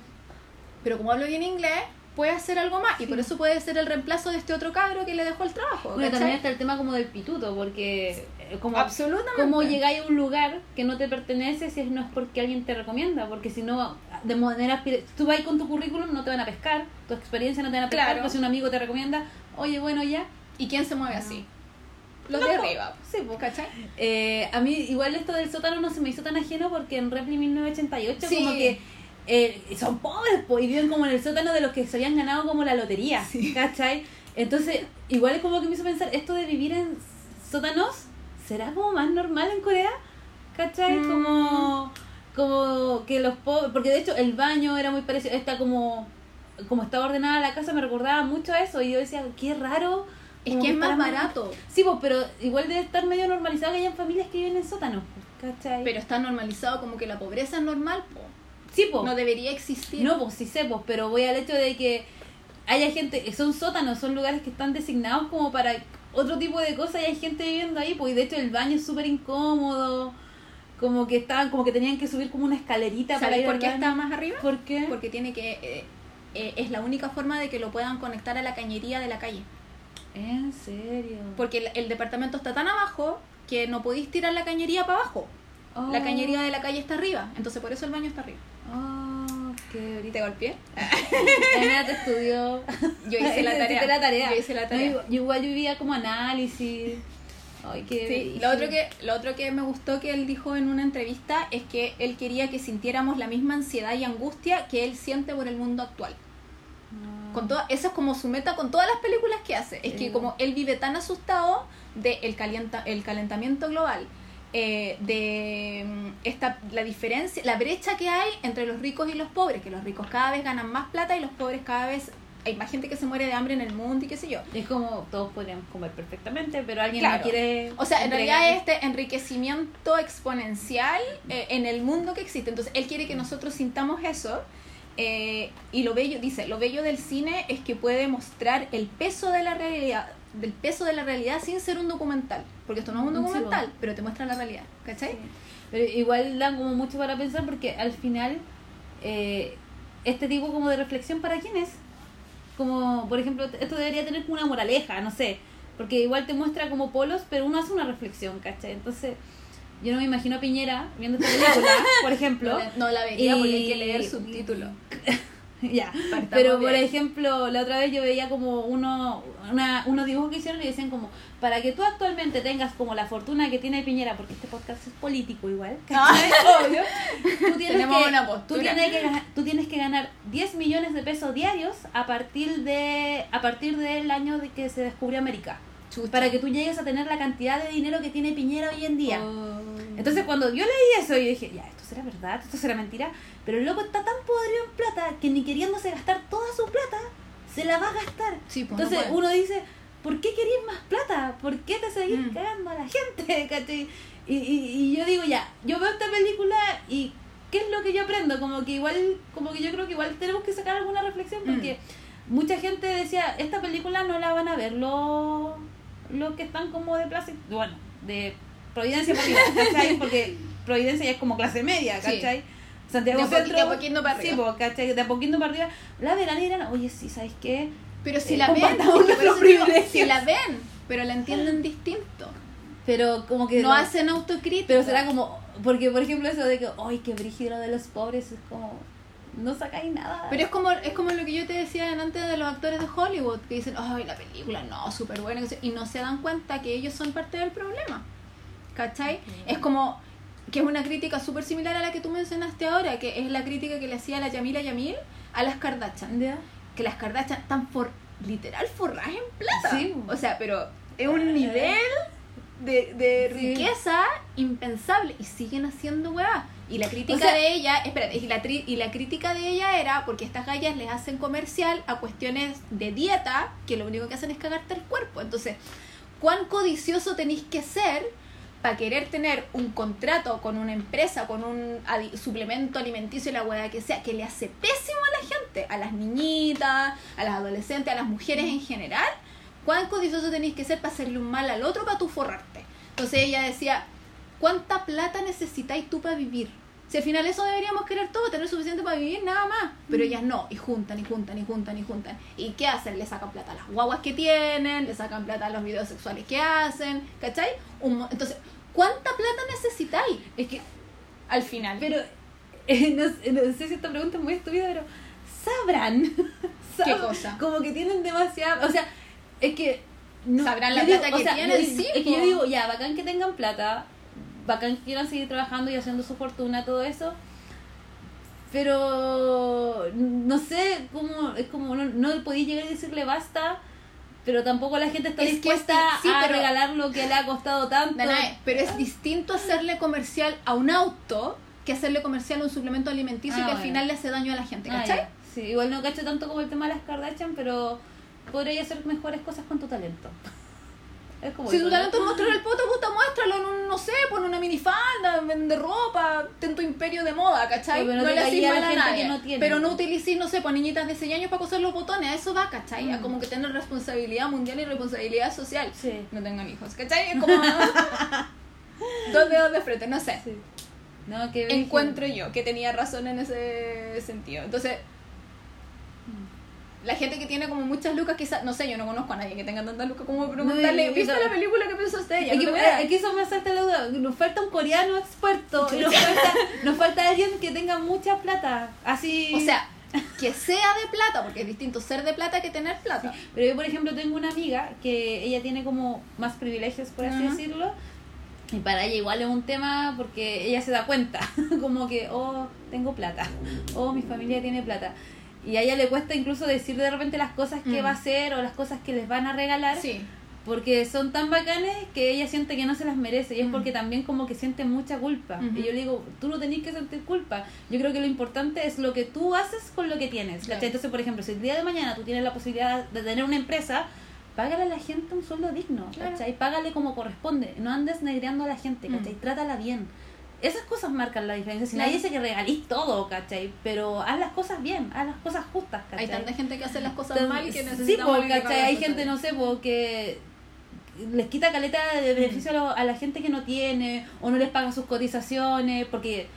pero como habla bien inglés, puede hacer algo más y por eso puede ser el reemplazo de este otro cabro que le dejó el trabajo. Bueno, ¿cachai? también está el tema como del pituto, porque eh, como Absolutamente. cómo llegáis a un lugar que no te pertenece si no es porque alguien te recomienda, porque si no, de manera tú vas con tu currículum, no te van a pescar, tu experiencia no te van a pescar, Claro. pues si un amigo te recomienda, oye, bueno, ya. ¿Y quién se mueve así? Los No, de po. arriba. Sí, pues. ¿Cachai? Eh, a mí igual esto del sótano no se me hizo tan ajeno porque en Repli 1988 Sí. como que eh, son pobres, pues, y viven como en el sótano de los que se habían ganado como la lotería, ¿cachai? Entonces, igual es como que me hizo pensar, esto de vivir en sótanos, ¿será como más normal en Corea? ¿Cachai? Mm. Como, como que los pobres, porque de hecho el baño era muy parecido, está como, como estaba ordenada la casa, me recordaba mucho a eso, y yo decía, qué raro. Es que es más barato. Sí, pues, pero igual debe estar medio normalizado que hayan familias que viven en sótanos, ¿cachai? Pero está normalizado como que la pobreza es normal, po. sí, pues. No debería existir. No, pues sí sé, pues, pero voy al hecho de que haya gente, son sótanos, son lugares que están designados como para otro tipo de cosas y hay gente viviendo ahí, pues y de hecho el baño es súper incómodo, como que estaban, como que tenían que subir como una escalerita para ¿Sabes ir por qué está más arriba? ¿Por qué? Porque tiene que... eh, eh, es la única forma de que lo puedan conectar a la cañería de la calle. ¿En serio? Porque el, el departamento está tan abajo que no podéis tirar la cañería para abajo. La cañería de la calle está arriba. Entonces por eso el baño está arriba. Oh, qué ¿Te golpeé? Ana te estudió. Yo hice la tarea. Hiciste la tarea. Yo hice la No, tarea. yo, yo igual yo vivía como análisis. Ay, qué Sí, lo otro, que, lo otro que me gustó que él dijo en una entrevista es que él quería que sintiéramos la misma ansiedad y angustia que él siente por el mundo actual. Con toda, esa es como su meta con todas las películas que hace. Es que como él vive tan asustado de el, calienta, el calentamiento global, eh, de mm, esta, la diferencia, la brecha que hay entre los ricos y los pobres, que los ricos cada vez ganan más plata y los pobres cada vez hay más gente que se muere de hambre en el mundo y qué sé yo. Es como todos podríamos comer perfectamente, pero alguien Claro. no quiere. O sea, en realidad este enriquecimiento exponencial eh, en el mundo que existe. Entonces, él quiere que nosotros sintamos eso. eh, y lo bello, dice, lo bello del cine es que puede mostrar el peso de la realidad, del peso de la realidad sin ser un documental. Porque esto no es un Sí, documental, pero te muestra la realidad. ¿Cachai? Sí. Pero igual da como mucho para pensar porque al final eh, este tipo como de reflexión para quién es como por ejemplo esto debería tener como una moraleja no sé porque igual te muestra como polos pero uno hace una reflexión ¿cachai? entonces yo no me imagino a Piñera viendo esta película por ejemplo No, la- no la vería porque hay que Y- leer subtítulos. ya. Partamos pero por ejemplo la otra vez yo veía como uno una, unos dibujos que hicieron y decían como para que tú actualmente tengas como la fortuna que tiene Piñera porque este podcast es político igual ¿cachai? obvio tú tienes, Tenemos que, una tú, tienes que, tú tienes que ganar 10 millones de pesos diarios a partir de a partir del año de que se descubrió América Chucha. para que tú llegues a tener la cantidad de dinero que tiene Piñera hoy en día Oh. entonces cuando yo leí eso, yo dije, ya, esto será verdad, esto será mentira, pero el loco está tan podrido en plata que ni queriéndose gastar toda su plata, se la va a gastar. Sí, pues, Entonces uno dice, ¿por qué querías más plata? ¿Por qué te seguís Mm. cagando a la gente? ¿cachai? Y, y, y yo digo, ya, yo veo esta película y ¿qué es lo que yo aprendo? Como que igual, como que yo creo que igual tenemos que sacar alguna reflexión Mm. porque mucha gente decía, esta película no la van a ver los los que están como de clase, bueno, de Providencia ¿cachai? Porque Providencia ya es como clase media, Sí. ¿cachai? Santiago De Centro, de a poquito para Sí, arriba. ¿cachai? De a poquito para arriba. La verán y dirán, oye, sí, ¿sabes qué? Pero si Eh, la ven, digo, si la ven, pero la entienden distinto. Pero como que... No hacen autocrítica. Pero será como... Porque, por ejemplo, eso de que, ay, qué brígido de los pobres, es como... No sacáis nada. Pero es como, es como lo que yo te decía antes de los actores de Hollywood, que dicen, ay, la película, no, súper buena, y no se dan cuenta que ellos son parte del problema. ¿Cachai? Es como que es una crítica súper similar a la que tú mencionaste ahora, que es la crítica que le hacía la Yamila Yamil a las Kardashian. ¿Ya? Que las Kardashian están for, literal forradas en plata. Sí. O sea, pero es un nivel de, de Sí. riqueza impensable y siguen haciendo weá. Y la crítica O sea- de ella, espérate, y la, tri- y la crítica de ella era porque estas gallas les hacen comercial a cuestiones de dieta que lo único que hacen es cagarte el cuerpo. Entonces, ¿cuán codicioso tenéis que ser para querer tener un contrato con una empresa, con un suplemento alimenticio y la hueá que sea, que le hace pésimo a la gente, a las niñitas, a las adolescentes, a las mujeres en general? ¿Cuán codicioso tenéis que ser para hacerle un mal al otro para tú forrarte? Entonces ella decía, ¿cuánta plata necesitáis tú para vivir? Si al final eso deberíamos querer todo, tener suficiente para vivir, nada más. Pero ellas no, y juntan, y juntan, y juntan, y juntan. ¿Y qué hacen? Le sacan plata a las guaguas que tienen, le sacan plata a los videos sexuales que hacen, ¿cachai? Un Entonces, ¿cuánta plata necesitáis Es que... al final? Pero... eh, no, sé- no sé si esta pregunta es muy estúpida, pero... ¿Sabrán? ¿Qué cosa? Como que tienen demasiada... O sea, es que... No, ¿Sabrán la digo- plata o que sea, tienen? yo- Sí, Es que yo digo, ya, bacán que tengan plata, bacán que quieran seguir trabajando y haciendo su fortuna, todo eso. pero no sé cómo es como no, no podía llegar y decirle basta pero tampoco la gente está Es que dispuesta sí, sí, a regalar lo que le ha costado tanto Danae, pero es distinto hacerle comercial a un auto que hacerle comercial a un suplemento alimenticio Ah, que al bueno. final le hace daño a la gente, Ah, ¿cachai? sí igual no cacho tanto como el tema de las Kardashian pero podría hacer mejores cosas con tu talento es como Si tu talento es mostrar el poto, puta, muéstralo en un, no sé, pon una minifalda, vende ropa, ten tu imperio de moda, ¿cachai? Pero no le haces mal a nadie. no pero no utilicís, no sé, pues niñitas de 6 años para coser los botones, a eso va, ¿cachai? A Mm. como que tener responsabilidad mundial y responsabilidad social. Sí. No tengan hijos, ¿cachai? Es como dos dedos de frente, no sé. Sí. no. Encuentro yo que tenía razón en ese sentido. Entonces, la gente que tiene como muchas lucas, quizás, no sé, yo no conozco a nadie que tenga tantas lucas como preguntarle, yo- ¿viste la película que ella? Es que, No eso me salta la duda. Nos falta un coreano experto. y nos, falta, nos falta alguien que tenga mucha plata. Así. O sea, que sea de plata, porque es distinto ser de plata que tener plata. Pero yo, por ejemplo, tengo una amiga que ella tiene como más privilegios, por así decirlo. Y para ella igual es un tema porque ella se da cuenta, como que, oh, tengo plata, oh, mi familia tiene plata. Y a ella le cuesta incluso decir de repente las cosas que Mm. va a hacer o las cosas que les van a regalar. Sí. Porque son tan bacanes que ella siente que no se las merece y es Mm. porque también como que siente mucha culpa. Y yo le digo, tú no tenés que sentir culpa. Yo creo que lo importante es lo que tú haces con lo que tienes. Claro. Entonces, por ejemplo, si el día de mañana tú tienes la posibilidad de tener una empresa, págale a la gente un sueldo digno, Claro. ¿cachai? Págale como corresponde. No andes negreando a la gente, ¿cachai? Mm. Trátala bien. Esas cosas marcan la diferencia. Si Claro. nadie dice que regalís todo, ¿cachai? Pero haz las cosas bien, haz las cosas justas, ¿cachai? Hay tanta gente que hace las cosas Entonces, mal que Sí, necesitamos pues, alguien que ¿cachai? Hay gente, no sé, pues, que les quita caleta de beneficio a, lo- a la gente que no tiene, o no les paga sus cotizaciones, porque.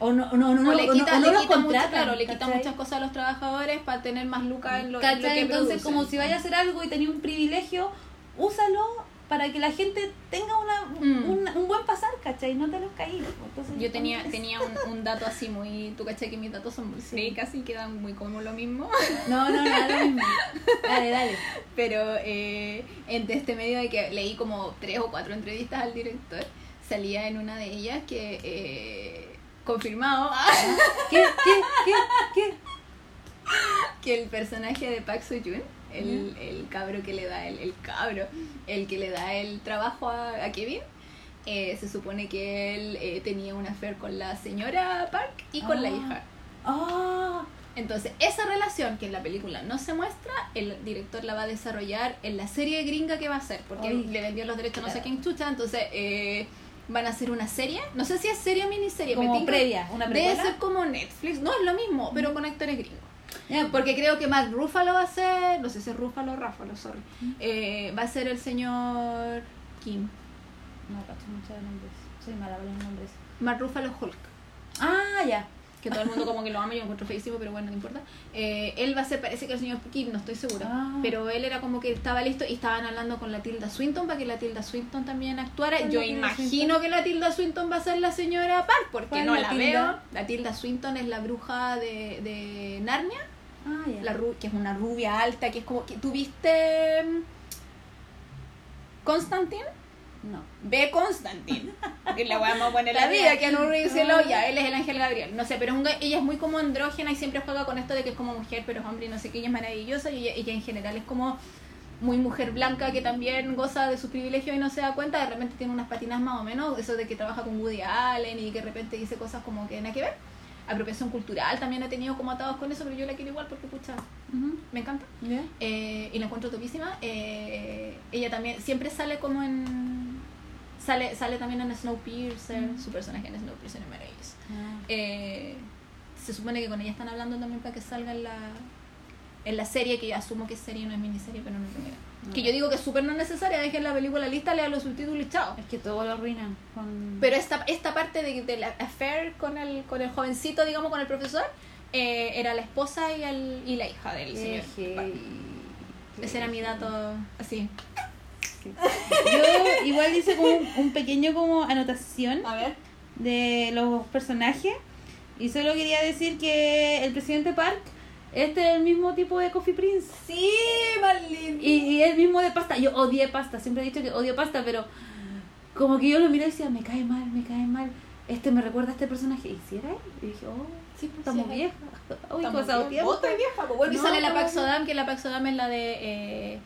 O no, no, no, O le quita, o no le quita mucho, claro, le quita muchas cosas a los trabajadores para tener más lucas en lo, en lo que Entonces, producen. como si vaya a hacer algo y tenía un privilegio, úsalo para que la gente tenga una, Mm. un, un buen pasar, ¿cachai? No te los caí. Entonces, Yo tenía, entonces- tenía un, un dato así muy... Tú caché que mis datos son muy Sí. fricas y quedan muy como lo mismo. No, no, no, lo mismo. Dale, dale. Pero eh, entre este medio de que leí como tres o cuatro entrevistas al director, salía en una de ellas que... eh, confirmado ¿Qué, qué, qué, qué? que el personaje de Park Seo Joon el, el cabro que le da el, el cabro el que le da el trabajo a, a Kevin eh, se supone que él eh, tenía una affair con la señora Park y con la Ah. hija Ah, entonces esa relación que en la película no se muestra el director la va a desarrollar en la serie gringa que va a hacer porque Ay. le vendió los derechos no sé Claro. quién chucha entonces eh, van a hacer una serie no sé si es serie o miniserie como previa, una Debe precuela. ser como Netflix, no es lo mismo, pero con actores gringos. Ya, Porque creo que Mark Ruffalo va a ser, no sé si es Ruffalo o Ruffalo, sorry, eh, va a ser el señor Kim. No cacho mucho de nombres. Soy mala con los nombres. Mark Ruffalo Hulk, Ah, ya. Que todo el mundo como que lo ama, yo lo encuentro feísimo, pero bueno, no importa. Eh, él va a ser, parece que el señor Kim, no estoy segura, Ah. pero él era como que estaba listo y estaban hablando con la Tilda Swinton para que la Tilda Swinton también actuara. ¿Cuál Yo la imagino Swinton? que la Tilda Swinton va a ser la señora Park, porque ¿Cuál no la, la veo. La Tilda Swinton es la bruja de, de Narnia. Ah, la ru- que es una rubia alta, que es como que tuviste mm, Constantine, No. ve Constantine, que la vamos a poner la La vida, vida. que no díselo, Ah. ya, él es el ángel Gabriel, no sé, pero es un ella es muy como andrógena y siempre juega con esto de que es como mujer, pero es hombre y no sé qué, ella es maravillosa y ella, ella en general es como muy mujer blanca que también goza de sus privilegios y no se da cuenta, de repente tiene unas patinas más o menos, eso de que trabaja con Woody Allen y que de repente dice cosas como que nada que ver. Apropiación cultural también he tenido como atados con eso, pero yo la quiero igual porque, pucha, Ujú. me encanta. Eh, y la encuentro topísima. Eh, ella también siempre sale como en. Sale, sale también en Snowpiercer. Mm. Su personaje en Snowpiercer es maravilloso. Eh, se supone que con ella están hablando también para que salga en la, en la serie, que yo asumo que es serie, no es miniserie, pero no tengo idea. Que yo digo que es súper no necesaria, dejen la película lista, lean los subtítulos y chao. Es que todo lo arruinan con... Pero esta, esta parte de, de la affair con el, con el jovencito, digamos, con el profesor, eh, era la esposa y, el, y la hija del señor. Heavy. Ese era mi dato así. Yo igual hice como un, un pequeño como anotación A ver. de los personajes y solo quería decir que el presidente Park este es el mismo tipo de Coffee Prince Sí, Marlene. y, y el mismo de pasta. Yo odié pasta, siempre he dicho que odio pasta, pero como que yo lo miré y decía, me cae mal, me cae mal. este me recuerda a este personaje. ¿Y si era él? Y dije, oh, sí, pues, estamos sí, viejas. Uy, bien. tiempo. Vos estás vieja, pues, bueno, y No, sale la estamos Pax O'Dam, que la Pax O'Dam es la de eh,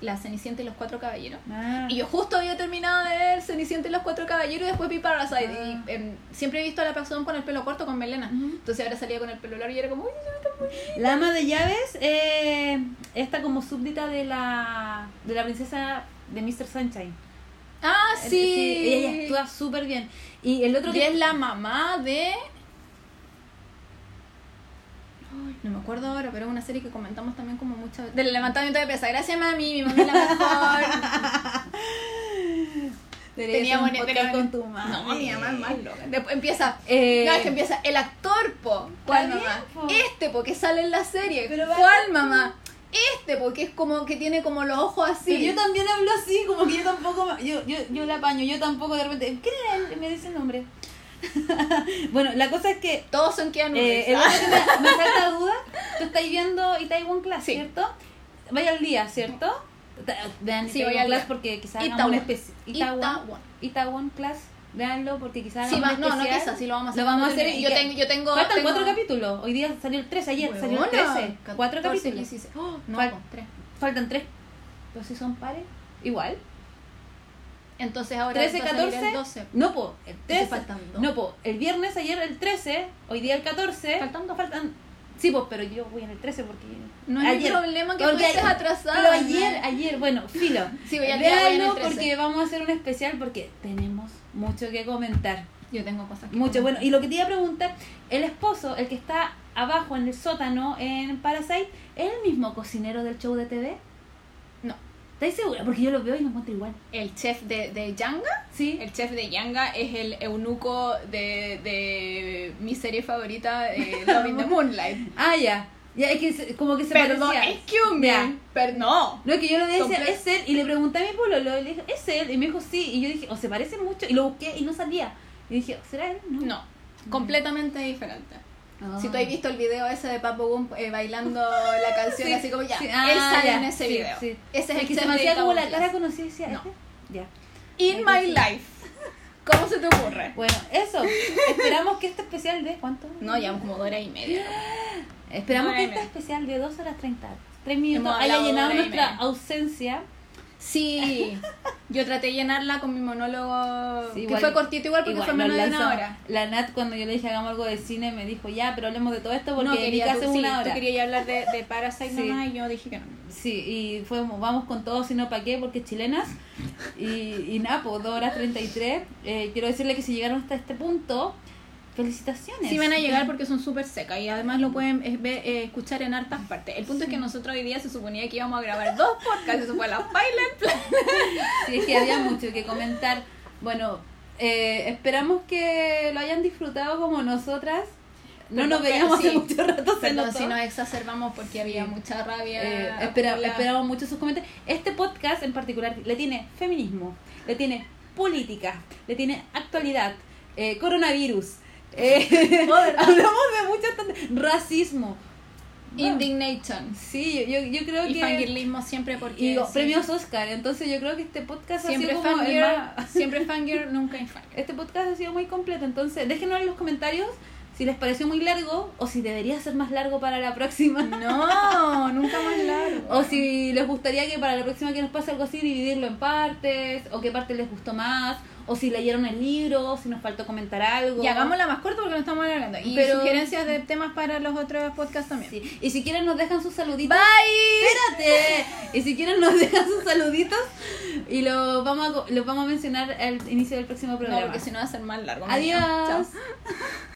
La Cenicienta y los Cuatro Caballeros. Ah. Y yo justo había terminado de ver Cenicienta y los Cuatro Caballeros y después vi Parasite. Ah. Y em, siempre he visto a la O'Dam con el pelo corto, con melena. Entonces ahora salía con el pelo largo y era como, uy, está muy bien". La ama de llaves, eh, esta como súbdita de la, de la princesa de Mr. Sunshine. Ah, Eh, sí. ella actúa súper bien. Y el otro Y que es la mamá de. Ay, no me acuerdo ahora, pero es una serie que comentamos también como veces. Del levantamiento de pesa. Gracias, mami. Mi mami es la mejor. Teníamos hacer un podcast con tu mami. No, mi mamá es más loca. Después empieza. Eh, no, es que empieza el actor, po. ¿Cuál mamá? po. Este, po, que sale en la serie. Pero ¿Cuál mamá? Este, porque es como que tiene como los ojos así. Pero yo también hablo así, como que yo tampoco, yo, yo, yo la apaño, yo tampoco de repente, ¿quién era él? Me dice el nombre. bueno, la cosa es que Todos son Keanu eh, Reeves. que me, me salta tú estáis viendo Itaewon Class, Sí. ¿cierto? Vaya al día, ¿cierto? Vean Sí, Itaewon Class día. porque quizás Itaewon. un especial. Itaewon. Itaewon. Itaewon Class, véanlo porque quizás Sí, no, no, esa sí lo vamos a hacer. Lo vamos a hacer yo, tengo, yo tengo. Faltan tengo- cuatro capítulos. Hoy día salió el 13, ayer salió el Huevona, 13. Cuatro 14, capítulos. 16. Oh, no, Fal- po, tres. Faltan tres. Pero si son pares, igual. Entonces ahora 13, va a salir 14. el 12. No, po, el 13. faltan dos. No, po, el viernes ayer el 13, hoy día el 14. Faltan dos. Faltan. Sí, pues, pero yo voy en el 13 porque. No es mi problema que tú estés ayer- atrasada, Pero ayer, ayer, bueno, filo. Sí, voy el Véanlo 13. porque vamos a hacer un especial porque tenemos mucho que comentar. Yo tengo cosas que Mucho, comentar. bueno, y lo que te iba a preguntar, el esposo, el que está abajo en el sótano en Parasite, ¿es el mismo cocinero del show de TV? ¿Estáis segura? Porque yo lo veo y me encuentro igual. El chef de, de Yanga, Sí. el chef de Yanga es el eunuco de, de mi serie favorita, eh, Love in the Moonlight. Ah, ya. Ya, es que como que se Perdón, parecía. excuse me. Pero no. No, es que yo lo decía, Comple- es él, y le pregunté a mi pololo, y le dije, es él, y me dijo sí, y yo dije, o se parece mucho, y lo busqué y no salía. Y dije, ¿será él? No. No. Completamente diferente. Ah. Si tú has visto el video ese de Papo Gump eh, bailando la canción Sí, así como ya, sí, él ah, sale ya, en ese sí, video. Ese es el que se me hacía como la cara conocida y decía, No. ¿este? Ya. In my life. ¿Cómo se te ocurre? Bueno, eso. Esperamos que este especial de ¿cuánto? No, ya como dos horas y media. Esperamos que este especial de 2 horas 30, 3 minutos haya llenado nuestra ausencia. Sí, yo traté de llenarla con mi monólogo, Sí, que fue cortito igual porque Igual fue menos nos de una hora. La Nat cuando yo le dije hagamos algo de cine me dijo ya, pero hablemos de todo esto porque no, mi quería, casa tú, es sí, una tú hora. querías ya hablar de, de Parasite Sí. nomás y yo dije que no. Sí, y fuimos, vamos con todo, sino para qué, porque chilenas. Y, y nada, pues 2 horas 33. Eh, quiero decirle que si llegaron hasta este punto, felicitaciones. Sí van a llegar porque son súper secas y además lo pueden eh, eh, escuchar en hartas partes. El punto es que nosotros hoy día se suponía que íbamos a grabar dos podcasts, eso fue la baila en plan. Sí, es que había mucho que comentar. Bueno, eh, esperamos que lo hayan disfrutado como nosotras. No Perdón, nos veíamos pero hace sí. mucho rato, Perdón si nos exacerbamos porque había mucha rabia. Eh, espera- esperamos mucho sus comentarios. Este podcast en particular le tiene feminismo, le tiene política, le tiene actualidad, eh, coronavirus. Eh, hablamos de muchas tonte- racismo. Indignation. Sí, yo, yo creo Y que fangirlismo siempre porque. y digo, sí, premios Oscar. Entonces yo creo que este podcast Siempre ha sido como el fangirl, más- siempre fangirl, nunca infangirl. Este podcast ha sido muy completo, entonces déjenos en los comentarios si les pareció muy largo o si debería ser más largo para la próxima. No, nunca más largo. O si les gustaría que para la próxima que nos pase algo así, dividirlo en partes, o qué parte les gustó más, o si leyeron el libro, si nos faltó comentar algo. Y hagámosla más corta porque no estamos alargando. Y Pero- sugerencias de temas para los otros podcasts también. Sí. Y si quieren nos dejan sus saluditos. Bye. ¡Espérate! Y si quieren nos dejan sus saluditos y los vamos a, los vamos a mencionar al inicio del próximo No, programa. porque si no va a ser más largo. Adiós. Chao.